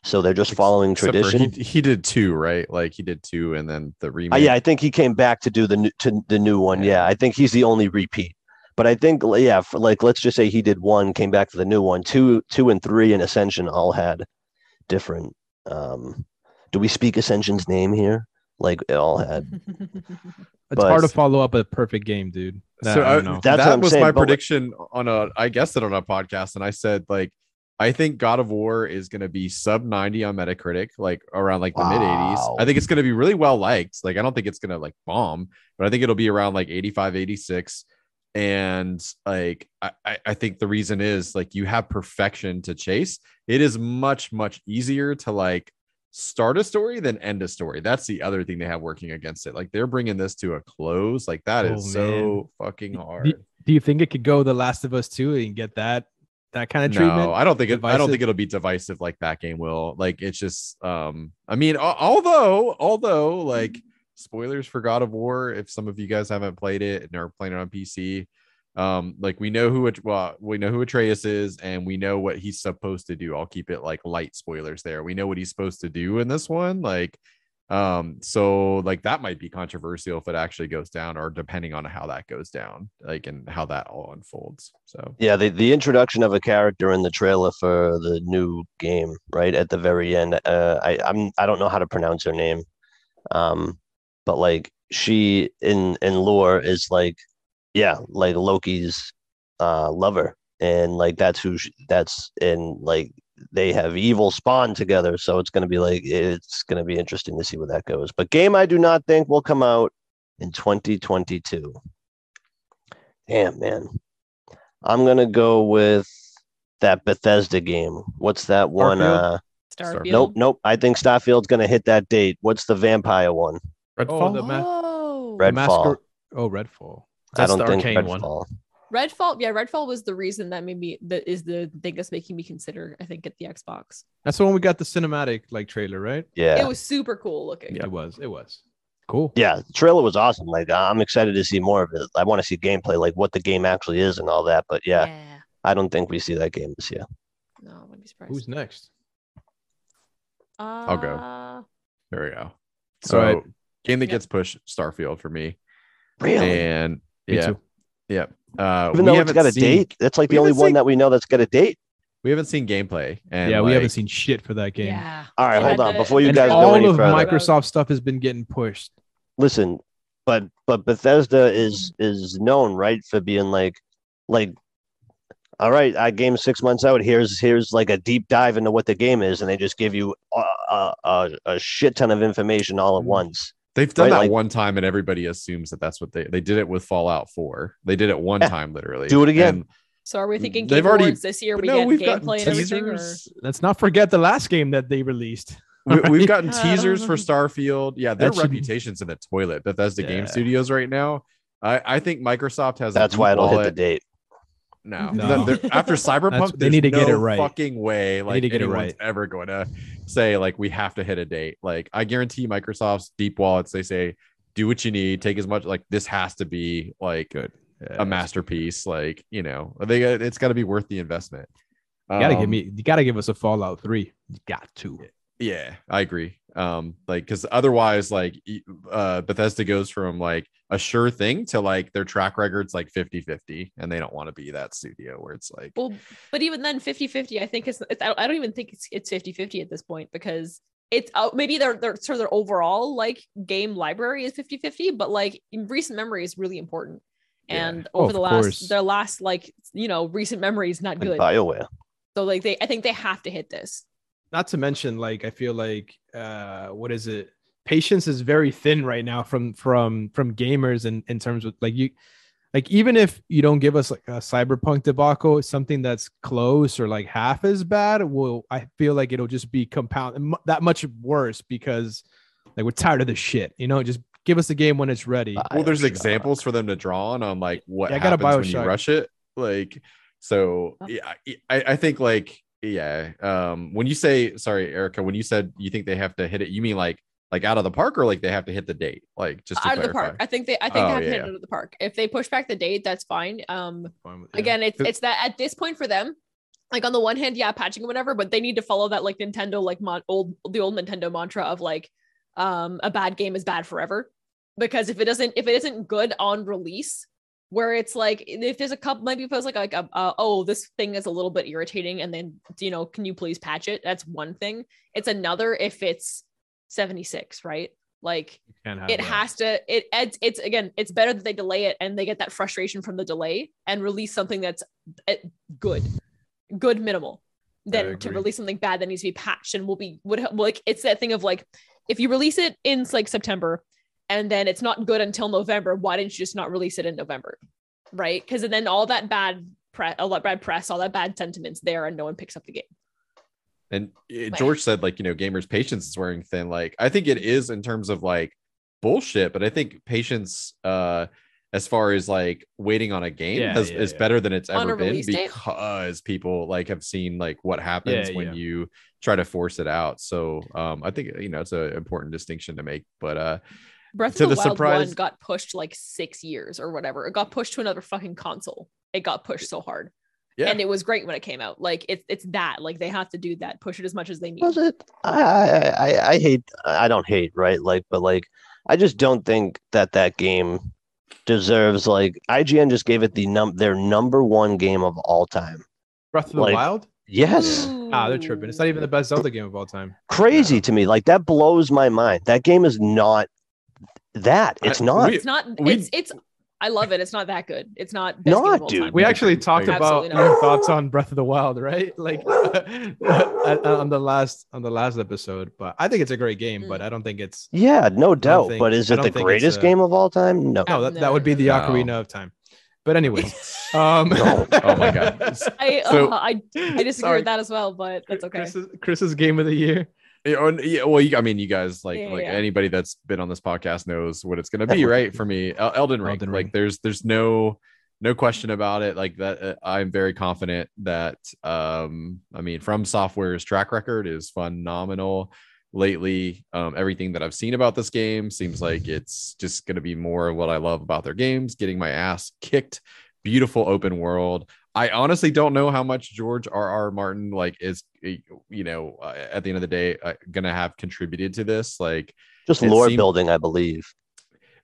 so they're just following Except tradition. He, he did two, right? Like he did two, and then the remake. Uh, yeah, I think he came back to do the new, to the new one. Yeah, I think he's the only repeat. But I think, yeah, for, like let's just say he did one, came back for the new one. Two, two, and three in Ascension all had different. Um, do we speak Ascension's name here? Like it all had. It's But- hard to follow up a perfect game, dude. That- so I I- don't know. That's that was saying, my but what- prediction on a I guessed it on a podcast and I said like I think God of War is going to be sub 90 on Metacritic like around like the mid 80s. I think it's going to be really well liked. Like I don't think it's going to like bomb, but I think it'll be around like 85 86 and like I, I I think the reason is like you have perfection to chase. It is much much easier to like start a story then end a story. That's the other thing they have working against it. Like they're bringing this to a close. Like that is Oh, so fucking hard. Do you think it could go The Last of Us 2 and get that that kind of treatment? No, I don't think it. I don't think it'll be divisive like that game will. Like it's just. Um, I mean, although, although, like spoilers for God of War. If some of you guys haven't played it and are playing it on PC, um, like we know who. Well, we know who Atreus is, and we know what he's supposed to do. I'll keep it like light spoilers there. We know what he's supposed to do in this one. Like, um, so like that might be controversial if it actually goes down, or depending on how that goes down, like and how that all unfolds. So Yeah, the, the introduction of a character in the trailer for the new game, right at the very end. Uh, I I'm I don't know how to pronounce her name, um, but like she in in lore is like, yeah, like Loki's uh lover, and like that's who she, that's and like they have evil spawn together, so it's gonna be like it's gonna be interesting to see where that goes. But game I do not think will come out in 2022. Damn man. I'm gonna go with that Bethesda game. What's that one? Starfield? Uh, Starfield. nope, nope. I think Starfield's gonna hit that date. What's the vampire one? Redfall. Oh, the ma- Oh, Red- the Redfall. Masker- Oh, Redfall. I That's don't the think arcane one. Redfall. Redfall. Yeah, Redfall was the reason that made me that is the thing that's making me consider. I think at the Xbox. That's the one we got the cinematic like trailer, right? Yeah, It was super cool looking. It was. It was. Cool. yeah. The trailer was awesome. Like I'm excited to see more of it. I want to see gameplay, like what the game actually is and all that. But yeah, I don't think we see that game this year. No, I wouldn't be surprised. Who's next? Uh, I'll go. there we go. So right. game that Yep. gets pushed, Starfield for me. Really? And Me yeah, too. yeah. Uh, Even though it's haven't got a seen- date, that's like the only haven't one that we know that's got a date. We haven't seen gameplay, and yeah, we haven't seen shit for that game. Yeah. All right, hold on. Before you and guys go all any of further, Microsoft stuff has been getting pushed. listen, but but Bethesda is is known right for being like like all right, I game six months out. Here's here's like a deep dive into what the game is, and they just give you a a, a, a shit ton of information all at Mhm. once. They've done Right, that like- one time, and everybody assumes that that's what they they did it with Fallout Four. They did it one Yeah. time, literally. Do it again. And- So are we thinking They've already- this year? We no, get we've gotten gameplay and everything. Or... teasers. Let's not forget the last game that they released. we, we've gotten Uh, teasers for Starfield. Yeah, their That should- reputation's in the toilet. Bethesda Game Studios right now. I, I think Microsoft has. That's deep why it'll hit the date. No, No. They're- after Cyberpunk, they need to get it right. Fucking way, like to get it anyone's right. ever going to say like we have to hit a date. Like I guarantee Microsoft's deep wallets. They say do what you need, take as much. Like this has to be like Good. a masterpiece. Like you know, they it's got to be worth the investment. You gotta Um, give me. You gotta give us a Fallout Three. You got to. Yeah, I agree. Um, like because otherwise, like uh Bethesda goes from like a sure thing to like their track record's like 50-50, and they don't want to be that studio where it's like Well, but even then, 50-50, I think it's, it's I don't- even think it's it's 50-50 at this point because it's uh, maybe their their sort of their overall like game library is 50-50, but like in recent memory is really important. And Oh, over of the last course. their last like you know recent memory is not Like good. Bioware. So like they I think they have to hit this. Not to mention, like I feel like, uh, what is it? Patience is very thin right now from from from gamers in in terms of like you. like even if you don't give us like a cyberpunk debacle something that's close or like half as bad will i feel like it'll just be compound mu- that much worse because like we're tired of this shit you know just give us the game when it's ready well there's examples for them to draw on on like what Yeah, I got a happens when you rush it like so Oh. yeah I, I think like yeah um when you say sorry Erika when you said you think they have to hit it you mean like like out of the park or like they have to hit the date like just to out of the park. I think they I think Oh, they have to hit it out of the park. If they push back the date, that's fine. Um Fine with- yeah. again, it's it's that at this point for them, like on the one hand, yeah, patching or whatever, but they need to follow that like Nintendo like mon- old the old Nintendo mantra of like um a bad game is bad forever. Because if it doesn't if it isn't good on release, where it's like if there's a couple maybe it's like like a, uh, oh this thing is a little bit irritating and then you know can you please patch it? That's one thing. It's another if it's 76 right? Like it that. has to it it's, it's again it's better that they delay it and they get that frustration from the delay and release something that's uh, good good minimal than to release something bad that needs to be patched and will be would like it's that thing of like if you release it in like september and then it's not good until november why didn't you just not release it in november right because then all that bad press all that bad press all that bad sentiments there and no one picks up the game And Like- George said, like, you know, gamers' patience is wearing thin. Like, I think it is in terms of like bullshit, but I think patience, uh, as far as like waiting on a game Yeah, has, yeah, is yeah. better than it's ever been release date? because people like have seen like what happens Yeah, when yeah. you try to force it out. So, um, I think you know it's an important distinction to make. But uh, Breath To of the, the Wild surprise- one got pushed like six years or whatever. It got pushed to another fucking console. It got pushed so hard. Yeah. And it was great when it came out. Like it's it's that. Like they have to do that, push it as much as they need. Was it? I, I I I hate. I don't hate, right? Like, but like, I just don't think that that game deserves like IGN just gave it the num their number one game of all time. breath of the like- wild Yes, ah they're tripping it's not even the best zelda game of all time crazy to me. Like that blows my mind. That game is not that. It's I- not. we- It's not we- it's it's I love it. It's not that good. It's not best game Not, of all dude. time. we actually talked Absolutely about not. your thoughts on breath of the wild right like on the last on the last episode but i think it's a great game but i don't think it's yeah, no doubt. think- but is it the greatest a- game of all time? No. no that, that would be the No. ocarina of time but anyways um No. oh my god, I So- uh, I I disagree Sorry. with that as well, but that's okay. Chris's, Chris's game of the year Yeah, well, you, I mean, you guys like Yeah, like yeah. anybody that's been on this podcast knows what it's gonna be, right? For me, El- Elden Ring. Elden like, there's there's no no question about it. Like that, uh, I'm very confident that um, I mean, From Software's track record is phenomenal. Lately, um, everything that I've seen about this game seems like it's just gonna be more of what I love about their games. Getting my ass kicked, beautiful open world. I honestly don't know how much George R. R. Martin like is, eh, you know, uh, at the end of the day, uh, gonna have contributed to this. Like, Just lore seemed- building, I believe.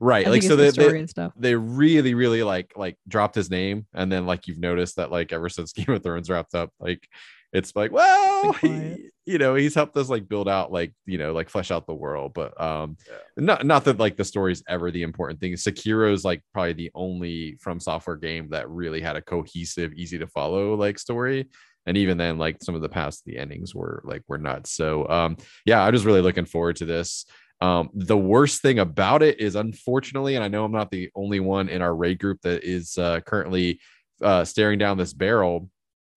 right? I like, so the they, story they and stuff. they really, really like like dropped his name, and then like you've noticed that like ever since Game of Thrones wrapped up, like it's like, well, he- you know, he's helped us like build out like you know like flesh out the world, but um, not not that like the story's ever the important thing. sekiro is like probably the only from software game that really had a cohesive, easy to follow like story. And even then, like some of the past, the endings were like were nuts. So um, yeah, I'm just really looking forward to this. Um, the worst thing about it is, unfortunately, and I know I'm not the only one in our raid group that is uh, currently uh, staring down this barrel,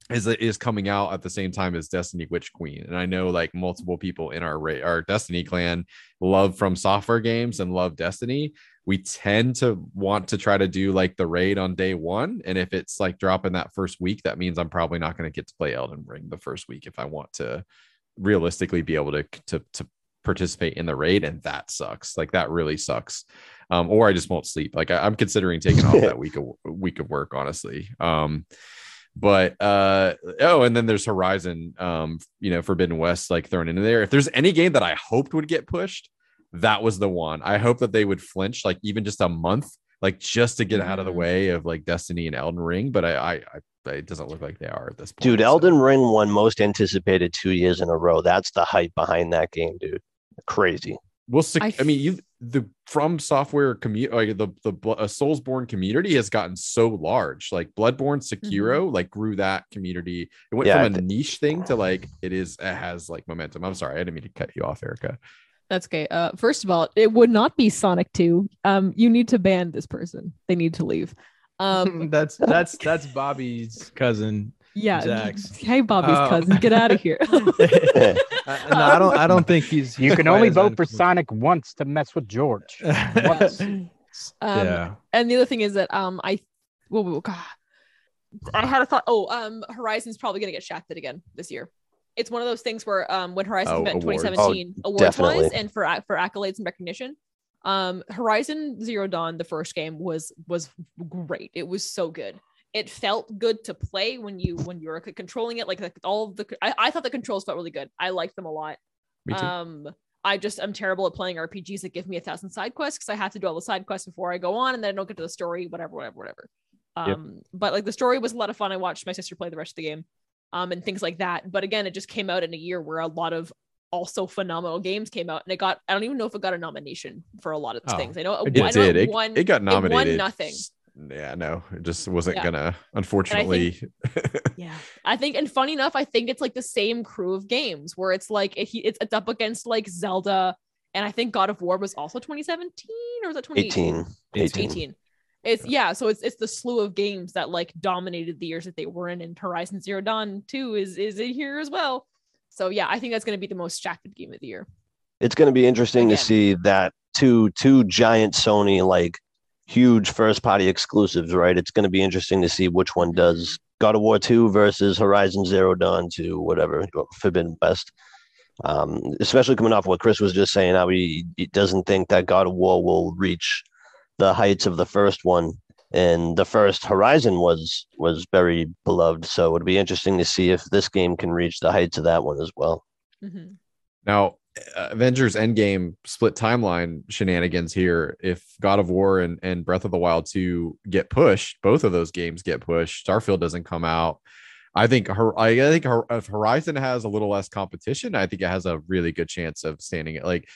is is coming out at the same time as Destiny Witch Queen. And I know like multiple people in our raid, our Destiny clan love from software games and love Destiny. We tend to want to try to do like the raid on day one, and if it's like dropping that first week, that means I'm probably not going to get to play Elden Ring the first week if I want to realistically be able to to to participate in the raid and that sucks. Like that really sucks. Um or i just won't sleep. Like I, i'm considering taking off that week of week of work honestly. Um but uh oh and then there's horizon um you know forbidden west like thrown into there if there's any game that i hoped would get pushed that was the one i hope that they would flinch like even just a month like just to get out of the Mm. way of like destiny and elden ring but i i, I it doesn't look like they are at this point Dude, so- Elden Ring won most anticipated two years in a row. That's the hype behind that game, dude. Crazy. Well, sec- I, I mean, you the from software community, like the the Bl- uh, Soulsborne community has gotten so large. Like Bloodborne, Sekiro, like grew that community. It went Yeah, from a thi- niche thing to like it is. It has like momentum. I'm sorry, I didn't mean to cut you off, Erika. That's okay. Uh, first of all, it would not be Sonic 2. Um, you need to ban this person. They need to leave. Um, that's that's that's Bobby's cousin. Yeah. Jax. Hey, Bobby's Um, cousin, get out of here. Uh, no, I don't. I don't think he's. You can only vote for. Sonic once to mess with George. Once. Um, yeah. And the other thing is that um, I, well, well, God, I had a thought. Oh, um, Horizon's probably gonna get shafted again this year. It's one of those things where um, when Horizon Oh, met in awards. 2017, awards wise, and for for accolades and recognition, um, Horizon Zero Dawn, the first game was was great. It was so good. It felt good to play when you when you were c- controlling it. Like, like all the, I, I thought the controls felt really good. I liked them a lot. Me too. Um, I just I'm terrible at playing RPGs that give me a thousand side quests because I have to do all the side quests before I go on, and then I don't get to the story, whatever, whatever, whatever. Yep. Um, but like the story was a lot of fun. I watched my sister play the rest of the game, um, and things like that. But again, it just came out in a year where a lot of also phenomenal games came out, and it got I don't even know if it got a nomination for a lot of Oh, things. I know it I know It did. It, won. it got won nominated. nothing. Yeah, no, it just wasn't Yeah. gonna. Unfortunately, Yeah, I think, and funny enough, I think it's like the same crew of games where it's like it, it's it's up against like Zelda, and I think God of War was also 2017 or was it 2018? 18. It's 18. It's yeah, so it's it's the slew of games that like dominated the years that they were in, and Horizon Zero Dawn 2 is is in here as well. So yeah, I think that's gonna be the most shafted game of the year. It's going to be interesting Again. to see that two two giant Sony like huge first party exclusives, right? It's going to be interesting to see which one does God of War 2 versus Horizon Zero Dawn 2, whatever, Forbidden West. Um, especially coming off what Chris was just saying, how he, he doesn't think that God of War will reach the heights of the first one. And the first Horizon was was very beloved, so it'd be interesting to see if this game can reach the heights of that one as well. Mhm. Now, Avengers Endgame split timeline shenanigans here. If God of War and, and Breath of the Wild 2 get pushed, both of those games get pushed. Starfield doesn't come out. I think her, I think her, if Horizon has a little less competition, I think it has a really good chance of standing it. Like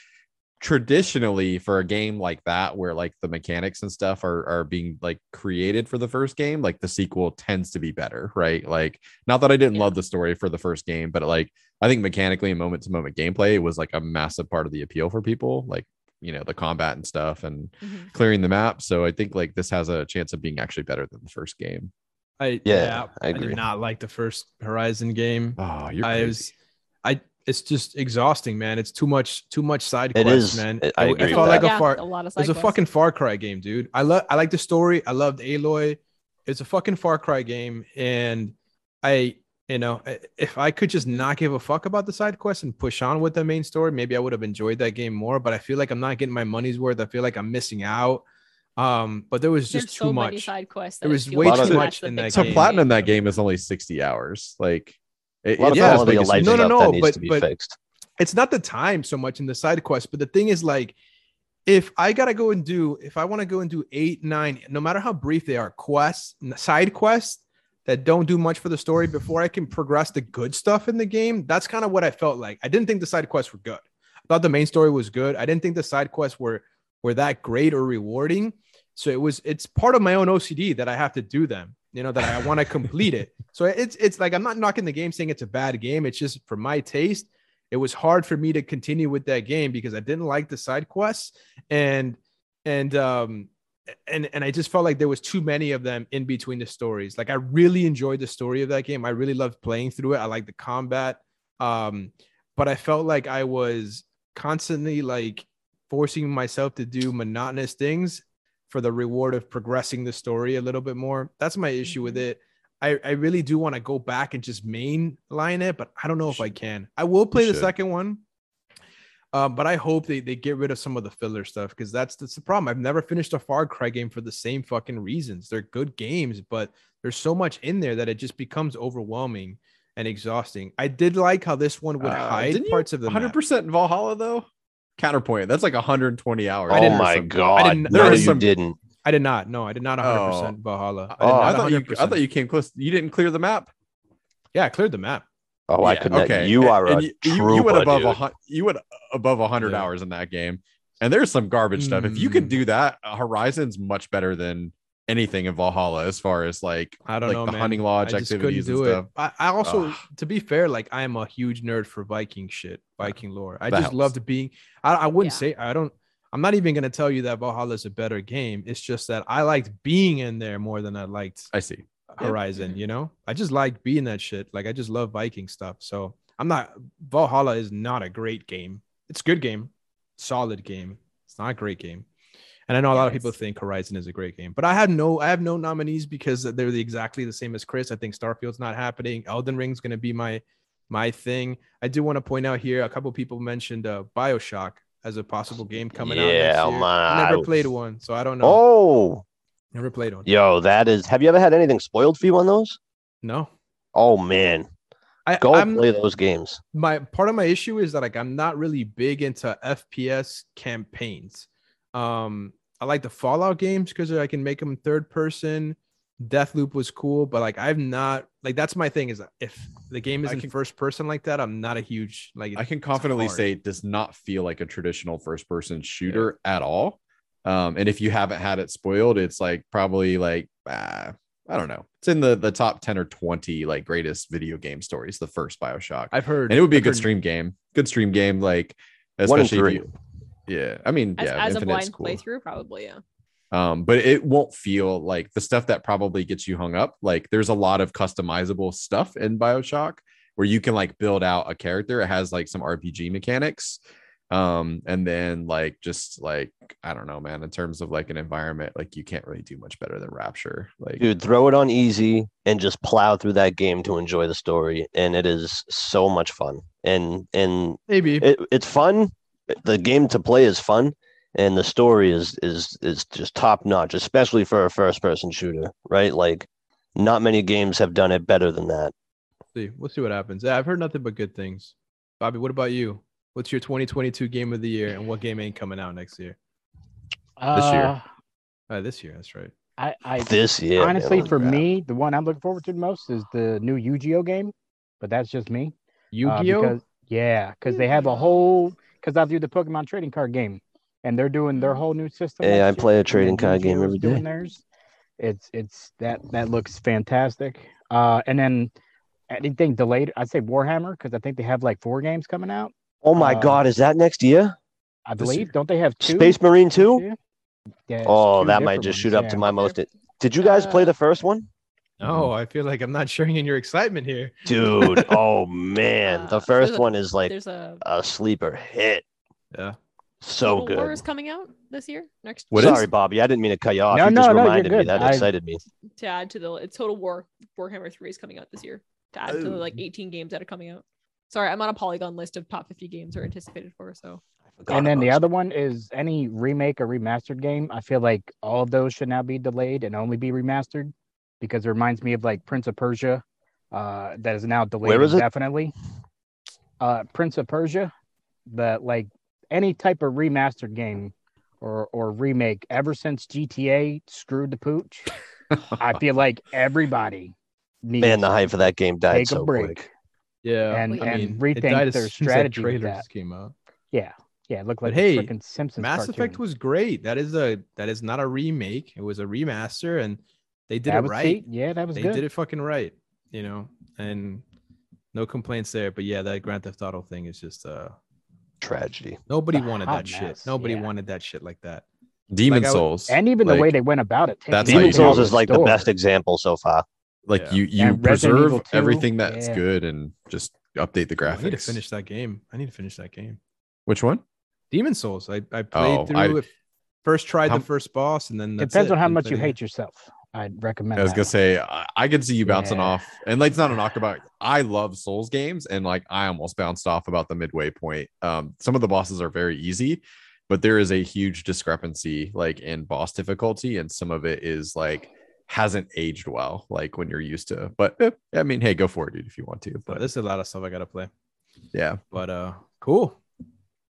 traditionally, for a game like that, where like the mechanics and stuff are are being like created for the first game, like the sequel tends to be better, right? Like, not that I didn't Yeah. love the story for the first game, but like I think mechanically and moment to moment gameplay was like a massive part of the appeal for people, like you know the combat and stuff and Mhm. clearing the map. So I think like this has a chance of being actually better than the first game. I Yeah, I I, agree. did not like the first Horizon game. Oh, you're I was, I it's just exhausting, man. It's too much, too much side It quests, is. man. I- I It- agree it felt like that. a Yeah, far. a lot of It was a fucking Far Cry game, dude. I love, I like the story. I loved Aloy. It's a fucking Far Cry game, and I, you know, if I could just not give a fuck about the side quests and push on with the main story, maybe I would have enjoyed that game more. But I feel like I'm not getting my money's worth. I feel like I'm missing out. Um, but there was just There's too so many much. side quests. There was way too much in that to game. platinum that game is only 60 hours. Like it, A lot of Yeah, like of it's no, no, no, but- but- fixed. it's not the time so much in the side quest, but the thing is like if I gotta go and do if I want to go and do eight, nine, no matter how brief they are, quests, side quests that don't do much for the story before I can progress the good stuff in the game, that's kind of what I felt like. I didn't think the side quests were good. I thought the main story was good. I didn't think the side quests were were that great or rewarding. So it was it's part of my own OCD that I have to do them, you know, that I want to complete it. So it's it's like I'm not knocking the game saying it's a bad game. It's just for my taste, it was hard for me to continue with that game because I didn't like the side quests and and um and and I just felt like there was too many of them in between the stories. Like I really enjoyed the story of that game. I really loved playing through it. I like the combat. Um, but I felt like I was constantly like forcing myself to do monotonous things for the reward of progressing the story a little bit more. That's my issue with Mhm. it. I, I really do want to go back and just mainline it, but I don't know if I can. I will play the second one. Um, but I hope they, they get rid of some of the filler stuff because that's that's the problem. I've never finished a Far Cry game for the same fucking reasons. They're good games, but there's so much in there that it just becomes overwhelming and exhausting. I did like how this one would Uh, hide didn't you parts of the 100% in Valhalla though. Counterpoint. That's like 120 hours. I Oh didn't- my Some- god! didn't- no, there you some- didn't. I did not. No, I did not 100% Oh. Valhalla. I did Oh, I not thought you. I thought you came close. You didn't clear the map. Yeah, I cleared the map. Oh, I could. Okay, You and- are a and you, you- trooper, you went above dude. a hun- you went above 100 Yeah. hours in that game, and there's some garbage stuff. If you can Mm. do that, uh, Horizon's much better than anything in Valhalla as far as like I don't like know, the man. hunting lodge I just couldn't activities and stuff. it. I, I also, Ugh. to be fair, like I am a huge nerd for Viking shit, Viking lore. I That just helps. loved being. I, I wouldn't Yeah. say I don't. I'm not even gonna tell you that Valhalla is a better game. It's just that I liked being in there more than I liked I see. Horizon. You know, I just like being that shit. Like I just love Viking stuff. So I'm not Valhalla is not a great game. It's a good game, solid game. It's not a great game. And I know a lot of people think Horizon is a great game, but I have no, I have no nominees because they're the, exactly the same as Chris. I think Starfield's not happening. Elden Ring's going to be my, my thing. I do want to point out here, a couple people mentioned uh, Bioshock as a possible game coming out. Yeah, next year. I never man. played one, so I don't know. Oh, Never played one. yo, that is. Have you ever had anything spoiled for you on those? No, Oh man, I, go I'm, play those games. my part of my issue is that like I'm not really big into FPS campaigns. Um, I like the Fallout games because I can make them third person. Deathloop was cool, but like I've not like that's my thing is if the game isn't can- first person like that, I'm not a huge like. I can confidently hard. say it does not feel like a traditional first person shooter at all. Um, and if you haven't had it spoiled, it's like probably like ah, I don't know. It's in the the top 10 or 20 like greatest video game stories, the first Bioshock. I've heard and it would be a I've good heard- stream game. Good stream game, like especially if you, yeah. I mean, As, yeah, as a blind cool. playthrough, probably, yeah. um but it won't feel like the stuff that probably gets you hung up like there's a lot of customizable stuff in bioshock where you can like build out a character it has like some rpg mechanics um and then like just like i don't know man in terms of like an environment like you can't really do much better than rapture like Dude, throw it on easy and just plow through that game to enjoy the story, and it is so much fun. And and maybe it, it's fun. The game to play is fun, and the story is is is just top notch, especially for a first person shooter, right? Like, not many games have done it better than that. see. We'll see what happens. Yeah, I've heard nothing but good things. Bobby, what about you? What's your 2022 game of the year, and what game ain't coming out next year? This year. Uh, Uh, this year, that's right. I, I This year, honestly, man, for crap. me, the one I'm looking forward to the most is the new Yu-Gi-Oh game, but that's just me. Uh, Yu-Gi-Oh. because- yeah, because they have a whole because I do the Pokemon trading card game, and they're doing their whole new system. Yeah, I play a trading card game Yu-Gi-Oh! every is doing. Theirs. It's it's that that looks fantastic. Uh, and then anything delayed, I'd say Warhammer because I think they have like four games coming out. Oh my uh, God, is that next year? I believe. year. Don't they have two? Space Marine this 2? year? Yeah. Oh, two that might different just ones, shoot up yeah. to my most. Did you guys play Uh, the first one? No, I feel like I'm not sharing in your excitement here. Dude, oh man, Uh, the first there's one is like a a sleeper hit. Yeah. So Total War is coming out this year. Next What Sorry, is- Bobby, I didn't mean to cut you off. No, you no, just no, reminded me. good. That I- excited me. to add to the Total War Warhammer 3 is coming out this year. To add to the Oh. like 18 games that are coming out. Sorry, I'm on a Polygon list of top 50 games are anticipated for. So And then the other one is any remake or remastered game. I feel like all of those should now be delayed and only be remastered because it reminds me of like Prince of Persia, uh, that is now delayed Where is it? Uh, Prince of Persia, but like any type of remastered game or or remake ever since GTA screwed the pooch, I feel like everybody needs Man, the hype for that game died Take a so break. quick. Yeah, And- I and mean, it rethink died their soon as that strategy with trailer that. came out. yeah yeah it looked But like hey, freaking Simpsons Mass cartoon. Effect was great. That is a that is not a remake. It was a remaster, and they did that it right. see, yeah that was They good. did it fucking right. You know, and no complaints there. But yeah, that Grand Theft Auto thing is just uh Tragedy. nobody a wanted hot that shit. Nobody yeah. wanted that shit like that. demon Like, I would- souls and even the way they went about it. That's how Demon you Souls is like the best example so far. Like Yeah. you you And Resident preserve everything that's yeah. good and just update the Oh, I graphics need to finish that game. I need to finish that game. which one Demon Souls. I, I played Oh, through I- it. First tried How- the first boss, and then that's Depends it. on how much you hate yourself. I'd recommend. I was that gonna say I, I could see you bouncing Yeah. off, and like it's not a knock about. I love Souls games, and like I almost bounced off about the midway point. Um, some of the bosses are very easy, but there is a huge discrepancy like in boss difficulty, and some of it is like hasn't aged well, like when you're used to. But eh, I mean, hey, go for it, dude, if you want to. But But there's a lot of stuff I gotta play. yeah, But uh, cool.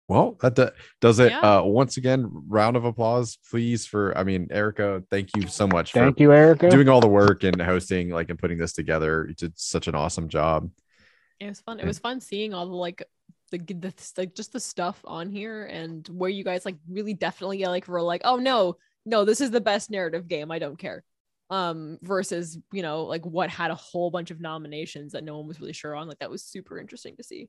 well, that do- does it. Yeah. Uh, once again, round of applause, please, for. I mean, Erika, thank you so much for Thank you, Erika. doing all the work and hosting, like, and putting this together. You did such an awesome job. it was fun. It was fun seeing all the like the, the like just the stuff on here and where you guys like really definitely like were like, oh no, no, this is the best narrative game. I don't care. Um, versus you know like what had a whole bunch of nominations that no one was really sure on. Like that was super interesting to see.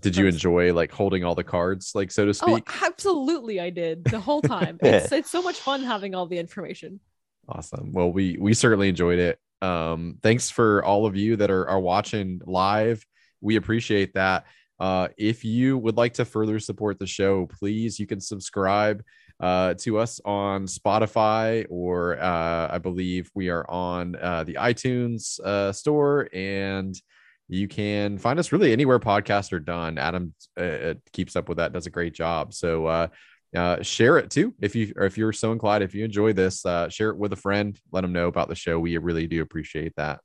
Did you enjoy like holding all the cards, like so to speak Oh, speak? absolutely, I did the whole time. It's it's so much fun having all the information. Awesome. Well, we we certainly enjoyed it. Um, thanks for all of you that are are watching live. We appreciate that. Uh, if you would like to further support the show, please you can subscribe uh, to us on Spotify or uh, I believe we are on uh, the iTunes uh, store and you can find us really anywhere podcasts are done. Adam uh, keeps up with that, does a great job. So uh, uh, share it too if you if you're so inclined if you enjoy this uh, share it with a friend let them know about the show we really do appreciate that